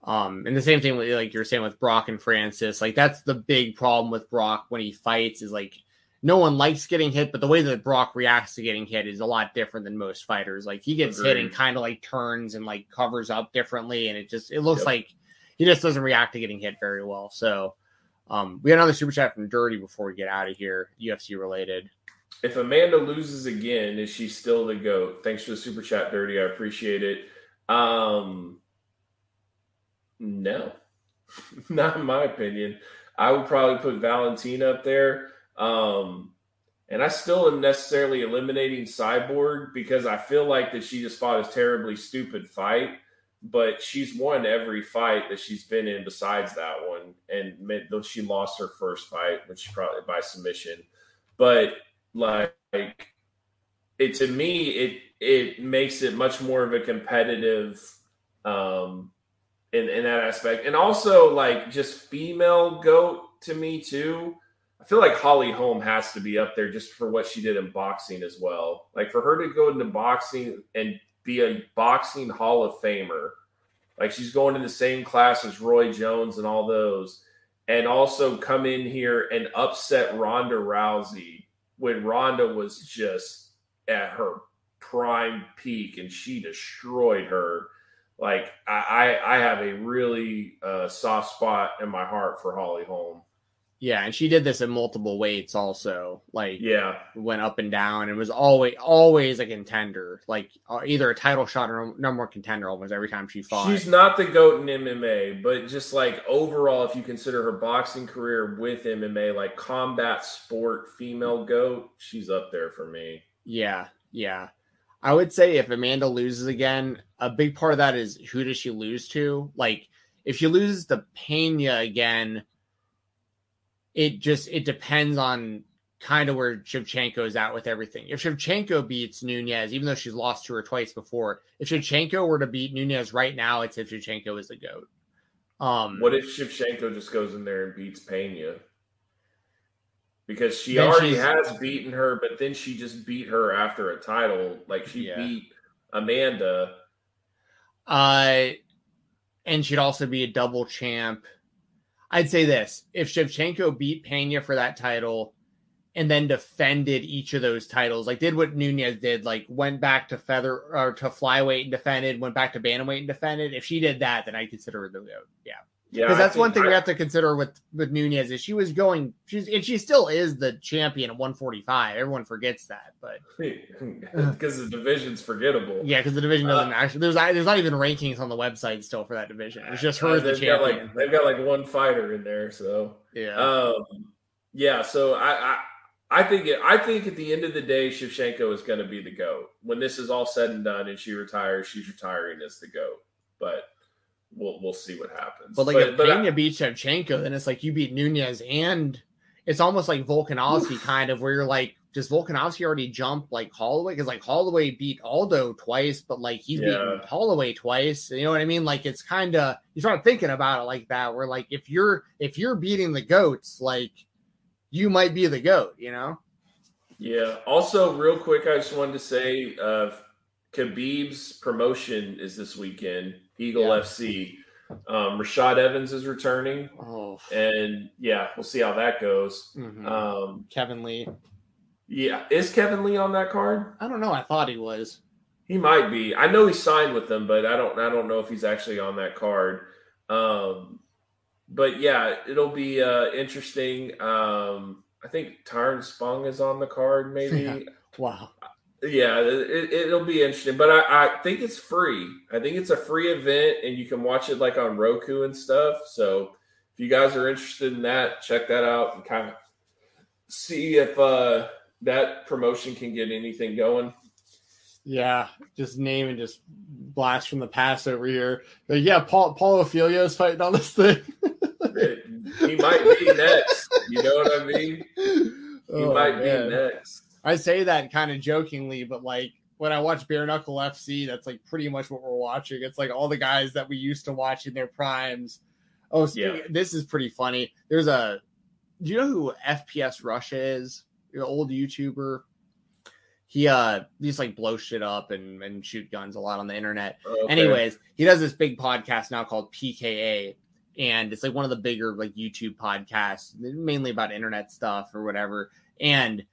Um, and the same thing with like you're saying with Brock and Francis. Like that's the big problem with Brock when he fights is like no one likes getting hit, but the way that Brock reacts to getting hit is a lot different than most fighters. Like he gets Agreed. hit and kind of like turns and like covers up differently, and it just it looks yep. like he just doesn't react to getting hit very well. So um, we got another super chat from Dirty before we get out of here, UFC related. If Amanda loses again, is she still the GOAT? Thanks for the super chat, Dirty. I appreciate it. Um, no, <laughs> not in my opinion. I would probably put Valentina up there. Um, and I still am necessarily eliminating Cyborg because I feel like that she just fought a terribly stupid fight but she's won every fight that she's been in besides that one. And though she lost her first fight, which probably by submission, but like it to me, it it makes it much more of a competitive um in, in that aspect. And also like just female goat to me too. I feel like Holly Holm has to be up there just for what she did in boxing as well. Like for her to go into boxing and be a boxing Hall of Famer. Like she's going in the same class as Roy Jones and all those, and also come in here and upset Ronda Rousey when Ronda was just at her prime peak, and she destroyed her. Like I, I, I have a really uh, soft spot in my heart for Holly Holm. Yeah, and she did this in multiple weights also. Like Yeah, went up and down and was always always a contender, like uh, either a title shot or number one contender almost every time she fought. she's not the goat in MMA, but just like overall, if you consider her boxing career with MMA, like combat sport female goat, she's up there for me. Yeah, yeah. I would say if Amanda loses again, a big part of that is who does she lose to? Like if she loses to Pena again, it just it depends on kind of where Shevchenko is at with everything. If Shevchenko beats Nunes, even though she's lost to her twice before, if Shevchenko were to beat Nunes right now, it's if Shevchenko is the goat. Um, What if Shevchenko just goes in there and beats Pena? Because she already has beaten her, but then she just beat her after a title. Like she Yeah. beat Amanda. Uh, and she'd also be a double champ. I'd say this: if Shevchenko beat Pena for that title, and then defended each of those titles, like did what Nunes did, like went back to feather or to flyweight and defended, went back to bantamweight and defended. If she did that, then I'd consider her the goat. Yeah, Yeah, because I that's one thing we have to consider with with Nunes is she was going, she's and she still is the champion at 145. Everyone forgets that, but <laughs> because the division's forgettable. yeah, because the division doesn't Uh, actually there's there's not even rankings on the website still for that division. It's just her Uh, the they've got like they've got like one fighter in there, so yeah. um, yeah. So I, I I think it, I think at the end of the day, Shevchenko is going to be the goat when this is all said and done, and she retires. She's retiring as the goat, but we'll we'll see what happens. But like but, if but I- beats Shevchenko, then it's like you beat Nunes and it's almost like Volkanovski kind of where you're like, does Volkanovski already jump like Holloway? Because like Holloway beat Aldo twice, but like he's Yeah. beaten Holloway twice. You know what I mean? Like it's kind of you start thinking about it like that, where like if you're if you're beating the goats, like you might be the goat, you know? Yeah. Also, real quick, I just wanted to say, uh, Khabib's promotion is this weekend. Eagle Yeah. FC. Um, Rashad Evans is returning, Oh, and yeah, we'll see how that goes. mhm. Um, Kevin Lee. yeah, is Kevin Lee on that card? I don't know. I thought he was. He might be. I know he signed with them, but I don't. I don't know if he's actually on that card. Um, but yeah, it'll be uh, interesting. Um, I think Tyrone Spong is on the card, maybe. <laughs> Wow. Yeah, it, it'll be interesting, but I, I think it's free. I think it's a free event, and you can watch it like on Roku and stuff. So if you guys are interested in that, check that out and kind of see if uh, that promotion can get anything going. Yeah, just name and just blast from the past over here. But yeah, Paul Paul is fighting on this thing. He might be next. You know what I mean? <laughs> He Oh, might man. be next. I say that kind of jokingly, but like when I watch Bare Knuckle FC, that's like pretty much what we're watching. It's like all the guys that we used to watch in their primes. Oh, Yeah. this is pretty funny. There's a. Do you know who FPS Rush is? An old YouTuber. He uh, he's like blow shit up and and shoot guns a lot on the internet. Okay. Anyways, he does this big podcast now called PKA, and it's like one of the bigger like YouTube podcasts, mainly about internet stuff or whatever. And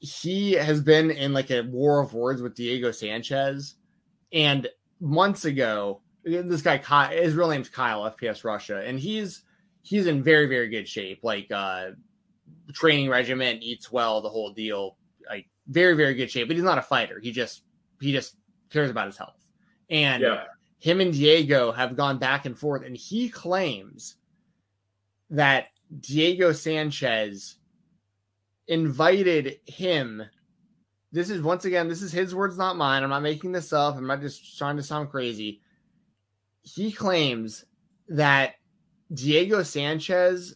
he has been in like a war of words with Diego Sanchez. And months ago, this guy Kyle, his real name's Kyle FPS Russia, and he's he's in very very good shape, like uh training regimen, eats well, the whole deal, like very very good shape. But he's not a fighter. He just he just cares about his health. And yeah, him and Diego have gone back and forth, and he claims that Diego Sanchez invited him. This is once again, this is his words, not mine. I'm not making this up. I'm not just trying to sound crazy. He claims that Diego Sanchez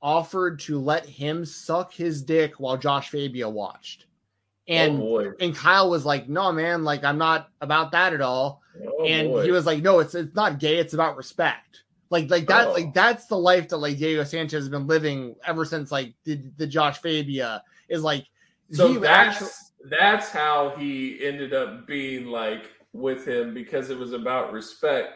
offered to let him suck his dick while Josh Fabia watched. Oh, and oh and Kyle was like, "No, man, like I'm not about that at all." oh and boy. he was like, "No, it's it's not gay. It's about respect." Like like that Oh. like that's the life that like Diego Sanchez has been living ever since like the, the Josh Fabia is like. so that's actu- that's how he ended up being like with him because it was about respect.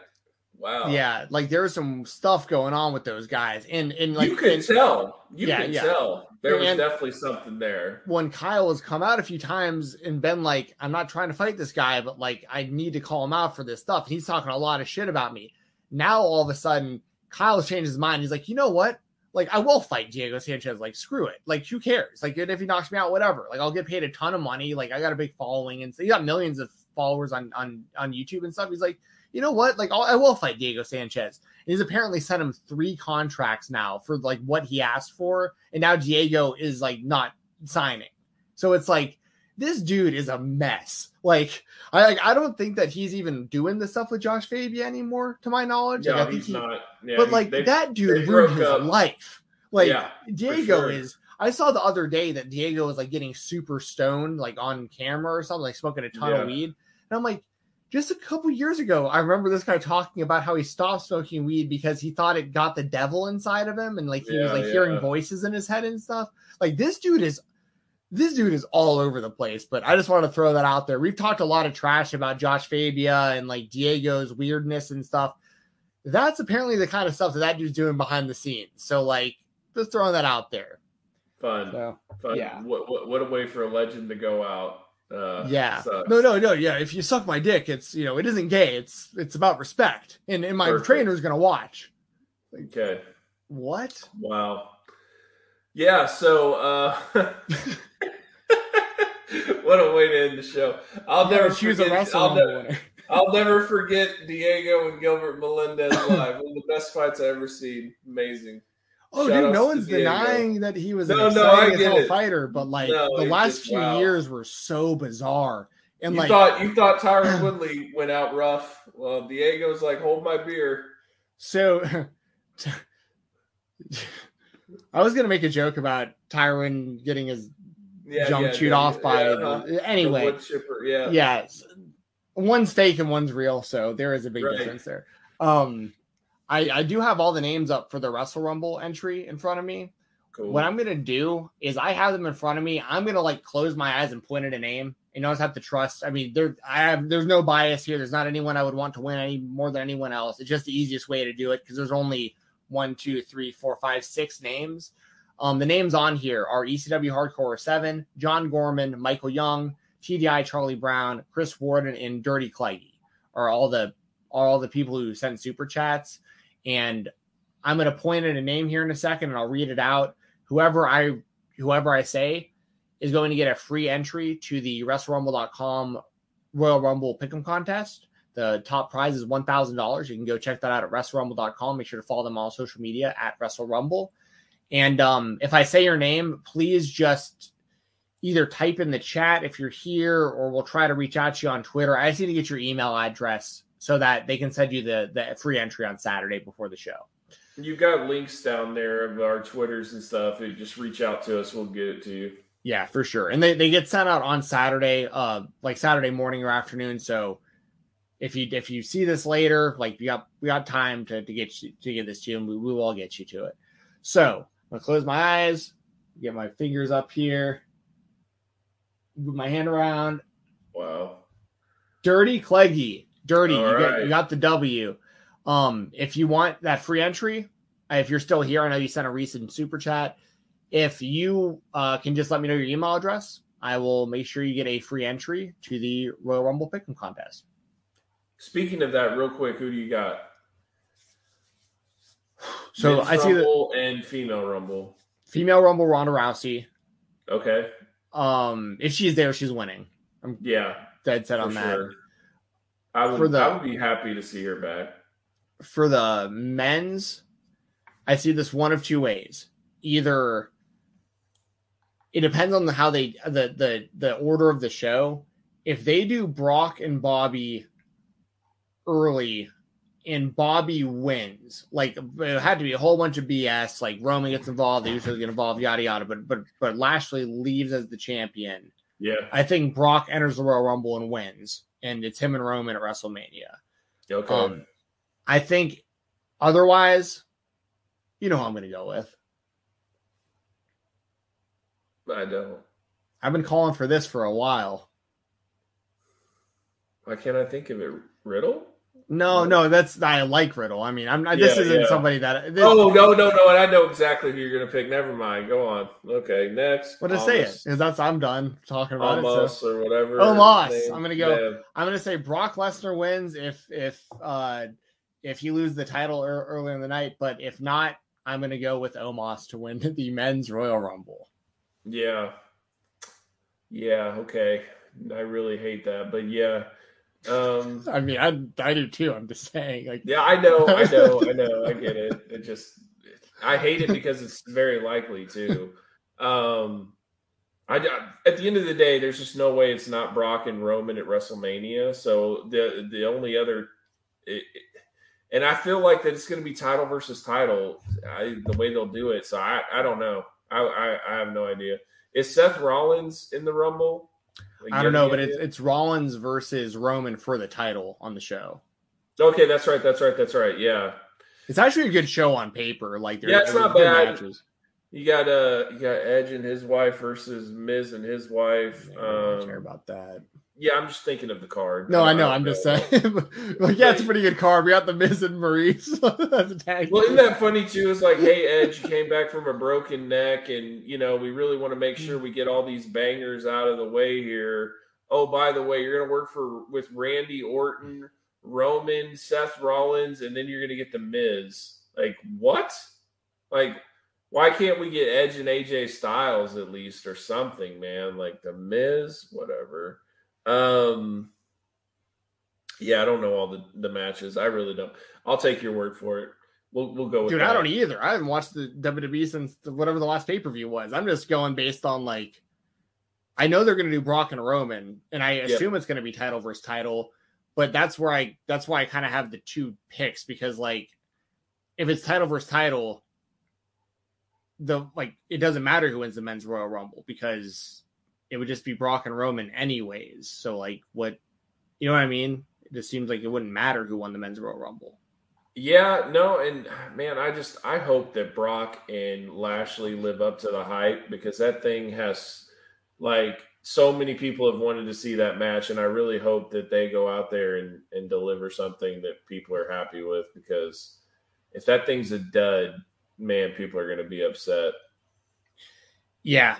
Wow. yeah, like there was some stuff going on with those guys, and and like you can and- tell. You Yeah, can yeah. tell. there was And- definitely something there. when Kyle has come out a few times and been like, I'm not trying to fight this guy, but like I need to call him out for this stuff. He's talking a lot of shit about me. Now all of a sudden, Kyle's changed his mind. He's like, you know what? Like I will fight Diego Sanchez. Like screw it. Like who cares? Like if he knocks me out, whatever. Like I'll get paid a ton of money. Like I got a big following and so he got millions of followers on on on YouTube and stuff. He's like, you know what? Like I'll, I will fight Diego Sanchez. And he's apparently sent him three contracts now for like what he asked for, and now Diego is like not signing. So it's like this dude is a mess. Like I like I don't think that he's even doing the stuff with Josh Fabia anymore, to my knowledge. Like, I think he's he, not. Yeah, but like they- that dude ruined his up. life. Like Yeah, Diego sure. is. I saw the other day that Diego was like getting super stoned, like on camera or something, like smoking a ton Yeah. of weed. And I'm like, just a couple years ago, I remember this guy talking about how he stopped smoking weed because he thought it got the devil inside of him, and like he was like yeah. hearing voices in his head and stuff. Like this dude is, this dude is all over the place. But I just want to throw that out there. We've talked a lot of trash about Josh Fabia and like Diego's weirdness and stuff. That's apparently the kind of stuff that that dude's doing behind the scenes. So like, just throwing that out there. fun. So fun. yeah. What, what what a way for a legend to go out. Uh, yeah, sucks. no, no, no, yeah. If you suck my dick, it's you know, it isn't gay. It's it's about respect, and and my Perfect. trainer's gonna watch. Okay. What? Wow. Yeah. So. uh <laughs> What a way to end the show! I'll never choose a forget. I'll, ne- winner. <laughs> I'll never forget Diego and Gilbert Melendez <laughs> live. One of the best fights I ever seen. Amazing. Oh, Shout dude, no one's denying that he was an No, no, exciting I as get hell it. fighter, but like No, the last few wow. years were so bizarre. And you like, thought you thought Tyron <clears throat> Woodley went out rough. Well, Diego's like, hold my beer. so I was gonna make a joke about Tyron getting his Yeah, jump yeah, chewed yeah, off by yeah, uh-huh. anyway. The wood chipper, yeah. yeah, one's fake and one's real, so there is a big Right. difference there. Um, I I do have all the names up for the Wrestle Rumble entry in front of me. Cool. What I'm gonna do is I have them in front of me. I'm gonna like close my eyes and point at a name. You know, I just have to trust. I mean, there I have there's no bias here. There's not anyone I would want to win any more than anyone else. It's just the easiest way to do it because there's only one, two, three, four, five, six names. Um, the names on here are ECW Hardcore Seven, John Gorman, Michael Young, TDI Charlie Brown, Chris Warden, and Dirty Cleggy are all the are all the people who sent super chats. And I'm gonna point at a name here in a second and I'll read it out. Whoever I whoever I say is going to get a free entry to the WrestleRumble.com Royal Rumble Pick'em contest. The top prize is one thousand dollars. You can go check that out at WrestleRumble.com. Make sure to follow them on social media at WrestleRumble. And um, if I say your name, please just either type in the chat if you're here, or we'll try to reach out to you on Twitter. I just need to get your email address so that they can send you the the free entry on Saturday before the show. You've got links down there of our Twitters and stuff. Just reach out to us. We'll get it to you. Yeah, for sure. And they, they get sent out on Saturday, uh, like Saturday morning or afternoon. So if you if you see this later, like we got we got time to, to get you to get this to you, and we, we will get you to it. So I'm gonna close my eyes, get my fingers up here, move my hand around. Wow. Dirty Cleggy. Dirty. You got, right. you got the W. Um, if you want that free entry, uh, if you're still here, I know you sent a recent super chat. If you uh, can just let me know your email address, I will make sure you get a free entry to the Royal Rumble Pick'em contest. Speaking of that, real quick, who do you got? <sighs> So Men's I see the and female Rumble. female Rumble Ronda Rousey. Okay. Um, if she's there, she's winning. I'm Yeah. Dead set on that. sure. I would. For the- I would be happy to see her back. for the men's, I see this one of two ways. Either it depends on the, how they the the the order of the show. If they do Brock and Bobby early and Bobby wins, like it had to be a whole bunch of BS, like Roman gets involved, they usually get involved, yada yada. But but but Lashley leaves as the champion. Yeah. I think Brock enters the Royal Rumble and wins, and it's him and Roman at WrestleMania. Okay. Um, I think otherwise, you know who I'm going to go with. I don't. I've been calling for this for a while. Why can't I think of it? Riddle? No, no, that's I like Riddle. I mean, I'm not, this isn't yeah. somebody that. This, Oh no, no, no! And I know exactly who you're gonna pick. Never mind. Go on. Okay, next. What to say it? Because that's I'm done talking about it. so- Almost or whatever. Omos. his. I'm gonna go- Yeah. I'm gonna say Brock Lesnar wins if if uh if he loses the title ear- earlier in the night, but if not, I'm gonna go with Omos to win <laughs> the men's Royal Rumble. Yeah. Yeah, okay. I really hate that, but yeah. Um I mean, I I do too. I'm just saying, like, yeah, I know, I know, <laughs> I know, I get it. It just I hate it because it's very likely too. Um I at the end of the day, there's just no way it's not Brock and Roman at WrestleMania. So the the only other it, and I feel like that it's going to be title versus title. I, the way they'll do it, so I I don't know. I, I I have no idea. Is Seth Rollins in the Rumble? I don't know, but it's it's Rollins versus Roman for the title on the show. okay. That's right. That's right. That's right. Yeah. It's actually a good show on paper. Like, Yeah, it's not bad. matches. You got uh you got Edge and his wife versus Miz and his wife. Yeah, I don't care Um, about that. Yeah, I'm just thinking of the card. No, I know. Uh, I'm just uh, saying. <laughs> like, yeah, it's a pretty good card. We got the Miz and Maryse. <laughs> That's a tag. Well, isn't that funny too? It's like, hey, Edge, you came back from a broken neck, and you know we really want to make sure we get all these bangers out of the way here. Oh, by the way, you're gonna work for with Randy Orton, Roman, Seth Rollins, and then you're gonna get the Miz. Like what? Like why can't we get Edge and AJ Styles at least or something, man? Like the Miz, whatever. Um yeah, I don't know all the, the matches. I really don't. I'll take your word for it. We'll we'll go with Dude, that. I don't either. I haven't watched the WWE since the, whatever the last pay per view was. I'm just going based on like, I know they're going to do Brock and Roman, and I assume it's going to be title versus title. But that's where I that's why I kind of have the two picks because like, if it's title versus title, the like it doesn't matter who wins the men's Royal Rumble because it would just be Brock and Roman anyways. So like, what you know what I mean? It just seems like it wouldn't matter who won the men's Royal Rumble. Yeah, no, and man, I just I hope that Brock and Lashley live up to the hype because that thing has like so many people have wanted to see that match, and I really hope that they go out there and, and deliver something that people are happy with because if that thing's a dud, man, people are going to be upset. Yeah.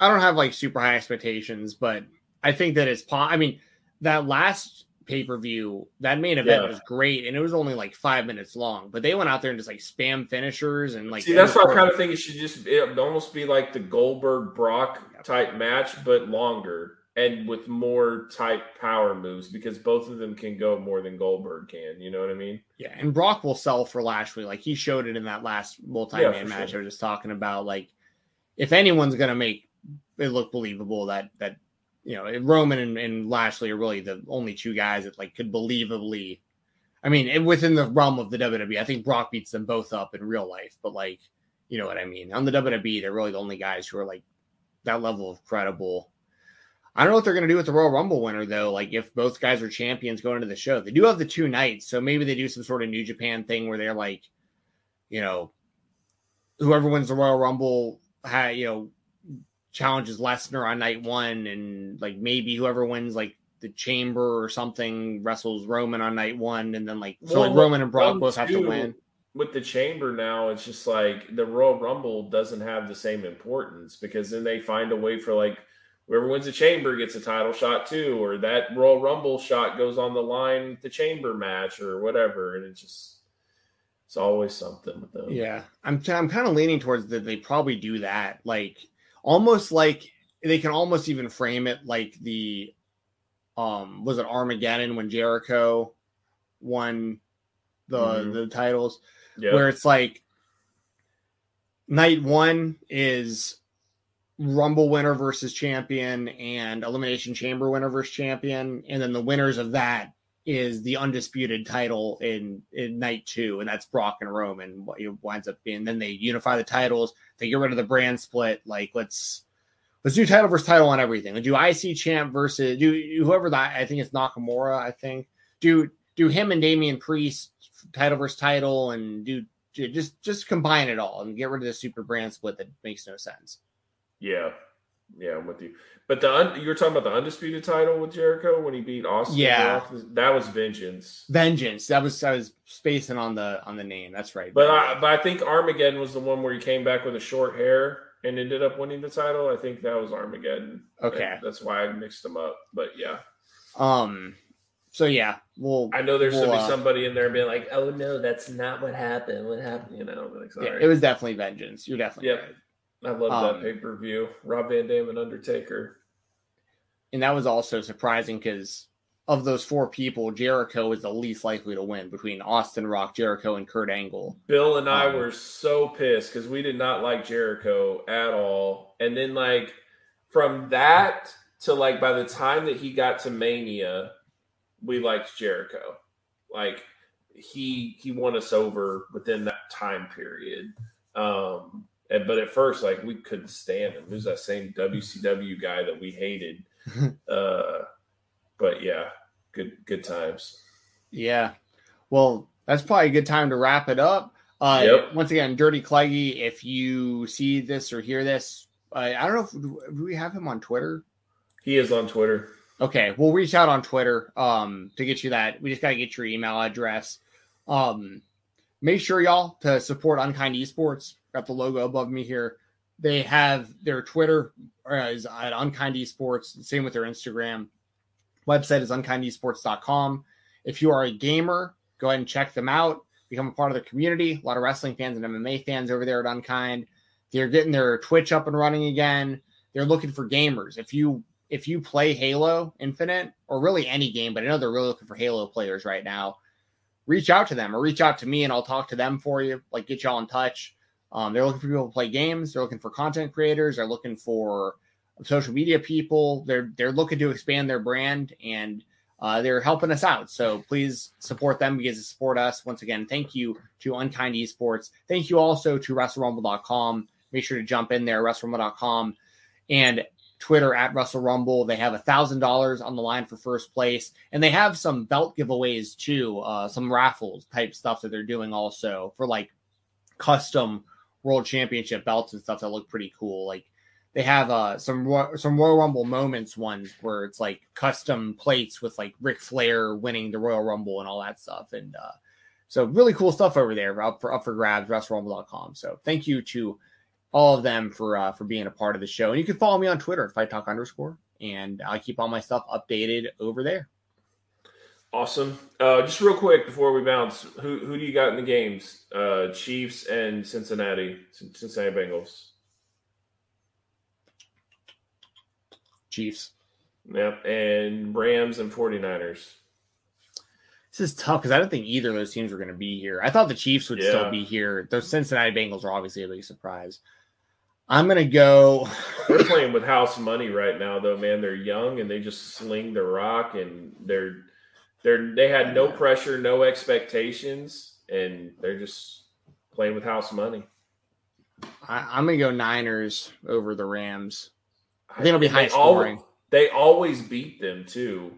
I don't have like super high expectations, but I think that it's po- I mean, that last pay-per-view, that main event Yeah. was great and it was only like 5 minutes long, but they went out there and just like spam finishers and like See, that's why I kind of think it should just it almost be like the Goldberg Brock type match, but longer and with more type power moves because both of them can go more than Goldberg can. You know what I mean? Yeah, and Brock will sell for Lashley. Like he showed it in that last multi-man Yeah, match sure. I was just talking about. Like if anyone's gonna make it look believable, that that you know Roman and, and Lashley are really the only two guys that like could believably. I mean, within the realm of the WWE, I think Brock beats them both up in real life, but like you know what I mean. On the WWE, they're really the only guys who are like that level of credible. I don't know what they're going to do with the Royal Rumble winner though. Like if both guys are champions going into the show, they do have the two nights, so maybe they do some sort of New Japan thing where they're like, you know, whoever wins the Royal Rumble, ha, you know, challenges Lesnar on night one, and like maybe whoever wins like the Chamber or something wrestles Roman on night one, and then like so like Roman and Brock both have to win. With the chamber now, it's just like the Royal Rumble doesn't have the same importance because then they find a way for like whoever wins the chamber gets a title shot too, or that Royal Rumble shot goes on the line with the chamber match or whatever, and it's just it's always something with them. Yeah, I'm I'm kind of leaning towards that they probably do that, like almost like they can almost even frame it like the um was it Armageddon when Jericho won the Mhm. the titles yeah. where it's like night one is Rumble winner versus champion and Elimination Chamber winner versus champion, and then the winners of that is the undisputed title in in night two, and that's Brock and Roman. What it winds up being, then they unify the titles, they get rid of the brand split. Like let's let's do title versus title on everything. Let's do IC champ versus do whoever that I think it's Nakamura. I think do do him and Damian Priest title versus title, and do just just combine it all and get rid of the super brand split that makes no sense. Yeah. Yeah, I'm with you. But the un- you were talking about the undisputed title with Jericho when he beat Austin. Yeah. that was Vengeance. Vengeance. That was I was spacing on the on the name. That's right. But I, but I think Armageddon was the one where he came back with a short hair and ended up winning the title. I think that was Armageddon. Okay. And that's why I mixed them up. But yeah, um. So yeah, well, I know there's Well, gonna be uh, somebody in there being like, "Oh no, that's not what happened. What happened?" You know, like, yeah, sorry. it was definitely Vengeance. You're definitely Yep. right. I love um, that pay per view. Rob Van Dam and Undertaker. and that was also surprising because of those four people, Jericho was the least likely to win between Austin Rock, Jericho, and Kurt Angle. Bill and I Um, were so pissed because we did not like Jericho at all. And then like from that to like by the time that he got to Mania, we liked Jericho. Like he he won us over within that time period. Um and, but at first like we couldn't stand him. It was that same WCW guy that we hated. <laughs> uh but yeah, good good times. Yeah. Well, that's probably a good time to wrap it up. Uh, Yep. Once again, Dirty Cleggy, if you see this or hear this, uh, I don't know if do we have him on Twitter. He is on Twitter. Okay, we'll reach out on Twitter um, to get you that. We just got to get your email address. Um, make sure y'all to support Unkind Esports. Got the logo above me here. They have their Twitter uh, is at Unkind Esports. Same with their Instagram. Website is unkindesports.com. If you are a gamer, go ahead and check them out. Become a part of the community. A lot of wrestling fans and MMA fans over there at Unkind. They're getting their Twitch up and running again. They're looking for gamers. If you if you play Halo Infinite or really any game, but I know they're really looking for Halo players right now, reach out to them or reach out to me and I'll talk to them for you, like get y'all in touch. Um, they're looking for people to play games. They're looking for content creators. They're looking for social media people. They're they're looking to expand their brand and uh, they're helping us out. So please support them because they support us. Once again, thank you to Unkind Esports. Thank you also to WrestleRumble.com. Make sure to jump in there, WrestleRumble.com, and Twitter at WrestleRumble. They have a thousand dollars on the line for first place, and they have some belt giveaways too, uh, some raffles type stuff that they're doing also for like custom World Championship belts and stuff that look pretty cool. Like they have uh, some some Royal Rumble moments ones where it's like custom plates with like Ric Flair winning the Royal Rumble and all that stuff, and uh, so really cool stuff over there up for up for grabs. WrestleRumble.com. So thank you to all of them for uh, for being a part of the show. And you can follow me on Twitter at Fight Talk underscore, and I keep all my stuff updated over there. Awesome. Uh, just real quick before we bounce, who who do you got in the games? Uh, Chiefs and Cincinnati, Cin- Cincinnati Bengals. Chiefs. Yep, and Rams and 49ers. This is tough because I don't think either of those teams were going to be here. I thought the Chiefs would still be here. Those Cincinnati Bengals are obviously a big surprise. I'm going to go. <sighs> They're playing with house money right now, though. Man, they're young and they just sling the rock, and they're they're they had no pressure, no expectations, and they're just playing with house money. I, I'm going to go Niners over the Rams. I think it'll be high they scoring. they always beat them too,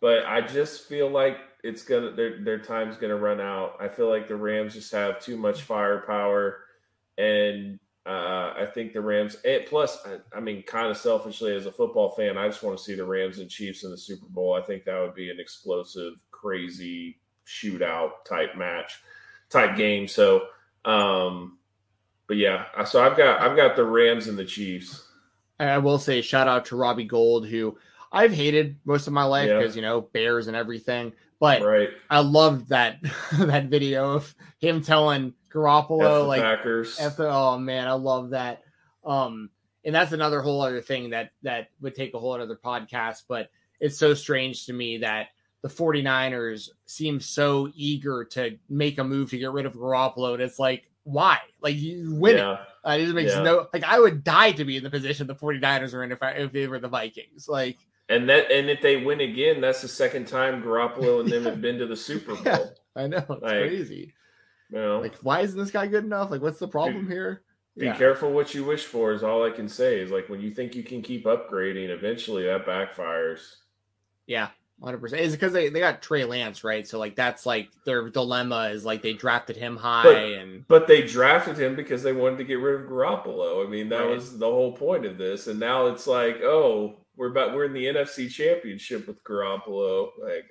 but I just feel like it's gonna their their time's gonna run out. I feel like the Rams just have too much firepower, and uh, I think the Rams. And plus, I, I mean, kind of selfishly as a football fan, I just want to see the Rams and Chiefs in the Super Bowl. I think that would be an explosive, crazy shootout type match, type game. So, um, but yeah, so I've got I've got the Rams and the Chiefs. I will say shout out to Robbie Gould, who I've hated most of my life Yeah. because you know Bears and everything. But Right, I loved that <laughs> that video of him telling Garoppolo like Packers. F oh man, I love that. Um, and that's another whole other thing that that would take a whole other podcast, but it's so strange to me that the 49ers seem so eager to make a move to get rid of Garoppolo. And it's like, why? Like you win it. yeah. Uh, it makes Yeah. no like I would die to be in the position the 49ers are in if I, if they were the Vikings. Like And that and if they win again, that's the second time Garoppolo and them have been to the Super <laughs> Bowl. Yeah. I know it's Like, crazy. Like why isn't this guy good enough? Like what's the problem here? be careful what you wish for is all I can say. Is like when you think you can keep upgrading, eventually that backfires. Yeah. hundred percent. Is because they, they got Trey Lance, right? So like that's like their dilemma is like they drafted him high But- and But they drafted him because they wanted to get rid of Garoppolo. I mean, that Right. was the whole point of this. And now it's like, oh, we're about we're in the NFC Championship with Garoppolo. Like,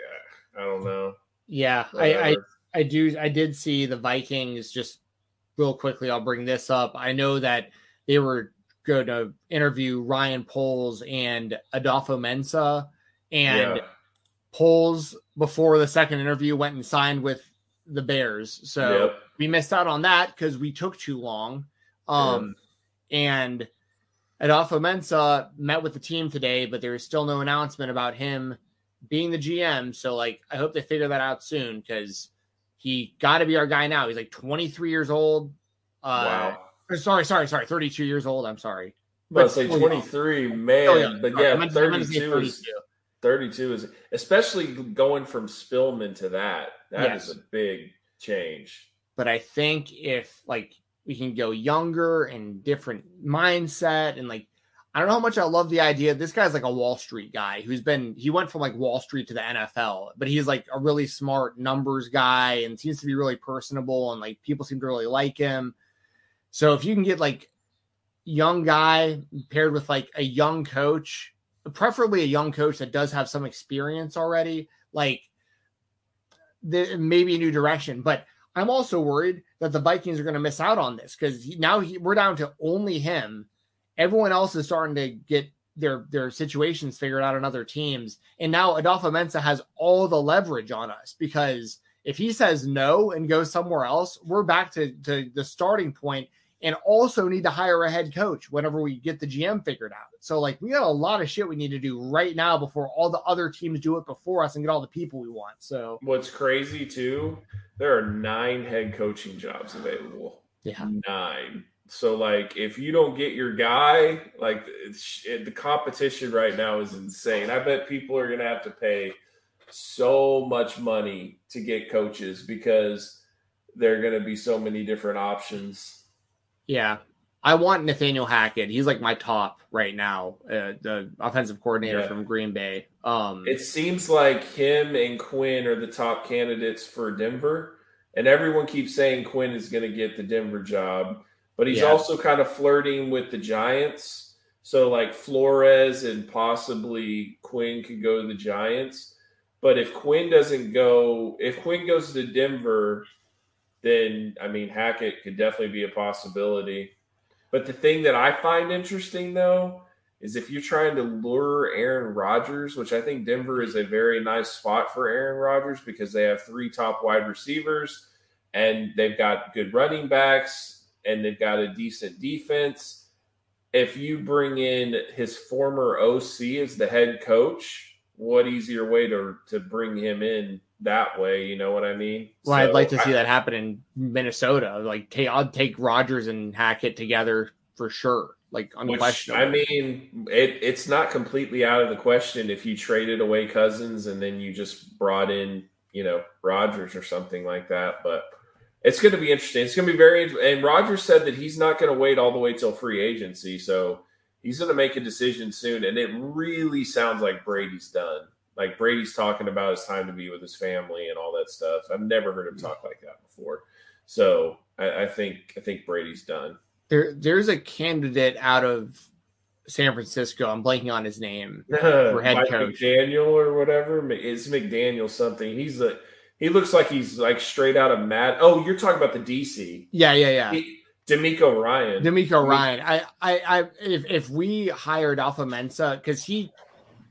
I don't know. yeah, I, I Whatever. I do I did see the Vikings just real quickly. I'll bring this up. I know that they were going to interview Ryan Poles and Adofo-Mensah, and Yeah. Poles before the second interview went and signed with the Bears. So Yep. we missed out on that because we took too long. Um, and Adofo-Mensah met with the team today, but there is still no announcement about him being the GM. So, like, I hope they figure that out soon because he got to be our guy now. He's like 23 years old. Uh, wow. Sorry, sorry, sorry. 32 years old. I'm sorry. But say still young. 23, Still man. young. But yeah, meant to- I meant to say 32 is 32 is especially going from Spielman to that. That is Yes. a big change. but I think if like we can go younger and different mindset and like I don't know how much I love the idea. This guy's like a Wall Street guy who's been he went from like Wall Street to the NFL, but he's like a really smart numbers guy and seems to be really personable and like people seem to really like him. So if you can get like young guy paired with like a young coach, preferably a young coach that does have some experience already, like the, maybe a new direction. But I'm also worried that the Vikings are going to miss out on this because now he, we're down to only him. Everyone else is starting to get their their situations figured out on other teams, and now Adofo-Mensah has all the leverage on us because if he says no and goes somewhere else, we're back to, to the starting point and also need to hire a head coach whenever we get the GM figured out. So like we got a lot of shit we need to do right now before all the other teams do it before us and get all the people we want. So What's crazy too, there are nine head coaching jobs available. yeah. Nine. So like, if you don't get your guy, like it's, it, the competition right now is insane. I bet people are gonna have to pay so much money to get coaches because there are gonna be so many different options. Yeah. I want Nathaniel Hackett. He's like my top right now, uh, the offensive coordinator Yeah. from Green Bay. Um, It seems like him and Quinn are the top candidates for Denver, and everyone keeps saying Quinn is going to get the Denver job, but he's Yeah. also kind of flirting with the Giants. So like Flores and possibly Quinn could go to the Giants. But if Quinn doesn't go, if Quinn goes to Denver, then I mean Hackett could definitely be a possibility. But the thing that I find interesting though is if you're trying to lure Aaron Rodgers, which I think Denver is a very nice spot for Aaron Rodgers because they have three top wide receivers and they've got good running backs and they've got a decent defense. If you bring in his former OC as the head coach, what easier way to to bring him in that way? You know what I mean? well, I'd like to I- see that happen in Minnesota. Like, take, I'd take Rodgers and Hackett together for sure. Like, unquestionable. I mean, it, it's not completely out of the question if you traded away Cousins and then you just brought in, you know, Rodgers or something like that. But it's going to be interesting. It's going to be very. And Rodgers said that he's not going to wait all the way till free agency, so he's going to make a decision soon. And it really sounds like Brady's done. Like Brady's talking about his time to be with his family and all that stuff. I've never heard him talk like that before. So I, I think I think Brady's done. there, there's a candidate out of San Francisco. I'm blanking on his name. <laughs> for head Mike coach. McDaniel or whatever. It's McDaniel something. He's a he looks like he's like straight out of Mad. Oh, you're talking about the DC. Yeah, yeah, yeah. He- DeMeco Ryan. DeMeco Ryan. I, I, I, if, if we hired Adofo-Mensah, because he,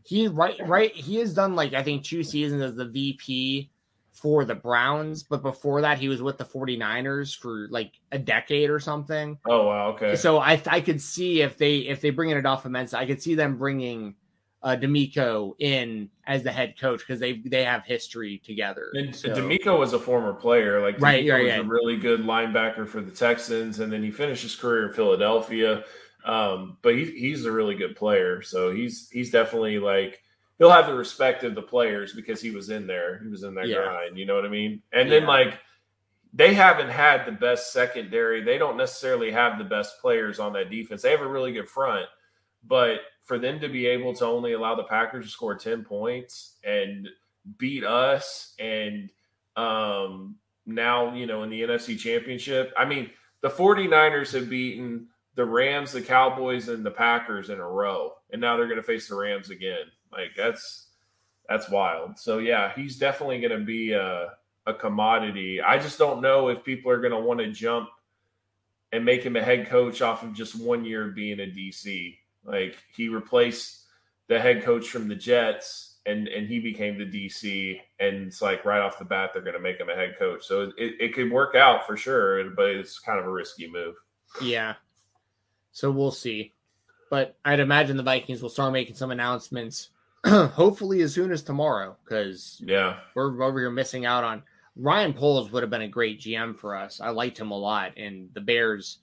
he, right, right, he has done like I think two seasons as the VP for the Browns, but before that he was with the 49ers for like a decade or something. oh wow, okay. So I, I could see if they, if they bring in Adofo-Mensah, I could see them bringing uh, DeMeco in as the head coach because they, they have history together. And So- DeMeco was a former player. Like Right, DeMeco right, was right. a really good linebacker for the Texans, and then he finished his career in Philadelphia. Um, but he, he's a really good player, so he's he's definitely like he'll have the respect of the players because he was in there. He was in that Yeah. grind. You know what I mean? And then like they haven't had the best secondary. They don't necessarily have the best players on that defense. They have a really good front, but for them to be able to only allow the Packers to score 10 points and beat us and um now, you know, in the NFC championship. I mean, the 49ers have beaten the Rams, the Cowboys, and the Packers in a row. And now they're gonna face the Rams again. Like that's that's wild. So yeah, he's definitely gonna be a, a commodity. I just don't know if people are gonna want to jump and make him a head coach off of just one year being a DC. Like he replaced the head coach from the Jets and and he became the DC and it's like right off the bat they're going to make him a head coach. So it, it could work out for sure, but it's kind of a risky move. Yeah. So we'll see. But I'd imagine the Vikings will start making some announcements <clears throat> hopefully as soon as tomorrow because Yeah. we're over here missing out on Ryan Poles would have been a great GM for us. I liked him a lot, and the Bears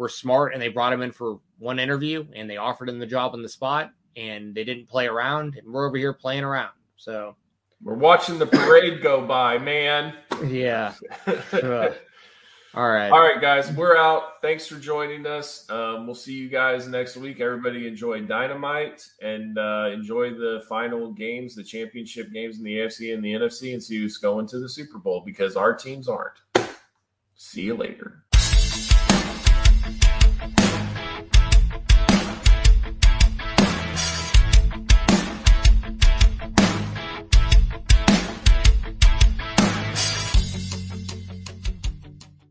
were smart and they brought him in for one interview and they offered him the job on the spot and they didn't play around and we're over here playing around. So We're watching the parade go by, man. yeah. <laughs> All right. All right, guys, we're out. Thanks for joining us. Um, we'll see you guys next week. Everybody enjoy Dynamite and uh, enjoy the final games, the championship games in the AFC and the NFC, and see who's going to the Super Bowl because our teams aren't. See you later.